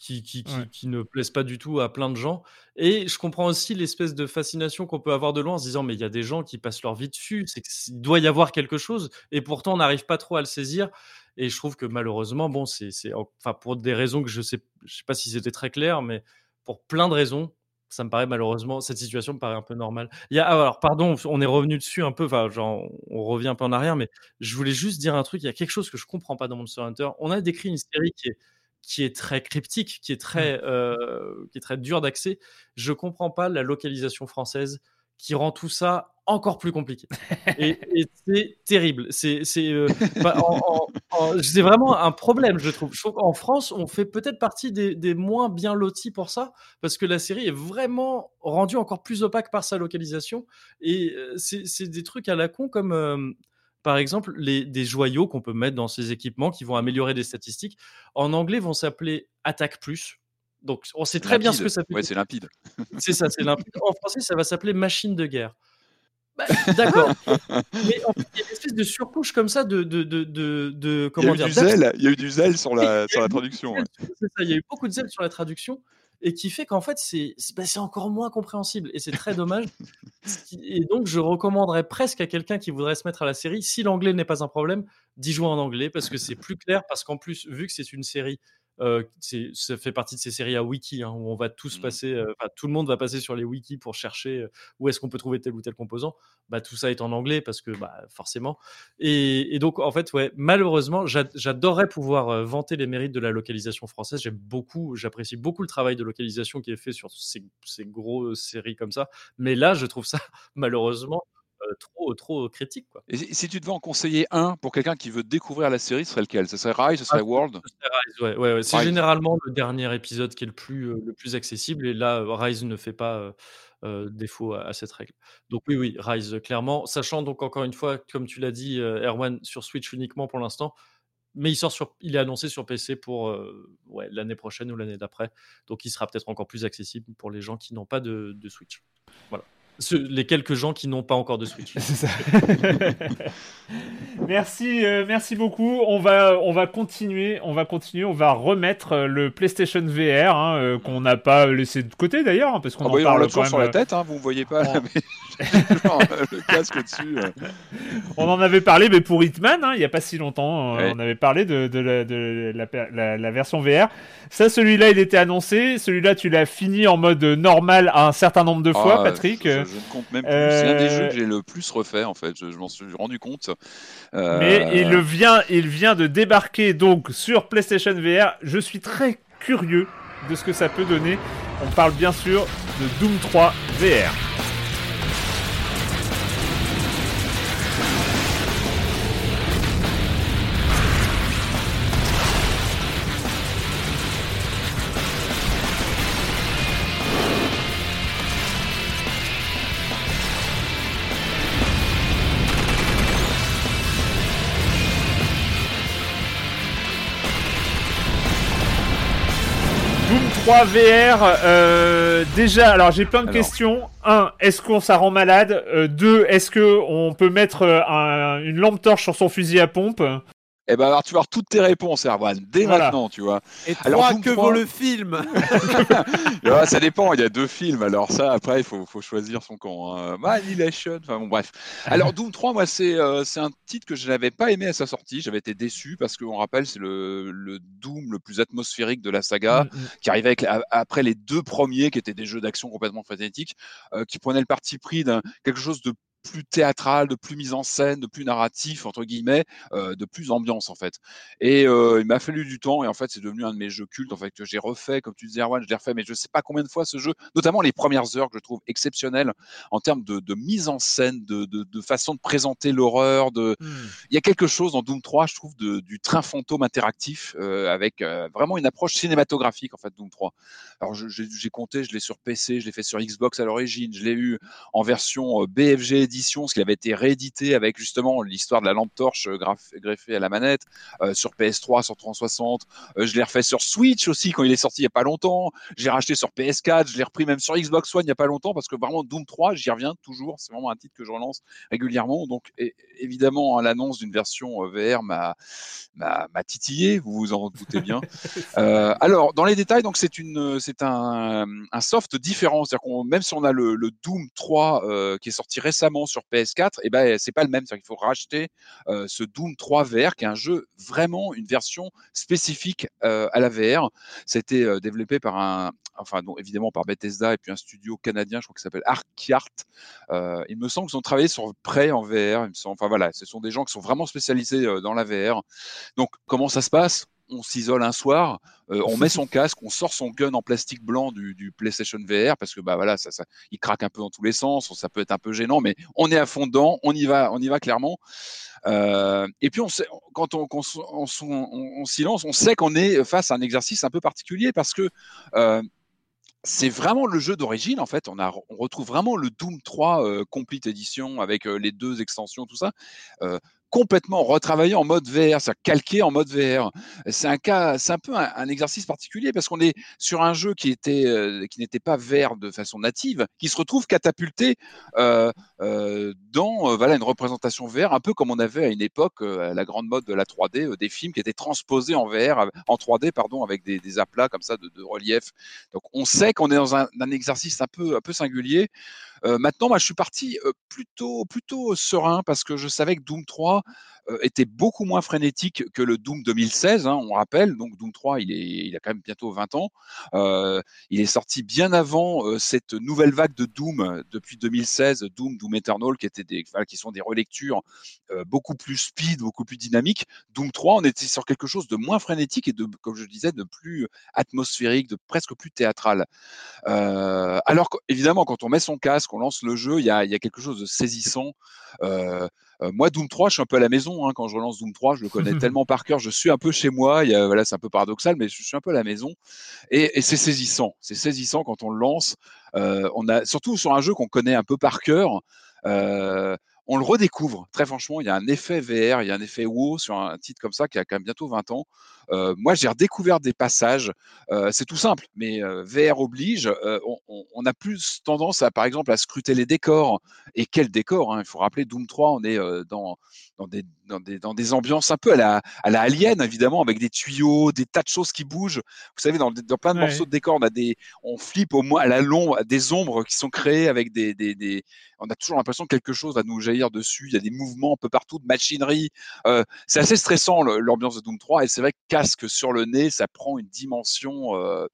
qui, qui, qui, ne plaisent pas du tout à plein de gens. Et je comprends aussi l'espèce de fascination qu'on peut avoir de loin en se disant, mais il y a des gens qui passent leur vie dessus, c'est qu'il doit y avoir quelque chose, et pourtant on n'arrive pas trop à le saisir. Et je trouve que malheureusement, bon, c'est, enfin, pour des raisons que je sais, je sais pas si c'était très clair, mais pour plein de raisons, ça me paraît malheureusement, cette situation me paraît un peu normale. Il y a, alors, pardon, on est revenu dessus un peu, enfin, genre, on revient un peu en arrière, mais je voulais juste dire un truc. Il y a quelque chose que je comprends pas dans Monster Hunter. On a décrit une série qui est qui est très cryptique, qui est très, mmh. euh, qui est très dur d'accès. Je comprends pas la localisation française qui rend tout ça encore plus compliqué. et, c'est terrible. C'est euh, vraiment un problème, je trouve. Je trouve qu'en France, on fait peut-être partie des, des, moins bien lotis pour ça, parce que la série est vraiment rendue encore plus opaque par sa localisation. Et euh, c'est des trucs à la con comme euh, par exemple, les, des joyaux qu'on peut mettre dans ces équipements qui vont améliorer des statistiques, en anglais vont s'appeler Attaque Plus. Donc, on sait très bien ce que ça fait. Ouais, c'est limpide. C'est ça, c'est limpide. En français, ça va s'appeler Machine de guerre. Bah, d'accord. Mais en fait, il y a une espèce de surcouche comme ça de. de, de, de, comment il, y a eu du zèle, il y a eu du zèle sur la, sur la traduction. C'est ça, il y a eu beaucoup de zèle sur la traduction et qui fait qu'en fait, c'est bah, encore moins compréhensible et c'est très dommage. et donc, je recommanderais presque à quelqu'un qui voudrait se mettre à la série, si l'anglais n'est pas un problème, d'y jouer en anglais parce que c'est plus clair. Parce qu'en plus, vu que c'est une série euh, ça fait partie de ces séries à wiki hein, où on va tous mmh. passer, euh, tout le monde va passer sur les wikis pour chercher euh, où est-ce qu'on peut trouver tel ou tel composant. Bah, tout ça est en anglais parce que bah, forcément. Et, donc en fait, ouais, malheureusement, j'adorerais pouvoir vanter les mérites de la localisation française. J'aime beaucoup, j'apprécie beaucoup le travail de localisation qui est fait sur ces, ces grosses séries comme ça. Mais là, je trouve ça malheureusement trop, trop critique. Quoi. Et si tu devais en conseiller un pour quelqu'un qui veut découvrir la série, ce serait lequel? Ce serait Rise, ce serait ah, World ouais, ouais, C'est généralement le dernier épisode qui est le plus, euh, le plus accessible, et là, Rise ne fait pas euh, défaut à, cette règle. Donc oui, oui, Rise, clairement. Sachant donc encore une fois, comme tu l'as dit, Erwan, sur Switch uniquement pour l'instant, mais il, sort sur, il est annoncé sur PC pour ouais, l'année prochaine ou l'année d'après. Donc il sera peut-être encore plus accessible pour les gens qui n'ont pas de, de Switch. Voilà les quelques gens qui n'ont pas encore de Switch. Ça. merci, euh, merci beaucoup. On va, on va continuer, on va continuer, on va remettre euh, le PlayStation VR hein, euh, qu'on n'a pas laissé de côté d'ailleurs, hein, parce qu'on ah en bah, parle on sur la tête. Hein, vous ne voyez pas le casque dessus. On en avait parlé, mais pour Hitman, il n'y a pas si longtemps, on avait parlé de, de, la, de la, la, version VR. Ça, celui-là, il était annoncé. Celui-là, tu l'as fini en mode normal un certain nombre de fois, ah, Patrick je ne compte même plus. C'est un des jeux que j'ai le plus refait, en fait. Je, m'en suis rendu compte. Euh, Mais il, vient, il vient de débarquer donc sur PlayStation VR. Je suis très curieux de ce que ça peut donner. On parle bien sûr de Doom 3 VR. VR, euh, déjà, alors j'ai plein de questions. Un, est-ce qu'on ça rend malade? Euh, Deux, est-ce que on peut mettre euh, une lampe torche sur son fusil à pompe? Eh ben, alors, tu vas avoir toutes tes réponses, Erwan, dès maintenant, tu vois. Et alors, que vaut le film Ça dépend, il y a deux films. Alors, ça, après, il faut, faut, choisir son camp. Hein. Annihilation, enfin bon, bref. Alors, Doom 3, moi, c'est euh, c'est un titre que je n'avais pas aimé à sa sortie. J'avais été déçu parce qu'on rappelle, c'est le, le, Doom le plus atmosphérique de la saga, mm, mm. qui arrivait avec, après les deux premiers, qui étaient des jeux d'action complètement frénétiques, euh, qui prenaient le parti pris d'un quelque chose de plus théâtral, de plus mise en scène, de plus narratif entre guillemets, euh, de plus ambiance en fait. Et euh, il m'a fallu du temps et en fait c'est devenu un de mes jeux cultes en fait que j'ai refait comme tu disais Erwan, je l'ai refait mais je sais pas combien de fois ce jeu, notamment les premières heures que je trouve exceptionnelles en termes de, de mise en scène, de, de, de façon de présenter l'horreur. De... Mmh. Il y a quelque chose dans Doom 3 je trouve de, du train fantôme interactif euh, avec euh, vraiment une approche cinématographique en fait Doom 3. Alors j'ai compté, je l'ai sur PC, je l'ai fait sur Xbox à l'origine, je l'ai eu en version BFG édition, ce qui avait été réédité avec justement l'histoire de la lampe torche euh, greffée à la manette, euh, sur PS3, sur 360. Euh, je l'ai refait sur Switch aussi quand il est sorti il n'y a pas longtemps. J'ai racheté sur PS4, je l'ai repris même sur Xbox One il n'y a pas longtemps parce que vraiment Doom 3, j'y reviens toujours. C'est vraiment un titre que je relance régulièrement. Donc évidemment, hein, l'annonce d'une version VR m'a titillé, vous vous en doutez bien. alors dans les détails, donc c'est une c'est un, un, soft différent, c'est-à-dire qu'on même si on a le, le Doom 3 qui est sorti récemment sur PS4, et ben c'est pas le même. Qu'il faut racheter ce Doom 3 VR, qui est un jeu vraiment une version spécifique à la VR. C'était développé par un, enfin évidemment par Bethesda et puis un studio canadien, je crois qu'il s'appelle Arcart. il me semble qu'ils ont travaillé sur Prey en VR. Il. Enfin voilà, ce sont des gens qui sont vraiment spécialisés dans la VR. Donc comment ça se passe? On s'isole un soir, euh, on met son casque, on sort son gun en plastique blanc du, PlayStation VR parce que bah voilà, ça, ça, il craque un peu dans tous les sens, ça peut être un peu gênant, mais on est à fond dedans, on y va, on y va clairement. Euh, et puis on sait, quand on, on, silence, on sait qu'on est face à un exercice un peu particulier parce que euh, c'est vraiment le jeu d'origine en fait. On, a, on retrouve vraiment le Doom 3 Complete Edition avec les deux extensions, tout ça complètement retravaillé en mode VR, c'est calqué en mode VR. C'est un cas, c'est un peu un, exercice particulier parce qu'on est sur un jeu qui était, euh, qui n'était pas VR de façon native, qui se retrouve catapulté euh, euh, dans voilà une représentation VR, un peu comme on avait à une époque la grande mode de la 3D, des films qui étaient transposés en VR, en 3D pardon, avec des, aplats comme ça de, de, relief. Donc on sait qu'on est dans un, un, exercice un peu, un peu singulier. Maintenant, moi, je suis parti plutôt, plutôt serein parce que je savais que Doom 3 euh, était beaucoup moins frénétique que le Doom 2016. Hein, on rappelle, donc Doom 3, il, est, il a quand même bientôt 20 ans. Euh, il est sorti bien avant euh, cette nouvelle vague de Doom depuis 2016, Doom, Doom Eternal, qui, étaient des, qui sont des relectures beaucoup plus speed, beaucoup plus dynamiques. Doom 3, on était sur quelque chose de moins frénétique et de, comme je disais, de plus atmosphérique, de presque plus théâtral. alors évidemment, quand on met son casque, on lance le jeu, il y a, y a quelque chose de saisissant. Euh, moi, Doom 3, je suis un peu à la maison hein, quand je relance Doom 3. Je le connais tellement par cœur. Je suis un peu chez moi. Il y a, voilà, c'est un peu paradoxal, mais je suis un peu à la maison. Et, et c'est saisissant. C'est saisissant quand on le lance. Euh, on a surtout sur un jeu qu'on connaît un peu par cœur. Euh, on le redécouvre. Très franchement, il y a un effet VR, il y a un effet WoW sur un titre comme ça qui a quand même bientôt 20 ans. Euh, moi, j'ai redécouvert des passages. Euh, c'est tout simple, mais euh, VR oblige. On, a plus tendance à, par exemple, à scruter les décors. Et quel décor hein. Il faut rappeler, Doom 3, on est dans, dans des, dans, des, dans, des, ambiances un peu à la, à la Alien, évidemment, avec des tuyaux, des tas de choses qui bougent. Vous savez, dans, dans plein de morceaux de décors, on a des, on flippe au moins à la longue, des ombres qui sont créées avec des, des, des on a toujours l'impression que quelque chose va nous jaillir dessus. Il y a des mouvements un peu partout de machinerie. Euh, c'est assez stressant l'ambiance de Doom 3 et c'est vrai que casque sur le nez, ça prend une dimension, euh,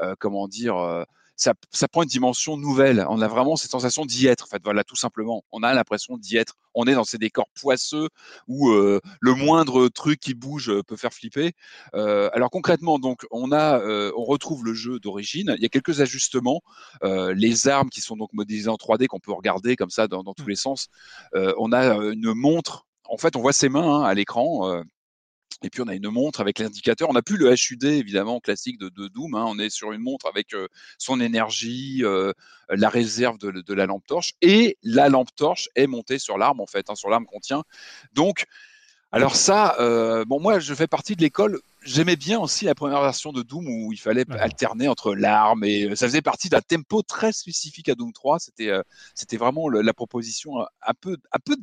euh, comment dire, ça, ça, prend une dimension nouvelle. On a vraiment cette sensation d'y être. En fait, voilà, tout simplement. On a l'impression d'y être. On est dans ces décors poisseux où euh, le moindre truc qui bouge euh, peut faire flipper. Euh, alors concrètement, donc, on a, euh, on retrouve le jeu d'origine. Il y a quelques ajustements. Euh, les armes qui sont donc modélisées en 3D qu'on peut regarder comme ça dans, dans tous mmh. les sens. on a une montre. En fait, on voit ses mains hein, à l'écran. Et puis on a une montre avec l'indicateur. On n'a plus le HUD évidemment classique de, de Doom. Hein. On est sur une montre avec euh, son énergie, euh, la réserve de, de, la lampe torche, et la lampe torche est montée sur l'arme en fait, hein, sur l'arme qu'on tient. Donc, alors ça, euh, bon moi je fais partie de l'école. J'aimais bien aussi la première version de Doom où il fallait alterner entre l'arme et ça faisait partie d'un tempo très spécifique à Doom 3. C'était c'était vraiment la proposition un peu un peu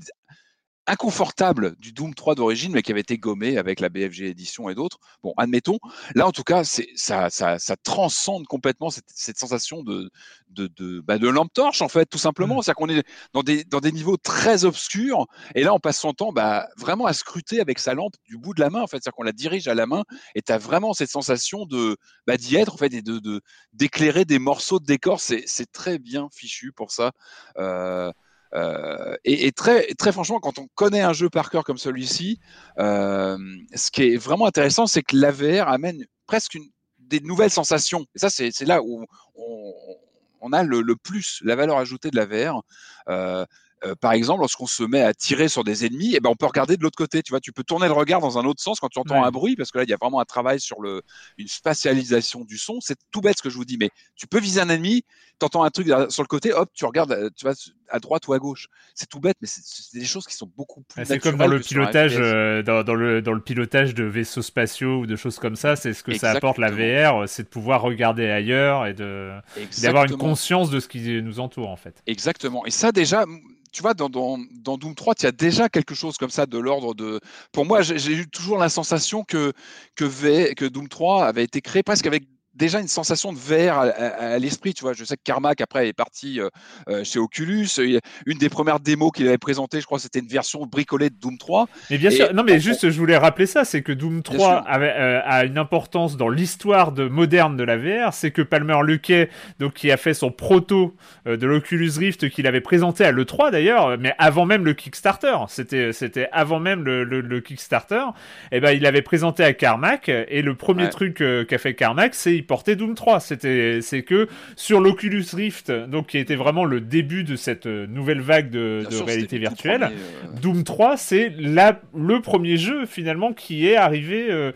inconfortable du Doom 3 d'origine, mais qui avait été gommé avec la BFG édition et d'autres. Bon, admettons. Là, en tout cas, c'est ça, ça, ça transcende complètement cette, cette sensation de de de, bah, de lampe torche en fait, tout simplement. Mmh. C'est-à-dire qu'on est dans des dans des niveaux très obscurs, et là, on passe son temps bah, vraiment à scruter avec sa lampe du bout de la main. En fait, c'est-à-dire qu'on la dirige à la main, et tu as vraiment cette sensation de bah, d'y être en fait et de d'éclairer des morceaux de décor. C'est c'est très bien fichu pour ça. Euh, et, très, franchement, quand on connaît un jeu par cœur comme celui-ci, ce qui est vraiment intéressant, c'est que l'AVR amène presque des nouvelles sensations. Et ça, c'est là où on, a le, plus, la valeur ajoutée de la VR. Euh, par exemple, lorsqu'on se met à tirer sur des ennemis, eh ben, on peut regarder de l'autre côté. Tu vois, tu peux tourner le regard dans un autre sens quand tu entends un bruit, parce que là, il y a vraiment un travail sur le, une spatialisation du son. C'est tout bête ce que je vous dis, mais tu peux viser un ennemi, tu entends un truc sur le côté, hop, tu regardes, euh, tu vas à droite ou à gauche. C'est tout bête, mais c'est des choses qui sont beaucoup plus. C'est comme dans le pilotage, euh, dans, le, dans le pilotage de vaisseaux spatiaux ou de choses comme ça. C'est ce que ça apporte la VR, c'est de pouvoir regarder ailleurs et de d'avoir une conscience de ce qui nous entoure en fait. Exactement. Et ça déjà, tu vois, dans, Doom 3, il y a déjà quelque chose comme ça de l'ordre de. Pour moi, j'ai eu toujours la sensation que, que, v... que Doom 3 avait été créé presque avec déjà une sensation de VR à, l'esprit. Tu vois, je sais que Carmack après est parti euh, euh, chez Oculus. Une des premières démos qu'il avait présentées, je crois, c'était une version bricolée de Doom 3. Mais bien sûr, non, mais juste, je voulais rappeler ça, c'est que Doom 3 avait, euh, a une importance dans l'histoire de moderne de la VR. C'est que Palmer Luckey, donc qui a fait son proto de l'Oculus Rift qu'il avait présenté à l'E3 d'ailleurs, mais avant même le Kickstarter. C'était, c'était avant même le, le, Kickstarter. Et eh ben, il avait présenté à Carmack et le premier truc qu'a fait Carmack, c'est portait Doom 3. C'était, c'est que sur l'Oculus Rift, donc qui était vraiment le début de cette euh, nouvelle vague de, réalité virtuelle, euh, Doom 3, c'est la, le premier jeu finalement qui est arrivé, euh,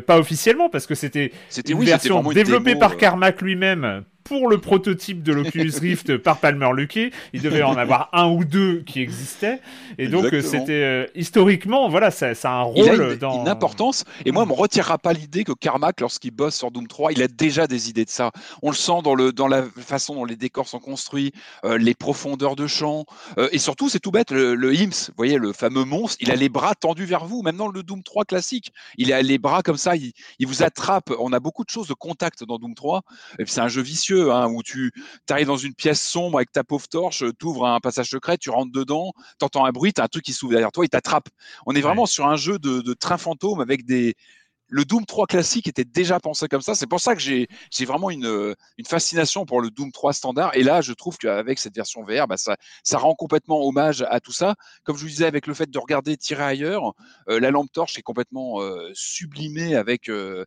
pas officiellement parce que c'était une version développée par Carmack lui-même pour le prototype de l'Oculus Rift par Palmer Luckey. Il devait en avoir un ou deux qui existaient. Et donc, c'était euh, historiquement, voilà, ça, ça, a un rôle il a une, dans. Une importance. Et moi, on ne me retirera pas l'idée que Carmack, lorsqu'il bosse sur Doom 3, il a déjà des idées de ça. On le sent dans, le, dans la façon dont les décors sont construits, euh, les profondeurs de champ. Euh, et surtout, c'est tout bête, le, le IMS, vous voyez, le fameux monstre, il a les bras tendus vers vous. Même dans le Doom 3 classique, il a les bras comme ça, il, il vous attrape. On a beaucoup de choses de contact dans Doom 3. Et puis, c'est un jeu vicieux Hein, où tu arrives dans une pièce sombre avec ta pauvre torche, tu ouvres un passage secret, tu rentres dedans, tu entends un bruit, tu as un truc qui s'ouvre derrière toi, il t'attrape. On est vraiment sur un jeu de, train fantôme avec des, le Doom 3 classique était déjà pensé comme ça. C'est pour ça que j'ai vraiment une, fascination pour le Doom 3 standard. Et là, je trouve qu'avec cette version VR, bah, ça, ça rend complètement hommage à tout ça. Comme je vous disais, avec le fait de regarder tirer ailleurs, euh, la lampe torche est complètement euh, sublimée avec. Euh,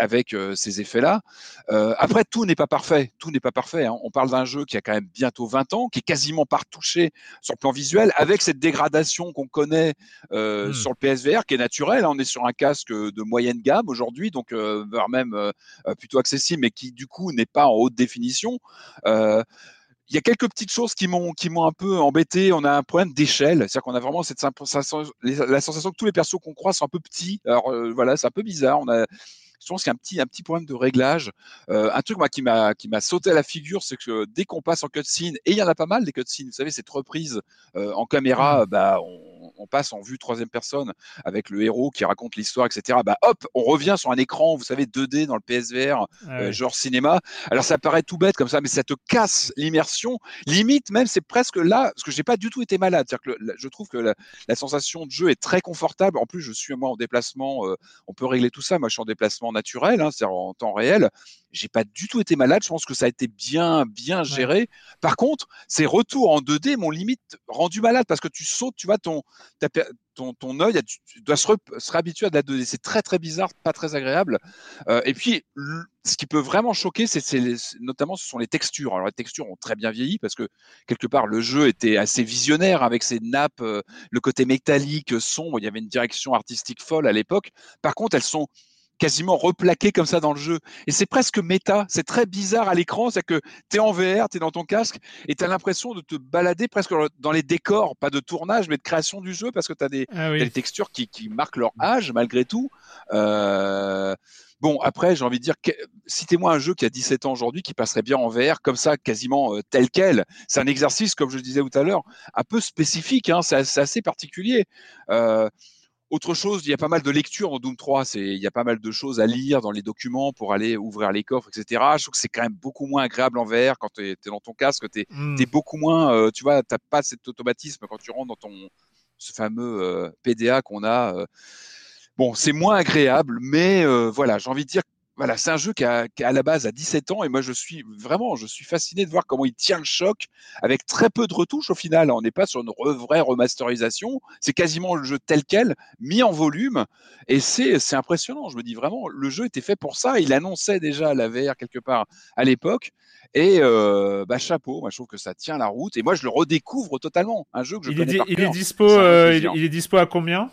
avec ces effets-là. après, tout n'est pas parfait. Tout n'est pas parfait. Hein. On parle d'un jeu qui a quand même bientôt 20 ans, qui est quasiment pas retouché sur le plan visuel, avec cette dégradation qu'on connaît mmh. sur le PSVR, qui est naturelle. Hein. On est sur un casque de moyenne gamme aujourd'hui, donc voire même plutôt accessible, mais qui du coup n'est pas en haute définition. il y a quelques petites choses qui m'ont qui m'ont un peu embêté. On a un problème d'échelle, c'est-à-dire qu'on a vraiment cette la sensation que tous les persos qu'on croit sont un peu petits. Alors voilà, c'est un peu bizarre. On a je pense qu'il y a un petit, un petit problème de réglage. Euh, un truc moi, qui m'a qui m'a sauté à la figure, c'est que dès qu'on passe en cutscene, et il y en a pas mal des cutscenes, vous savez, cette reprise euh, en caméra, mmh. bah, on, on, passe en vue troisième personne avec le héros qui raconte l'histoire, etc. Bah hop, on revient sur un écran, vous savez, 2D dans le PSVR, ah euh, genre cinéma. Alors ça paraît tout bête comme ça, mais ça te casse l'immersion. Limite, même, c'est presque là, parce que j'ai pas du tout été malade. C'est-à-dire que je trouve que la, la, sensation de jeu est très confortable. En plus, je suis moi en déplacement, on peut régler tout ça. Moi, je suis en déplacement naturel, hein, c'est-à-dire en temps réel. J'ai pas du tout été malade. Je pense que ça a été bien, bien géré. Par contre, ces retours en 2D m'ont limite rendu malade parce que tu sautes, tu vois, ton, ton, ton œil, tu dois se, se réhabituer à de la 2D. C'est très, très bizarre, pas très agréable. Euh, et puis, ce qui peut vraiment choquer, c'est notamment ce sont les textures. Alors les textures ont très bien vieilli parce que quelque part le jeu était assez visionnaire avec ses nappes, euh, le côté métallique sombre. Il y avait une direction artistique folle à l'époque. Par contre, elles sont quasiment replaqué comme ça dans le jeu. Et c'est presque méta, c'est très bizarre à l'écran, c'est que tu es en VR, tu es dans ton casque et tu as l'impression de te balader presque dans les décors, pas de tournage, mais de création du jeu, parce que tu as, ah des textures qui, marquent leur âge malgré tout. Euh, bon, après, j'ai envie de dire, citez-moi un jeu qui a 17 ans aujourd'hui, qui passerait bien en VR, comme ça, quasiment euh, tel quel. C'est un exercice, comme je disais tout à l'heure, un peu spécifique, hein, c'est assez particulier. Euh, autre chose, il y a pas mal de lectures dans Doom 3. C'est, il y a pas mal de choses à lire dans les documents pour aller ouvrir les coffres, etc. Je trouve que c'est quand même beaucoup moins agréable en VR quand tu es, dans ton casque. Tu es, mmh. beaucoup moins, euh, tu vois, t'as pas cet automatisme quand tu rentres dans ton ce fameux euh, PDA qu'on a. Euh. Bon, c'est moins agréable, mais voilà, j'ai envie de dire voilà, c'est un jeu qui a, à la base à 17 ans et moi je suis vraiment, je suis fasciné de voir comment il tient le choc avec très peu de retouches au final. On n'est pas sur une vraie remasterisation, c'est quasiment le jeu tel quel, mis en volume et c'est impressionnant. Je me dis vraiment, le jeu était fait pour ça. Il annonçait déjà la VR quelque part à l'époque et euh, bah, chapeau, moi je trouve que ça tient la route et moi je le redécouvre totalement. Un jeu que je il connais est, par il est dispo, euh, il est dispo à combien?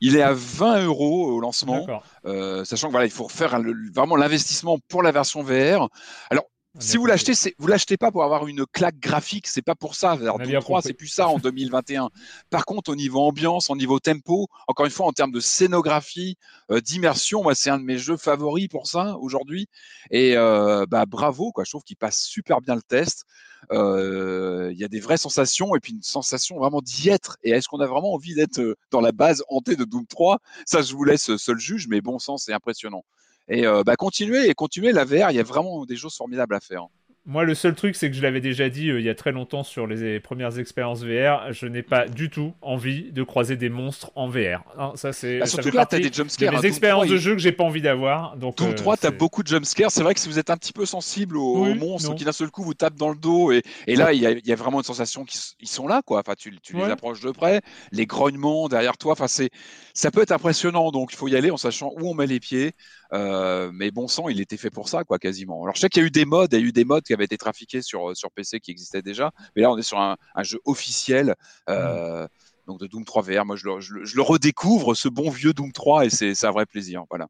Il est à 20 euros au lancement, euh, sachant que voilà, il faut faire vraiment l'investissement pour la version VR. Alors, si vous l'achetez, vous l'achetez pas pour avoir une claque graphique, c'est pas pour ça. Doom 3, c'est plus ça en 2021. Par contre, au niveau ambiance, au niveau tempo, encore une fois, en termes de scénographie, euh, d'immersion, moi, c'est un de mes jeux favoris pour ça aujourd'hui. Et euh, bah, bravo, quoi. Je trouve qu'il passe super bien le test. Euh, il y a des vraies sensations et puis une sensation vraiment d'y être. Et est-ce qu'on a vraiment envie d'être euh, dans la base hantée de Doom 3 Ça, je vous laisse seul juge, mais bon sens, c'est impressionnant. Et euh, bah, continuez et continuez la VR. Il y a vraiment des choses formidables à faire. Hein. Moi, le seul truc, c'est que je l'avais déjà dit euh, il y a très longtemps sur les premières expériences VR, je n'ai pas du tout envie de croiser des monstres en VR. Hein, ça, c'est. Bah, surtout là, t'as des jumpscares. Des hein, expériences de jeu que j'ai pas envie d'avoir. Donc, Doom 3, tu as beaucoup de jumpscares. C'est vrai que si vous êtes un petit peu sensible aux, monstres qui d'un seul coup vous tapent dans le dos, et, et là, il y, y, a vraiment une sensation qu'ils sont là, quoi. Enfin, tu, tu les approches de près, les grognements derrière toi. Enfin, c'est, ça peut être impressionnant. Donc, il faut y aller en sachant où on met les pieds. Euh, mais bon sang, il était fait pour ça, quoi, quasiment. Alors, je sais qu'il y a eu des modes, il y a eu des modes qui avaient été trafiqués sur, sur PC qui existaient déjà, mais là, on est sur un, jeu officiel. Euh, donc de Doom 3 VR, moi je le, redécouvre, ce bon vieux Doom 3, et c'est un vrai plaisir. Voilà.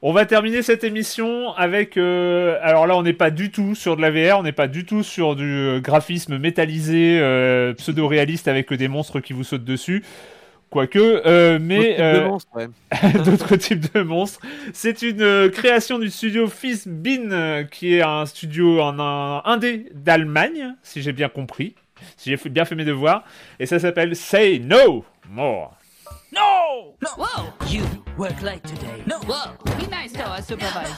On va terminer cette émission avec. Euh, alors là, on n'est pas du tout sur de la VR, on n'est pas du tout sur du graphisme métallisé, pseudo-réaliste avec des monstres qui vous sautent dessus. Quoique, euh, mais d'autres types de monstres. C'est une euh, création du studio Fizzbin, euh, qui est un studio en un indé d'Allemagne, si j'ai bien compris, si j'ai bien fait mes devoirs, et ça s'appelle Say No More. No! No! Whoa! You work late today. No! Whoa! Be nice to our supervisor.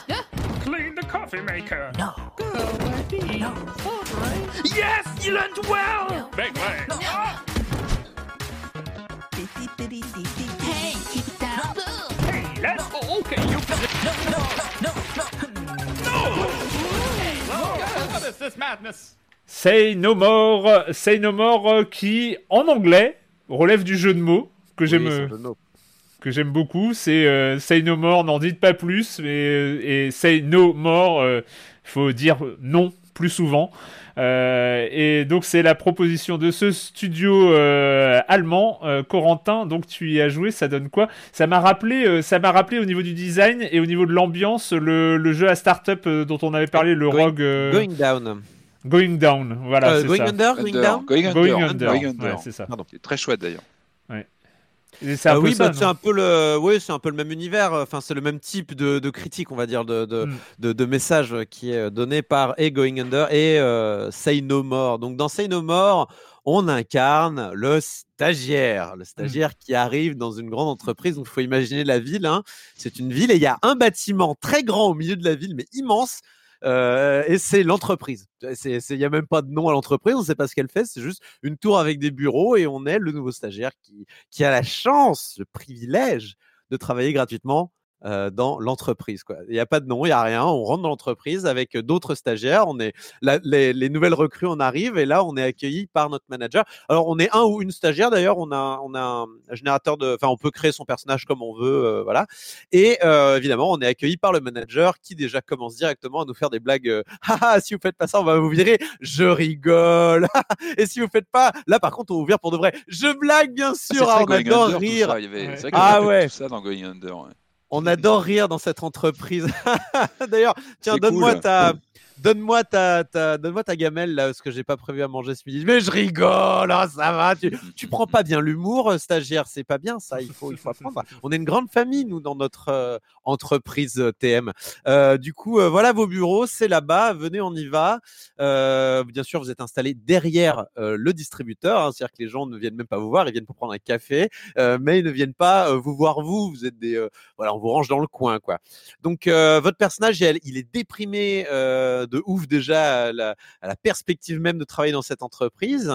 Clean the coffee maker. No! Go, buddy. No! Yes! You learned well! Big way! No. Hey, keep it down. Hey, let's go. Okay, you. No, no, no, no, no. Hey, what is this madness? Say No More, Say No More, qui en anglais relève du jeu de mots que j'aime. que j'aime beaucoup, c'est euh, Say No More, n'en dites pas plus, mais, et Say No More, il euh, faut dire non plus souvent. Euh, et donc c'est la proposition de ce studio euh, allemand, euh, Corentin. Donc tu y as joué, ça donne quoi? Ça m'a rappelé, ça m'a rappelé au niveau du design et au niveau de l'ambiance le, le, jeu à startup dont on avait parlé, le Rogue. Going Down. Going Down, voilà. going, Under, going, Down? Going Under, going under. c'est ça. Très chouette d'ailleurs. Euh, oui, bah, c'est un peu le, oui, c'est un peu le même univers. Enfin, c'est le même type de, de, critique, on va dire, de, de, mm. de, message qui est donné par et Going Under et euh, Say No More. Donc, dans Say No More, on incarne le stagiaire, le mm. stagiaire qui arrive dans une grande entreprise. Donc, il faut imaginer la ville. Hein. C'est une ville et il y a un bâtiment très grand au milieu de la ville, mais immense, euh, et c'est l'entreprise. Il n'y a même pas de nom à l'entreprise, on ne sait pas ce qu'elle fait, c'est juste une tour avec des bureaux et on est le nouveau stagiaire qui, qui a la chance, le privilège de travailler gratuitement euh, dans l'entreprise. Il n'y a pas de nom, il n'y a rien. On rentre dans l'entreprise avec d'autres stagiaires. On est les, nouvelles recrues, on arrive et là, on est accueilli par notre manager. Alors, on est un ou une stagiaire d'ailleurs. On a, on a un générateur de. Enfin, on peut créer son personnage comme on veut. Euh, voilà. Et euh, évidemment, on est accueilli par le manager qui déjà commence directement à nous faire des blagues. ah, si vous faites pas ça, on va vous virer. Je rigole. et si vous faites pas, là, par contre, on vous virer pour de vrai. Je blague, bien ah, sûr. Ah, on adore rire. Ah ouais. ça dans Going Under. On adore rire dans cette entreprise. D'ailleurs, tiens, donne-moi ta, Donne-moi ta, ta gamelle là, parce que j'ai pas prévu à manger ce midi. Mais je rigole, oh, ça va. Tu, tu prends pas bien l'humour, euh, stagiaire, c'est pas bien ça. Il faut, il faut apprendre. On est une grande famille nous dans notre euh, entreprise euh, TM. du coup, voilà vos bureaux, c'est là-bas. Venez, on y va. bien sûr, vous êtes installé derrière le distributeur, hein, c'est-à-dire que les gens ne viennent même pas vous voir, ils viennent pour prendre un café, mais ils ne viennent pas vous voir vous. Vous êtes des, voilà, on vous range dans le coin, quoi. Donc votre personnage, il est déprimé de ouf déjà à la, perspective même de travailler dans cette entreprise.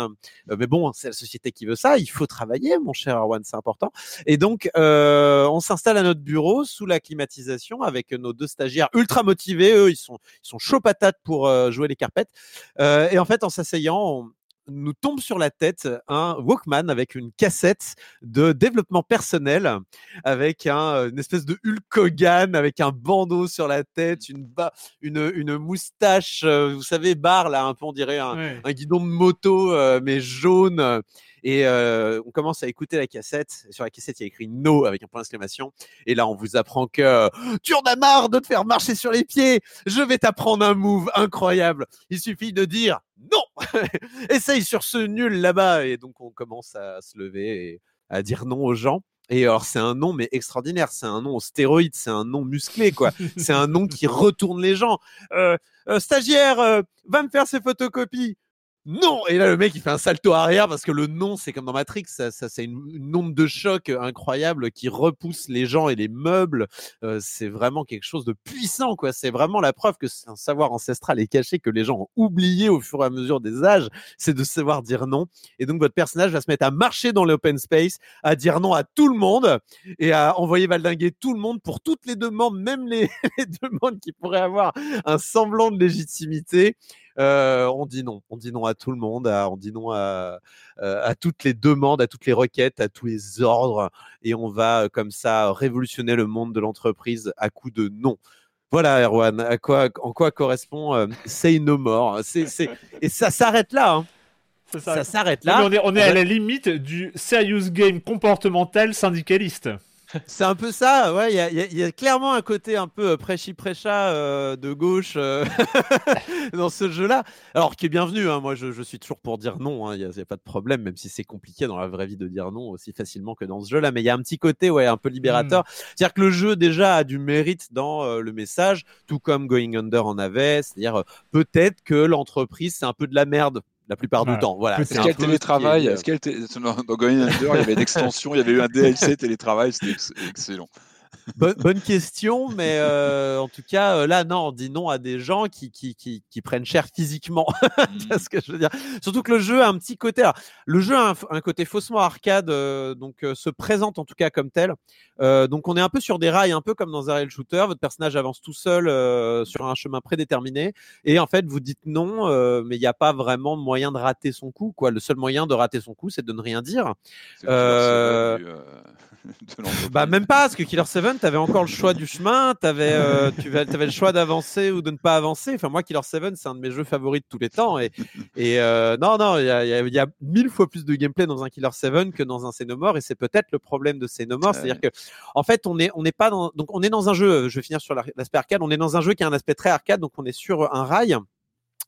mais bon, c'est la société qui veut ça. Il faut travailler, mon cher Arwan, c'est important. Et donc, on s'installe à notre bureau sous la climatisation avec nos deux stagiaires ultra motivés. Eux, ils sont, ils sont chauds patates pour jouer les carpettes. et en fait, en s'asseyant, nous tombe sur la tête un Walkman avec une cassette de développement personnel, avec un, une espèce de Hulk Hogan, avec un bandeau sur la tête, une, une, une moustache, vous savez, barre là, un peu on dirait un, un guidon de moto, mais jaune. Et on commence à écouter la cassette. Sur la cassette, il y a écrit No avec un point d'exclamation. Et là, on vous apprend que tu en as marre de te faire marcher sur les pieds. Je vais t'apprendre un move incroyable. Il suffit de dire non. Essaye sur ce nul là-bas. Et donc, on commence à se lever et à dire non aux gens. Et alors, c'est un nom, mais extraordinaire. C'est un nom au stéroïde. C'est un nom musclé, quoi. c'est un nom qui retourne les gens. Euh, stagiaire, va me faire ses photocopies non Et là, le mec, il fait un salto arrière parce que le non, c'est comme dans Matrix, ça, c'est une, une, onde de choc incroyable qui repousse les gens et les meubles. Euh, c'est vraiment quelque chose de puissant, quoi. C'est vraiment la preuve que c'est un savoir ancestral et caché que les gens ont oublié au fur et à mesure des âges, c'est de savoir dire non. Et donc, votre personnage va se mettre à marcher dans l'open space, à dire non à tout le monde et à envoyer valdinguer tout le monde pour toutes les demandes, même les, les demandes qui pourraient avoir un semblant de légitimité. Euh, on dit non. On dit non à tout le monde. on dit non euh, à, toutes les demandes, à toutes les requêtes, à tous les ordres. Et on va comme ça révolutionner le monde de l'entreprise à coup de non. Voilà, Erwan, à quoi, en quoi correspond euh, Say No More? Et ça s'arrête là. Hein. Ça s'arrête là. on est, on est à la limite du serious game comportemental syndicaliste. C'est un peu ça, ouais. Il y, a clairement un côté un peu euh, prêchi-prêcha euh, de gauche euh, dans ce jeu-là. Alors, qui est bienvenu, hein. moi je, suis toujours pour dire non, hein. il n'y a, pas de problème, même si c'est compliqué dans la vraie vie de dire non aussi facilement que dans ce jeu-là. Mais il y a un petit côté ouais, un peu libérateur. Hmm. C'est-à-dire que le jeu déjà a du mérite dans le message, tout comme Going Under en avait. C'est-à-dire peut-être que l'entreprise, c'est un peu de la merde la plupart du temps. Voilà. Est-ce qu'il y a télétravail Est-ce qu'il dans Going Under, il y avait une extension, il y avait eu un DLC télétravail, c'était excellent. Bonne, question, mais euh, en tout cas, euh, là, non, on dit non à des gens qui, qui, qui, qui prennent cher physiquement. Ce que je veux dire? Surtout que le jeu a un petit côté. le jeu a un, côté faussement arcade, euh, donc se présente en tout cas comme tel. donc on est un peu sur des rails, un peu comme dans un rail shooter. Votre personnage avance tout seul sur un chemin prédéterminé, et en fait, vous dites non, mais il n'y a pas vraiment moyen de rater son coup. Quoi. Le seul moyen de rater son coup, c'est de ne rien dire. bah même pas, parce que Killer 7, tu avais encore le choix du chemin, avais, euh, tu avais le choix d'avancer ou de ne pas avancer. Enfin, moi, Killer 7, c'est un de mes jeux favoris de tous les temps. Et, et euh, non, non, il y a, y a, mille fois plus de gameplay dans un Killer 7 que dans un Xenomorph. Et c'est peut-être le problème de Xenomorph. C'est-à-dire que, en fait, on est, on n'est pas dans. Donc, on est dans un jeu, je vais finir sur l'aspect arcade, on est dans un jeu qui a un aspect très arcade. Donc, on est sur un rail.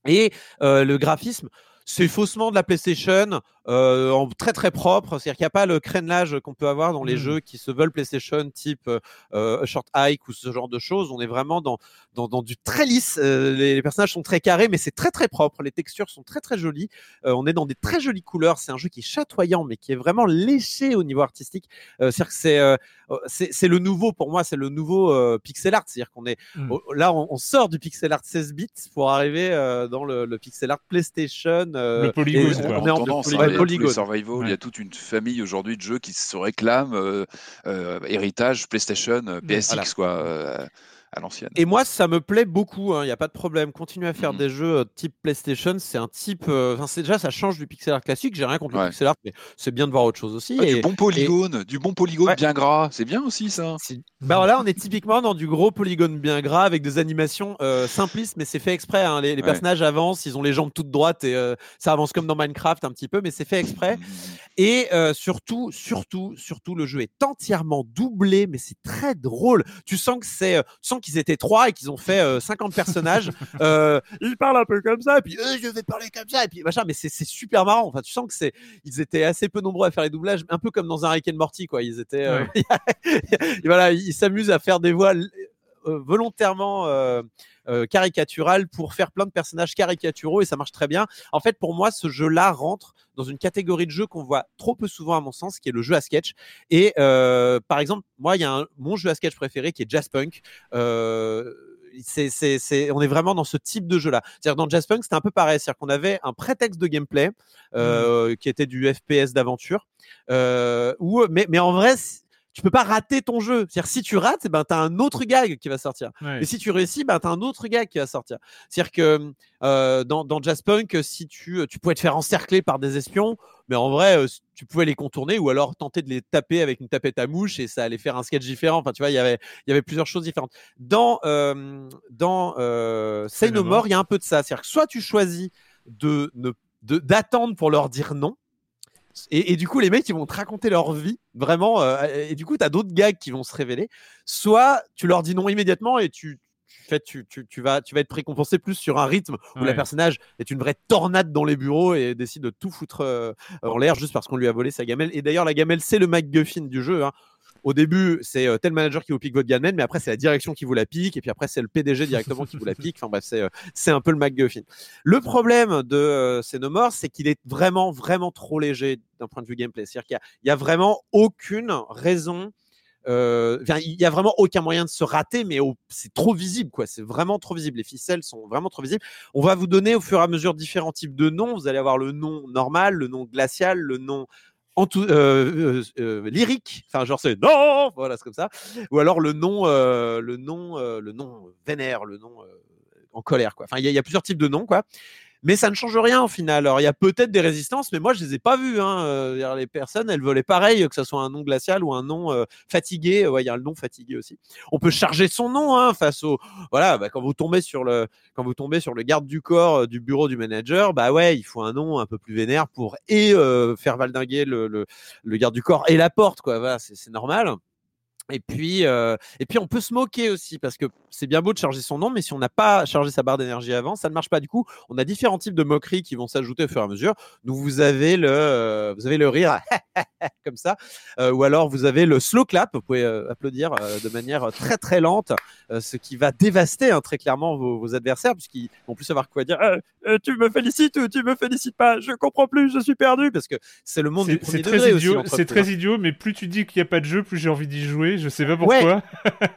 Et euh, le graphisme, c'est faussement de la PlayStation. Euh, en très très propre, c'est-à-dire qu'il n'y a pas le crénelage qu'on peut avoir dans les mmh. jeux qui se veulent PlayStation, type euh, Short Hike ou ce genre de choses. On est vraiment dans, dans, dans du très lisse. Euh, les, personnages sont très carrés, mais c'est très très propre. Les textures sont très très jolies. Euh, on est dans des très jolies couleurs. C'est un jeu qui est chatoyant, mais qui est vraiment léché au niveau artistique. c'est-à-dire que c'est c'est le nouveau pour moi, c'est le nouveau pixel art. C'est-à-dire qu'on est, mmh. là, on, sort du pixel art 16 bits pour arriver dans le, le, pixel art PlayStation. le polygone, on, est en, Polygon. Survival, il y a toute une famille aujourd'hui de jeux qui se réclament euh, euh, héritage PlayStation, euh, PSX, quoi à l'ancienne. Et moi, ça me plaît beaucoup. Hein, il n'y a pas de problème. Continuer à faire mmh des jeux euh, type PlayStation, c'est un type. Euh, enfin, c'est déjà, ça change du pixel art classique. J'ai rien contre le pixel art, mais c'est bien de voir autre chose aussi. et, du bon polygone, du bon polygone bien gras. C'est bien aussi ça. Bah là, on est typiquement dans du gros polygone bien gras avec des animations euh, simplistes, mais c'est fait exprès. Hein. Les, personnages avancent, ils ont les jambes toutes droites et ça avance comme dans Minecraft un petit peu, mais c'est fait exprès. Mmh, mmh, et surtout, surtout, surtout, le jeu est entièrement doublé, mais c'est très drôle. Tu sens que c'est, sans qu'ils étaient trois et qu'ils ont fait 50 euh, personnages. euh, ils parlent un peu comme ça, et puis je vais parler comme ça, et puis machin. Mais c'est super marrant. Enfin, tu sens que c'est, ils étaient assez peu nombreux à faire les doublages, un peu comme dans un Rick and Morty, quoi. Ils étaient, euh, voilà, ils s'amusent à faire des voix euh, volontairement euh, euh, caricatural pour faire plein de personnages caricaturaux et ça marche très bien. En fait, pour moi, ce jeu-là rentre dans une catégorie de jeu qu'on voit trop peu souvent à mon sens, qui est le jeu à sketch. Et par exemple, moi, il y a un, mon jeu à sketch préféré qui est Jazz Punk c'est, on est vraiment dans ce type de jeu-là. C'est-à-dire dans Jazzpunk, c'était un peu pareil. C'est-à-dire qu'on avait un prétexte de gameplay euh, qui était du FPS d'aventure. Euh, mais en vrai, tu peux pas rater ton jeu. C'est-à-dire si tu rates, ben tu as un autre gag qui va sortir. Et si tu réussis, ben tu as un autre gag qui va sortir. C'est-à-dire que euh, dans, dans Jazzpunk, si tu, tu pouvais te faire encercler par des espions, mais en vrai, euh, tu pouvais les contourner ou alors tenter de les taper avec une tapette à mouche et ça allait faire un sketch différent. Enfin, tu vois, il y avait, il y avait plusieurs choses différentes. Dans, euh, dans euh, Say No More, il y a un peu de ça. C'est-à-dire que soit tu choisis de ne d'attendre pour leur dire non, et, du coup, les mecs, ils vont te raconter leur vie, vraiment. Euh, et du coup, tu as d'autres gags qui vont se révéler. Soit tu leur dis non immédiatement et tu, tu, tu, tu, vas, tu vas être récompensé plus sur un rythme où le personnage est une vraie tornade dans les bureaux et décide de tout foutre euh, en l'air juste parce qu'on lui a volé sa gamelle. Et d'ailleurs, la gamelle, c'est le MacGuffin du jeu. Hein. Au début, c'est euh, tel manager qui vous pique votre gamelle, mais après, c'est la direction qui vous la pique, et puis après, c'est le PDG directement qui vous la pique. Enfin bref, c'est, euh, c'est un peu le MacGuffin. Le problème de euh, Xenomorph, c'est qu'il est vraiment, vraiment trop léger d'un point de vue gameplay. C'est-à-dire qu'il y a, vraiment aucune raison euh, il y a vraiment aucun moyen de se rater, mais c'est trop visible, quoi. C'est vraiment trop visible. Les ficelles sont vraiment trop visibles. On va vous donner au fur et à mesure différents types de noms. Vous allez avoir le nom normal, le nom glacial, le nom en tout, euh, euh, euh, lyrique, enfin genre c'est non, voilà c'est comme ça, ou alors le nom, le nom, le nom vénère, le nom en colère quoi. Enfin il y, a plusieurs types de noms quoi mais ça ne change rien au final. Alors il y a peut-être des résistances, mais moi je les ai pas vues. Hein. Euh, les personnes, elles volaient pareil, que ce soit un nom glacial ou un nom euh, fatigué. Ouais, il y a le nom fatigué aussi. On peut charger son nom hein, face au voilà. Bah, quand vous tombez sur le quand vous tombez sur le garde du corps euh, du bureau du manager, bah ouais, il faut un nom un peu plus vénère pour et faire valdinguer le, le, le, garde du corps et la porte quoi. Voilà, c'est normal. Et puis, euh, et puis, on peut se moquer aussi parce que c'est bien beau de charger son nom, mais si on n'a pas chargé sa barre d'énergie avant, ça ne marche pas. Du coup, on a différents types de moqueries qui vont s'ajouter au fur et à mesure. Donc, vous avez le, euh, vous avez le rire comme ça, euh, ou alors vous avez le slow clap. Vous pouvez applaudir de manière très très lente, ce qui va dévaster hein, très clairement vos, vos adversaires puisqu'ils vont plus savoir quoi dire. tu me félicites ou tu me félicites pas? Je comprends plus, je suis perdu parce que c'est le monde du premier degré C'est très idiot, mais plus tu dis qu'il n'y a pas de jeu, plus j'ai envie d'y jouer je sais pas pourquoi.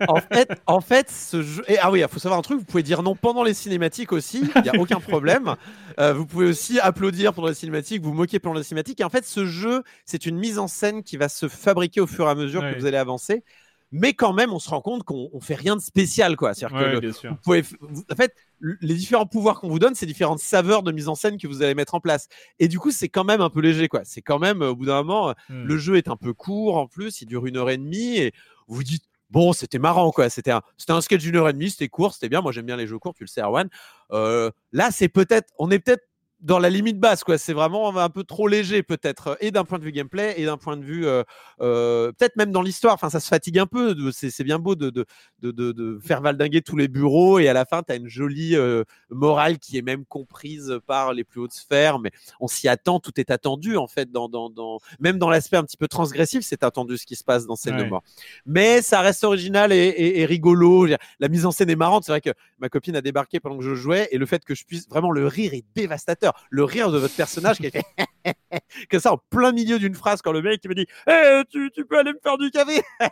en fait, en fait, ce jeu. Et, ah oui, il faut savoir un truc. Vous pouvez dire non pendant les cinématiques aussi. Il n'y a aucun problème. Euh, vous pouvez aussi applaudir pendant les cinématiques, vous moquer pendant les cinématiques. Et en fait, ce jeu, c'est une mise en scène qui va se fabriquer au fur et à mesure que vous allez avancer mais quand même, on se rend compte qu'on fait rien de spécial, quoi. C'est-à-dire que vous pouvez, en fait, les différents pouvoirs qu'on vous donne, c'est différentes saveurs de mise en scène que vous allez mettre en place. Et du coup, c'est quand même un peu léger, quoi. C'est quand même, au bout d'un moment, hmm. le jeu est un peu court en plus, il dure une heure et demie, et vous dites, bon, c'était marrant, quoi. C'était un, un sketch d'une heure et demie, c'était court, c'était bien. Moi, j'aime bien les jeux courts, tu le sais, Erwan. Euh, là, c'est peut-être, on est peut-être dans la limite basse, quoi. C'est vraiment un peu trop léger, peut-être, et d'un point de vue gameplay, et d'un point de vue, euh, euh, peut-être même dans l'histoire. Enfin, ça se fatigue un peu. C'est bien beau de, de, de, de, faire valdinguer tous les bureaux, et à la fin, tu as une jolie euh, morale qui est même comprise par les plus hautes sphères, mais on s'y attend, tout est attendu, en fait, dans, dans, dans... même dans l'aspect un petit peu transgressif, c'est attendu ce qui se passe dans ces ouais. morts. Mais ça reste original et, et, et rigolo. La mise en scène est marrante. C'est vrai que ma copine a débarqué pendant que je jouais, et le fait que je puisse vraiment le rire est dévastateur le rire de votre personnage qui fait que ça en plein milieu d'une phrase quand le mec qui me dit eh, tu, tu, peux aller me faire du café!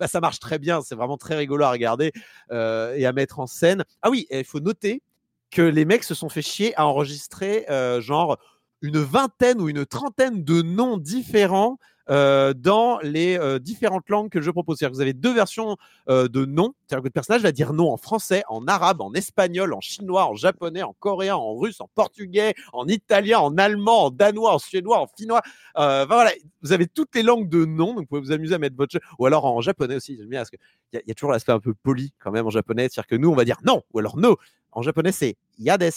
Bah, ça marche très bien c'est vraiment très rigolo à regarder euh, et à mettre en scène. Ah oui il faut noter que les mecs se sont fait chier à enregistrer euh, genre une vingtaine ou une trentaine de noms différents euh, dans les euh, différentes langues que je propose. C'est-à-dire que vous avez deux versions euh, de nom. C'est-à-dire que votre personnage va dire non en français, en arabe, en espagnol, en chinois, en japonais, en coréen, en russe, en portugais, en italien, en allemand, en danois, en suédois, en finnois. Euh, voilà, vous avez toutes les langues de nom, donc vous pouvez vous amuser à mettre votre. Ou alors en japonais aussi, j'aime bien parce qu'il y, y, a toujours l'aspect un peu poli quand même en japonais. C'est-à-dire que nous, on va dire non, ou alors no. En japonais, c'est yades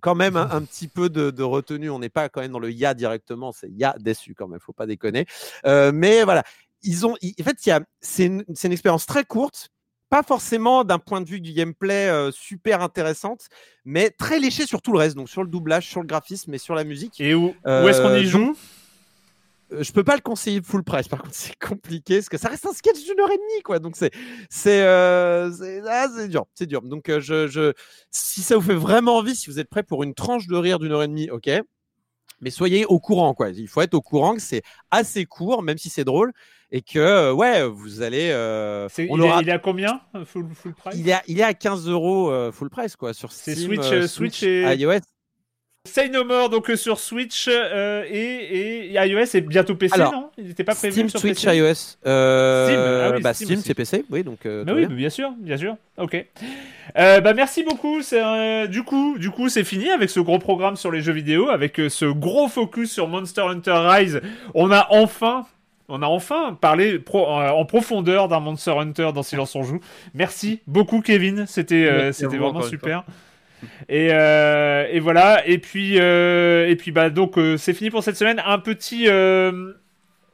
quand même un, un petit peu de, de retenue. On n'est pas quand même dans le ya directement, c'est ya déçu quand même, faut pas déconner. Euh, mais voilà, ils ont, en fait, c'est une, une expérience très courte, pas forcément d'un point de vue du gameplay euh, super intéressante, mais très léché sur tout le reste, donc sur le doublage, sur le graphisme et sur la musique. Et où, euh, où est-ce qu'on y joue? donc, euh, je peux pas le conseiller full price. Par contre, c'est compliqué parce que ça reste un sketch d'une heure et demie, quoi. Donc c'est c'est euh, ah, dur, c'est dur. Donc euh, je, je si ça vous fait vraiment envie, si vous êtes prêt pour une tranche de rire d'une heure et demie, ok. Mais soyez au courant, quoi. Il faut être au courant que c'est assez court, même si c'est drôle, et que euh, ouais, vous allez. Euh, il, est, il, est, à combien full, full price? il est, à, il est à 15 euros euh, full price quoi sur C'est Switch, Switch, Switch et iOS. Say No More donc sur Switch et, et, iOS et bientôt PC Alors, non? Il n'était pas prévu Steam, sur Switch, PC iOS. Steam, ah oui, bah, Steam, c'est PC, oui donc. bah oui, bien sûr, bien sûr. Ok. Euh, bah merci beaucoup. Euh, du coup, du coup, c'est fini avec ce gros programme sur les jeux vidéo, avec euh, ce gros focus sur Monster Hunter Rise. On a enfin on a enfin parlé pro, euh, en profondeur d'un Monster Hunter dans Silence on joue. Merci beaucoup Kevin, c'était euh, c'était vraiment super. Et, euh, et, voilà. Et puis et puis bah donc c'est fini pour cette semaine. Un petit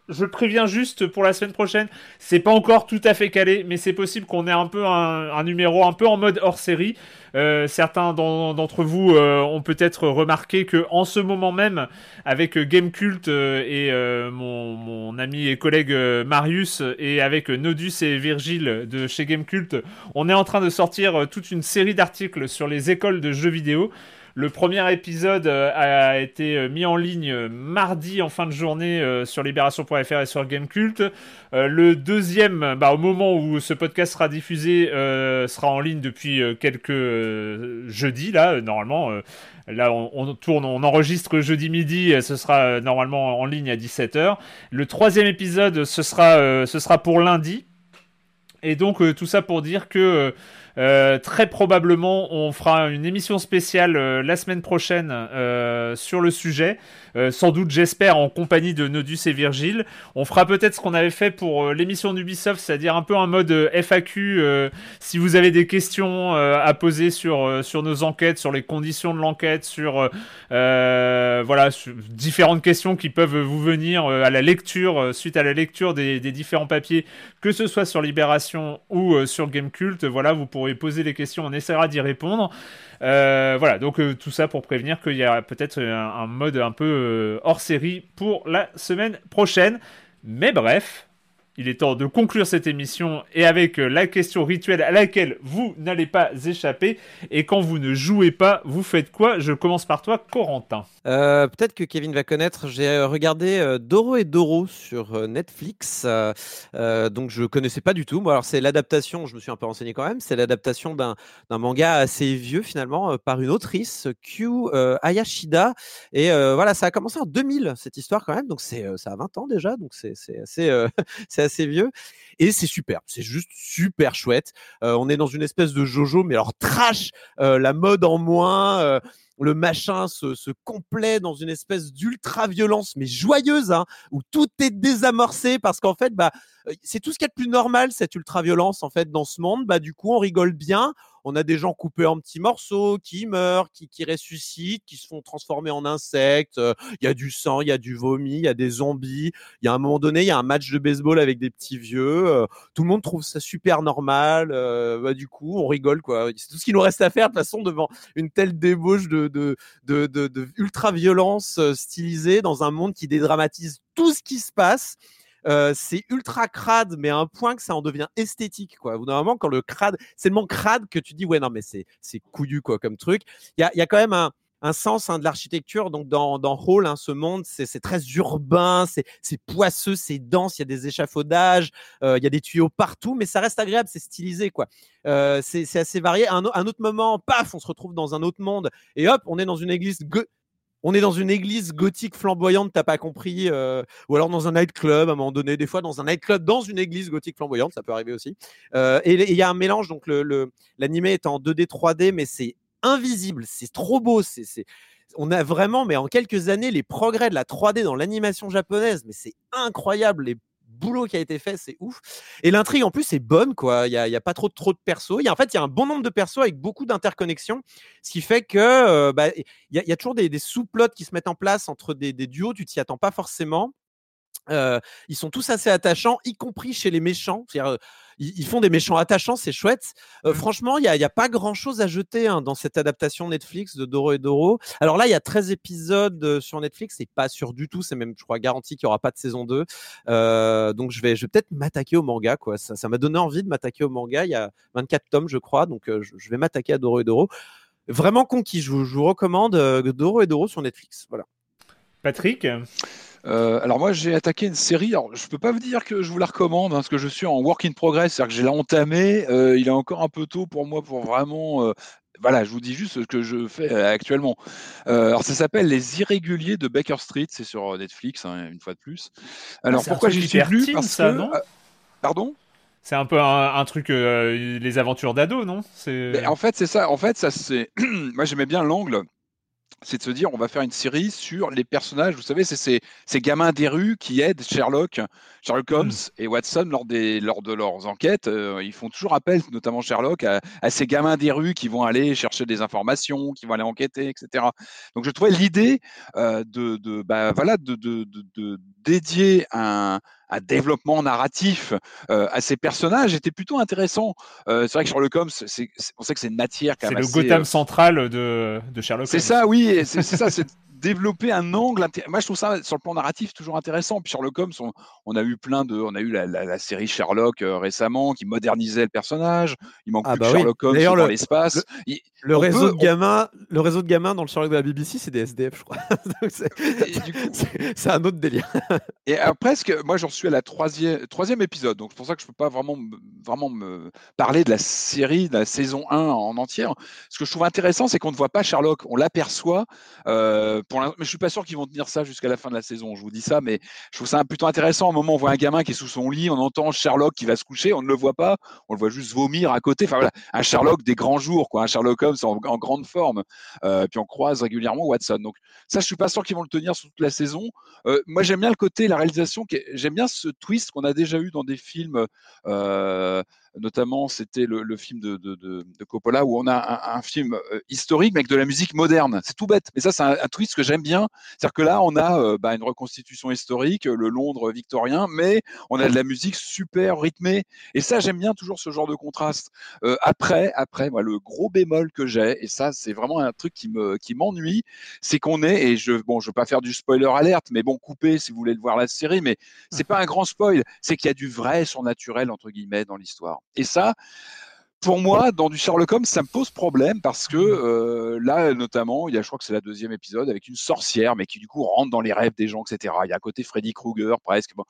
je préviens juste pour la semaine prochaine, c'est pas encore tout à fait calé, mais c'est possible qu'on ait un peu un, numéro un peu en mode hors série. Euh, certains d'entre vous euh, ont peut-être remarqué que en ce moment même, avec Gamecult euh, et mon, mon, ami et collègue Marius et avec Nodus et Virgile de chez Gamecult, on est en train de sortir toute une série d'articles sur les écoles de jeux vidéo. Le premier épisode euh, a été euh, mis en ligne euh, mardi en fin de journée sur libération.fr et sur Gamecult. le deuxième, bah, au moment où ce podcast sera diffusé, sera en ligne depuis quelques jeudis, là, normalement. Là, on, tourne, on enregistre jeudi midi, ce sera normalement en ligne à 17h. Le troisième épisode, ce sera pour lundi. Et donc, tout ça pour dire que euh, très probablement, on fera une émission spéciale euh, la semaine prochaine euh, sur le sujet. Euh, sans doute, j'espère, en compagnie de Nodus et Virgile. On fera peut-être ce qu'on avait fait pour l'émission d'Ubisoft, c'est-à-dire un peu un mode FAQ. si vous avez des questions à poser sur, nos enquêtes, sur les conditions de l'enquête, sur voilà différentes questions qui peuvent vous venir à la lecture, suite à la lecture des, différents papiers, que ce soit sur Libération ou sur Gamecult, voilà, vous pourrez poser les questions, on essaiera d'y répondre. Euh, voilà, donc euh, tout ça pour prévenir qu'il y a peut-être un, un, mode un peu euh, hors série pour la semaine prochaine. Mais bref, il est temps de conclure cette émission et avec la question rituelle à laquelle vous n'allez pas échapper. Et quand vous ne jouez pas, vous faites quoi? Je commence par toi, Corentin. Euh, Peut-être que Kevin va connaître. J'ai regardé euh, Doro et Doro sur euh, Netflix. Euh, donc je connaissais pas du tout. Bon, alors c'est l'adaptation. Je me suis un peu renseigné quand même. C'est l'adaptation d'un manga assez vieux finalement par une autrice, Kyu Ayashida. Et voilà, ça a commencé en 2000 cette histoire quand même. Donc c'est ça a 20 ans déjà. Donc c'est assez assez vieux et c'est super. C'est juste super chouette. Euh, on est dans une espèce de Jojo, mais alors trash, euh, la mode en moins. Euh, le machin se, se complaît dans une espèce d'ultra violence, mais joyeuse, hein, où tout est désamorcé parce qu'en fait, bah, c'est tout ce qu'il y a de plus normal, cette ultra violence en fait dans ce monde. Bah, du coup, on rigole bien. On a des gens coupés en petits morceaux, qui meurent, qui, qui ressuscitent, qui se font transformer en insectes. Il y a du sang, il y a du vomi, il y a des zombies. Il y a un moment donné, il y a un match de baseball avec des petits vieux. tout le monde trouve ça super normal. bah, du coup, on rigole quoi. C'est tout ce qu'il nous reste à faire de toute façon devant une telle débauche de, de, de, de, de ultra violence stylisée dans un monde qui dédramatise tout ce qui se passe. Euh, c'est ultra crade, mais à un point que ça en devient esthétique, quoi. Normalement, quand le crade, c'est tellement crade que tu dis, ouais, non, mais c'est, c'est couillu, quoi, comme truc. Il y a, y a, quand même un, un sens hein, de l'architecture. Donc, dans, dans Hall, hein, ce monde, c'est, très urbain, c'est, poisseux, c'est dense, il y a des échafaudages, euh, il y a des tuyaux partout, mais ça reste agréable, c'est stylisé, quoi. Euh, c'est, assez varié. Un, un, autre moment, paf, on se retrouve dans un autre monde, et hop, on est dans une église on est dans une église gothique flamboyante, t'as pas compris, euh, ou alors dans un nightclub à un moment donné, des fois dans un nightclub dans une église gothique flamboyante, ça peut arriver aussi. Et il y a un mélange, donc le, l'animé est en 2D, 3D, mais c'est invisible, c'est trop beau, c'est, on a vraiment, mais en quelques années, les progrès de la 3D dans l'animation japonaise, mais c'est incroyable, les boulot qui a été fait, c'est ouf. Et l'intrigue en plus est bonne, quoi. Il n'y a, pas trop, trop de persos. Y a, en fait, il y a un bon nombre de persos avec beaucoup d'interconnexions, ce qui fait que euh, bah, il y, a toujours des, des sous-plots qui se mettent en place entre des, des duos, tu t'y attends pas forcément. Euh, ils sont tous assez attachants, y compris chez les méchants. Euh, ils, ils, font des méchants attachants, c'est chouette. Euh, mmh. Franchement, il n'y a, a, pas grand-chose à jeter hein, dans cette adaptation Netflix de Doro et Doro. Alors là, il y a 13 épisodes sur Netflix, c'est pas sûr du tout. C'est même, je crois, garanti qu'il n'y aura pas de saison 2. Euh, donc je vais, je vais peut-être m'attaquer au manga. Quoi. Ça m'a donné envie de m'attaquer au manga. Il y a 24 tomes, je crois. Donc je, je, vais m'attaquer à Doro et Doro. Vraiment conquis. Je vous, je vous recommande Doro et Doro sur Netflix. Voilà. Patrick? Euh, alors moi j'ai attaqué une série, alors je peux pas vous dire que je vous la recommande, hein, parce que je suis en work in progress, c'est-à-dire que j'ai l'ai entamé, euh, il est encore un peu tôt pour moi pour vraiment... Euh, voilà, je vous dis juste ce que je fais actuellement. alors ça s'appelle Les Irréguliers de Baker Street, c'est sur Netflix, hein, une fois de plus. Alors Ah, un pourquoi j'y suis venu? teen, Parce ça, que... non? pardon? C'est un peu un, un truc, euh, les aventures d'ado, non? C'est. Mais en fait, c'est ça. En fait, ça c'est. Moi, j'aimais bien l'angle. C'est de se dire, on va faire une série sur les personnages. Vous savez, c'est ces, ces gamins des rues qui aident Sherlock, Sherlock Holmes et Watson lors, des, lors de leurs enquêtes. Euh, ils font toujours appel, notamment Sherlock, à, à ces gamins des rues qui vont aller chercher des informations, qui vont aller enquêter, etc. Donc, je trouvais l'idée euh, de, de, bah, voilà, de, de, de dédier un, un développement narratif euh, à ces personnages était plutôt intéressant. Euh, c'est vrai que Sherlock Holmes, c'est, c'est- on sait que c'est une matière C'est le Gotham euh, central de, de Sherlock c'est Holmes. ça, oui, c'est c'est ça, c'est développer un angle. Moi, je trouve ça sur le plan narratif toujours intéressant. Puis Sherlock Holmes, on, on a eu plein de, on a eu la, la- la série Sherlock euh, récemment qui modernisait le personnage. Il manque Ah plus bah que. Sherlock Holmes dans le- l'espace. Il- Le réseau, peut- de on- gamins, le réseau de gamins dans le Sherlock de la BBC, c'est des SDF, je crois. C'est- un autre délire. Et euh, presque, moi j'en suis à la troisième, troisième épisode, donc c'est pour ça que je peux pas vraiment, me- vraiment me parler de la série, de la saison 1 en entière. Ce que je trouve intéressant, c'est qu'on ne voit pas Sherlock, on l'aperçoit. Euh, pour mais je suis pas sûr qu'ils vont tenir ça jusqu'à la fin de la saison. Je vous dis ça, mais je trouve ça plutôt intéressant. Au moment où on voit un gamin qui est sous son lit, on entend Sherlock qui va se coucher, on ne le voit pas, on le voit juste vomir à côté. Enfin voilà, un Sherlock des grands jours, quoi, un Sherlock Holmes en, en grande forme. Euh, puis on croise régulièrement Watson. Donc ça, je suis pas sûr qu'ils vont le tenir sur toute la saison. Euh, moi, j'aime bien le côté, la réalisation. J'aime bien ce twist qu'on a déjà eu dans des films. euh, notamment, c'était le, film de, de- de- Coppola où on a un, film historique mais avec de la musique moderne. C'est tout bête, mais ça, c'est un twist que j'aime bien. C'est-à-dire que là, on a euh, bah, une reconstitution historique, le Londres victorien, mais on a de la musique super rythmée. Et ça, j'aime bien toujours ce genre de contraste. Euh, après, après, moi, le gros bémol que j'ai, et ça, c'est vraiment un truc qui me qui m'ennuie, c'est qu'on est, et je bon, je veux pas faire du spoiler alerte, mais bon, coupez si vous voulez le voir la série, mais c'est pas un grand spoil, c'est qu'il y a du vrai surnaturel entre guillemets dans l'histoire. Et ça, pour moi, dans du Sherlock Holmes, ça me pose problème parce que euh, là, notamment, il y a, je crois que c'est la deuxième épisode avec une sorcière, mais qui du coup rentre dans les rêves des gens, etc. Il y a un côté Freddy Krueger presque. Bon.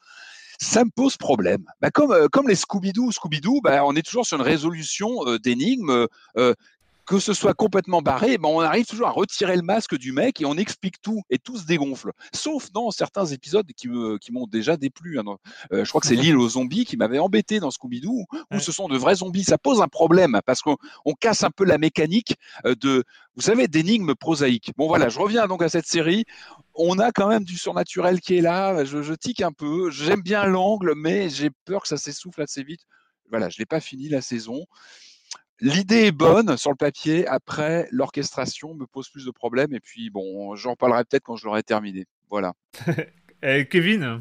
Ça me pose problème. Bah, comme, euh, comme les Scooby-Doo, Scooby-Doo, bah, on est toujours sur une résolution euh, d'énigmes. Que ce soit complètement barré, ben on arrive toujours à retirer le masque du mec et on explique tout et tout se dégonfle. Sauf dans certains épisodes qui m'ont déjà déplu. hein. Euh, je crois que c'est l'île aux zombies qui m'avait embêté dans Scooby-Doo, où Ouais. ce sont de vrais zombies. Ça pose un problème parce qu'on on casse un peu la mécanique euh, de, vous savez, d'énigmes prosaïques. Bon voilà, je reviens donc à cette série. On a quand même du surnaturel qui est là. Je, je tique un peu. J'aime bien l'angle, mais j'ai peur que ça s'essouffle assez vite. Voilà, je l'ai pas fini la saison. L'idée est bonne sur le papier. Après, l'orchestration me pose plus de problèmes. Et puis, bon, j'en parlerai peut-être quand je l'aurai terminé. Voilà. Eh, Kevin?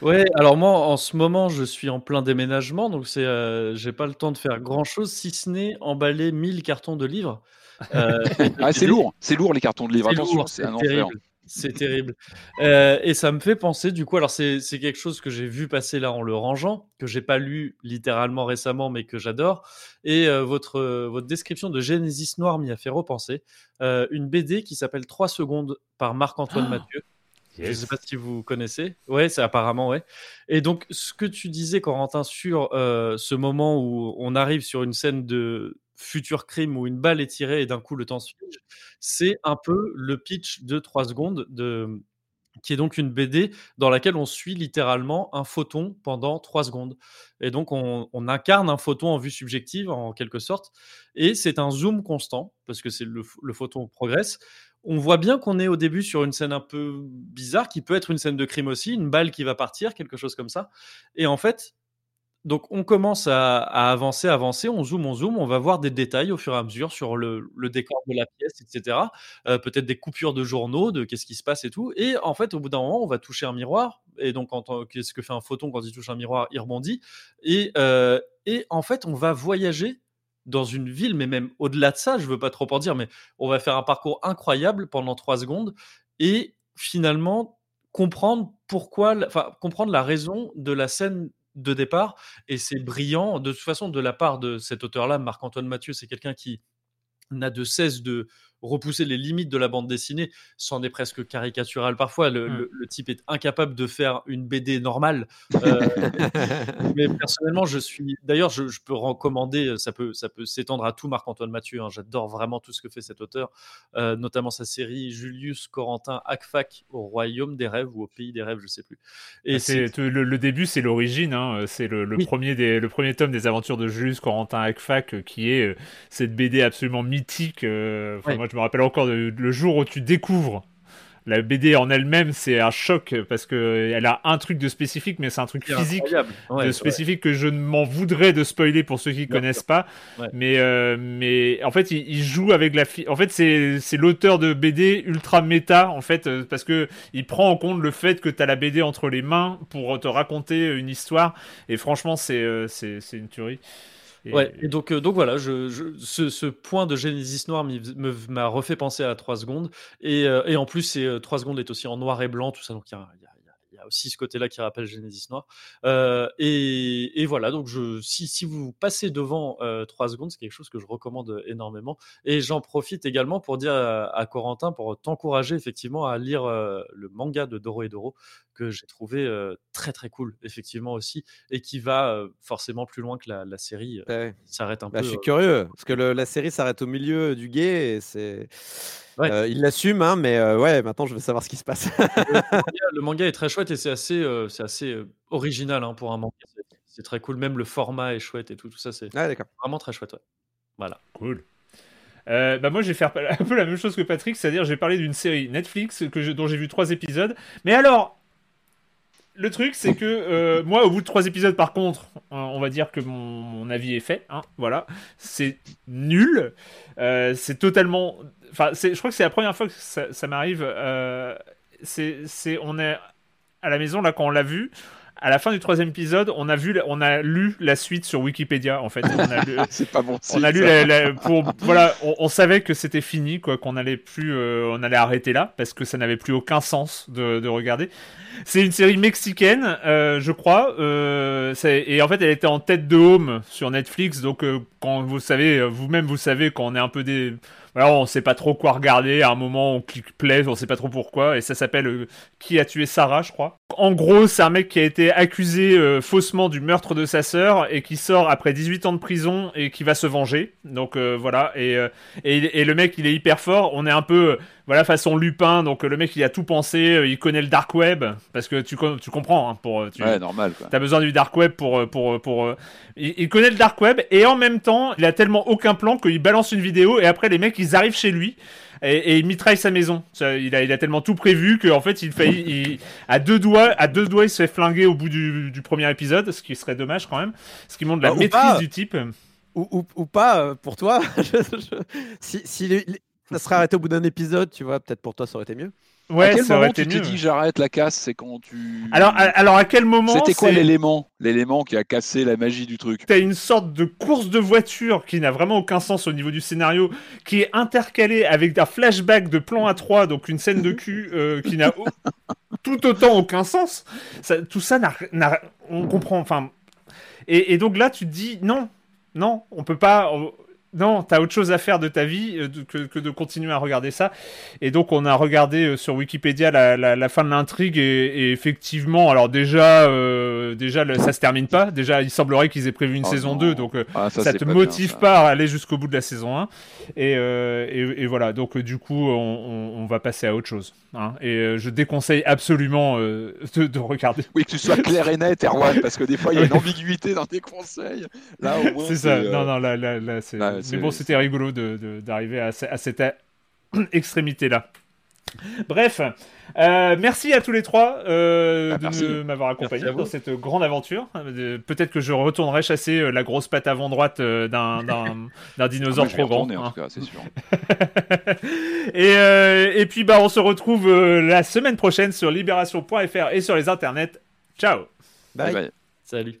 Ouais, alors moi, en ce moment, je suis en plein déménagement, donc c'est, heu, j'ai pas le temps de faire grand-chose, si ce n'est emballer 1000 cartons de livres, de Ah, c'est lourd. C'est lourd, les cartons de livres. C'est Attention, lourd, c'est c'est un enfer. C'est terrible, heu, et ça me fait penser, du coup, alors c'est quelque chose que j'ai vu passer là en le rangeant, que j'ai pas lu littéralement récemment, mais que j'adore et heu, votre, heu, votre description de Genesis Noir m'y a fait repenser, une BD qui s'appelle 3 secondes par Marc-Antoine Mathieu. Je ne sais pas si vous connaissez. Ouais, c'est apparemment, ouais. Et donc, ce que tu disais, Corentin, sur euh, ce moment où on arrive sur une scène de futur crime où une balle est tirée et d'un coup le temps se fige, c'est un peu le pitch de 3 secondes de qui est donc une BD dans laquelle on suit littéralement un photon pendant 3 secondes. Et donc on, on incarne un photon en vue subjective en quelque sorte, et c'est un zoom constant parce que c'est le, le photon progresse. On voit bien qu'on est au début sur une scène un peu bizarre, qui peut être une scène de crime aussi, une balle qui va partir, quelque chose comme ça. Et en fait, donc on commence à, avancer, avancer, on zoome, on zoome, on va voir des détails au fur et à mesure sur le, décor de la pièce, etc. Euh, peut-être des coupures de journaux, de qu'est-ce qui se passe et tout. Et en fait, au bout d'un moment, on va toucher un miroir. Et donc, qu'est-ce que fait un photon quand il touche un miroir Il rebondit. Et, euh, et en fait, on va voyager dans une ville, mais même au-delà de ça, je veux pas trop en dire, mais on va faire un parcours incroyable pendant trois secondes et finalement comprendre pourquoi, enfin comprendre la raison de la scène de départ. Et c'est brillant. De toute façon, de la part de cet auteur-là, Marc-Antoine Mathieu, c'est quelqu'un qui n'a de cesse de repousser les limites de la bande dessinée. C'en est presque caricatural parfois. Le, Mm. le- le type est incapable de faire une BD normale. Euh, mais personnellement, je suis. D'ailleurs, je, je peux recommander. Ça peut, ça peut s'étendre à tout Marc-Antoine Mathieu. hein. J'adore vraiment tout ce que fait cet auteur, euh, notamment sa série Julius Corentin Akfak au royaume des rêves ou au pays des rêves, je sais plus. Et Et c'est le, le début, c'est l'origine. hein, C'est le, Oui. premier des, le premier tome des aventures de Julius Corentin Akfak, euh, qui est cette BD absolument mythique. euh, enfin, Ouais. Moi, je me rappelle encore le jour où tu découvres. La BD en elle-même, c'est un choc parce que elle a un truc de spécifique, mais c'est un truc physique. Ouais, de spécifique que je ne m'en voudrais de spoiler pour ceux qui Bien connaissent sûr. pas. Ouais. Mais, euh, mais en fait, il, il joue avec la fi- En fait, c'est l'auteur de BD ultra méta, en fait, euh, parce que il prend en compte le fait que tu as la BD entre les mains pour te raconter une histoire. Et franchement, c'est euh, c'est c'est une tuerie. Et- Ouais, donc, euh, donc voilà, je, je- ce, ce point de Genesis Noir m'a refait penser à 3 secondes. Et, euh, et en plus, c'est, euh, 3 secondes est aussi en noir et blanc, tout ça. Donc il y a, aussi ce côté-là qui rappelle Genesis Noir. Euh, et, et voilà, donc je, si, si vous passez devant euh, 3 secondes, c'est quelque chose que je recommande énormément. Et j'en profite également pour dire à, à Corentin, pour t'encourager effectivement à lire euh, le manga de Doro et Doro, que j'ai trouvé euh, très très cool, effectivement aussi, et qui va forcément plus loin que la, la série. Ouais. s'arrête un Bah, peu. je suis curieux parce que le- la série s'arrête au milieu du guet et c'est. Ouais. Euh, il l'assume, hein, mais euh, ouais, maintenant je veux savoir ce qui se passe. le, manga, le manga est très chouette et c'est assez, euh, c'est assez euh, original hein, pour un manga. C'est- très cool, même le format est chouette et tout, tout ça, c'est ah, vraiment très chouette. ouais. Voilà. Cool. Euh, bah moi je vais faire un peu la même chose que Patrick, c'est-à-dire j'ai parlé d'une série Netflix que je- dont j'ai vu trois épisodes. Mais alors, le truc c'est que euh, moi au bout de trois épisodes par contre, euh, on va dire que mon, mon avis est fait. Hein, voilà, c'est nul. Euh, c'est totalement. Enfin, c'est- je crois que c'est la première fois que ça, ça m'arrive. Euh, c'est, on est à la maison là quand on l'a vu. À la fin du troisième épisode, on a vu, on a lu la suite sur Wikipédia en fait. C'est pas bon. on a lu ça. la, la- pour voilà, on, on savait que c'était fini quoi, qu'on allait plus, euh, on allait arrêter là parce que ça n'avait plus aucun sens de, de regarder. C'est une série mexicaine, euh, je crois, et en fait elle était en tête de home sur Netflix, donc quand vous savez, vous-même vous savez quand on est un peu des, voilà, on sait pas trop quoi regarder, à un moment on clique play, on sait pas trop pourquoi, et ça s'appelle euh, Qui a tué Sarah, je crois. En gros, c'est un mec qui a été accusé euh, faussement du meurtre de sa sœur et qui sort après 18 ans de prison et qui va se venger. Donc euh, voilà, et, et, et le mec il est hyper fort. On est un peu, voilà, façon Lupin. Donc euh, le mec il a tout pensé, euh, il connaît le dark web parce que tu, tu comprends. Hein, pour, euh, tu, Ouais, normal quoi. T'as besoin du dark web pour pour pour. il, il connaît le dark web et en même temps, il a tellement aucun plan qu'il balance une vidéo et après les mecs ils arrivent chez lui et, et il mitraille sa maison. Ça, il a il a tellement tout prévu qu'en fait il fait il- à deux doigts à deux doigts il se fait flinguer au bout du, du premier épisode, ce qui serait dommage quand même, ce qui montre la Ah, ou maîtrise pas. du type. Ou, ou, ou pas pour toi. Je- je- Si, si les- ça serait arrêté au bout d'un épisode, tu vois, peut-être pour toi ça aurait été mieux. à Ouais, quel ça aurait moment été tu t'es dit j'arrête la casse C'est quand tu. Alors à, alors à quel moment C'était quoi l'élément L'élément qui a cassé la magie du truc. T'as une sorte de course de voiture qui n'a vraiment aucun sens au niveau du scénario, qui est intercalée avec un flashback de plan à 3, donc une scène de cul euh, qui n'a tout autant aucun sens. Ça- tout ça n'a- on comprend, enfin. Et, et donc là, tu te dis non, non, on peut pas. on- non, t'as autre chose à faire de ta vie euh, que, que de continuer à regarder ça. Et donc, on a regardé euh, sur Wikipédia la, la- la fin de l'intrigue et, et effectivement, alors déjà, euh, déjà, ça se termine pas. Déjà, il semblerait qu'ils aient prévu une Oh saison non. 2, donc euh, Ah, ça, c'est te pas bien, motive ça. pas à aller jusqu'au bout de la saison 1. Et, euh, et, et voilà, donc du coup, on, on- on va passer à autre chose. hein. Et je déconseille absolument euh, de, de regarder. Oui, que tu sois clair et net, Erwan, parce que des fois il y a une ambiguïté dans tes conseils. Là, au moins. C'est ça, non, non, là, là, là, c'est... c'est- bon, c'était rigolo de- de- d'arriver à, ce- à cette extrémité-là. Bref, euh, merci à tous les trois euh, Ah, de m'avoir accompagné dans cette grande aventure. Euh, Peut-être que je retournerai chasser la grosse patte avant droite d'un Ah, dinosaure moi, je vais trop grand. retourner, en hein. tout cas, c'est sûr. et, euh, et puis bah on se retrouve euh, la semaine prochaine sur libération.fr et sur les internets. Ciao Bye. Bye bye. Salut.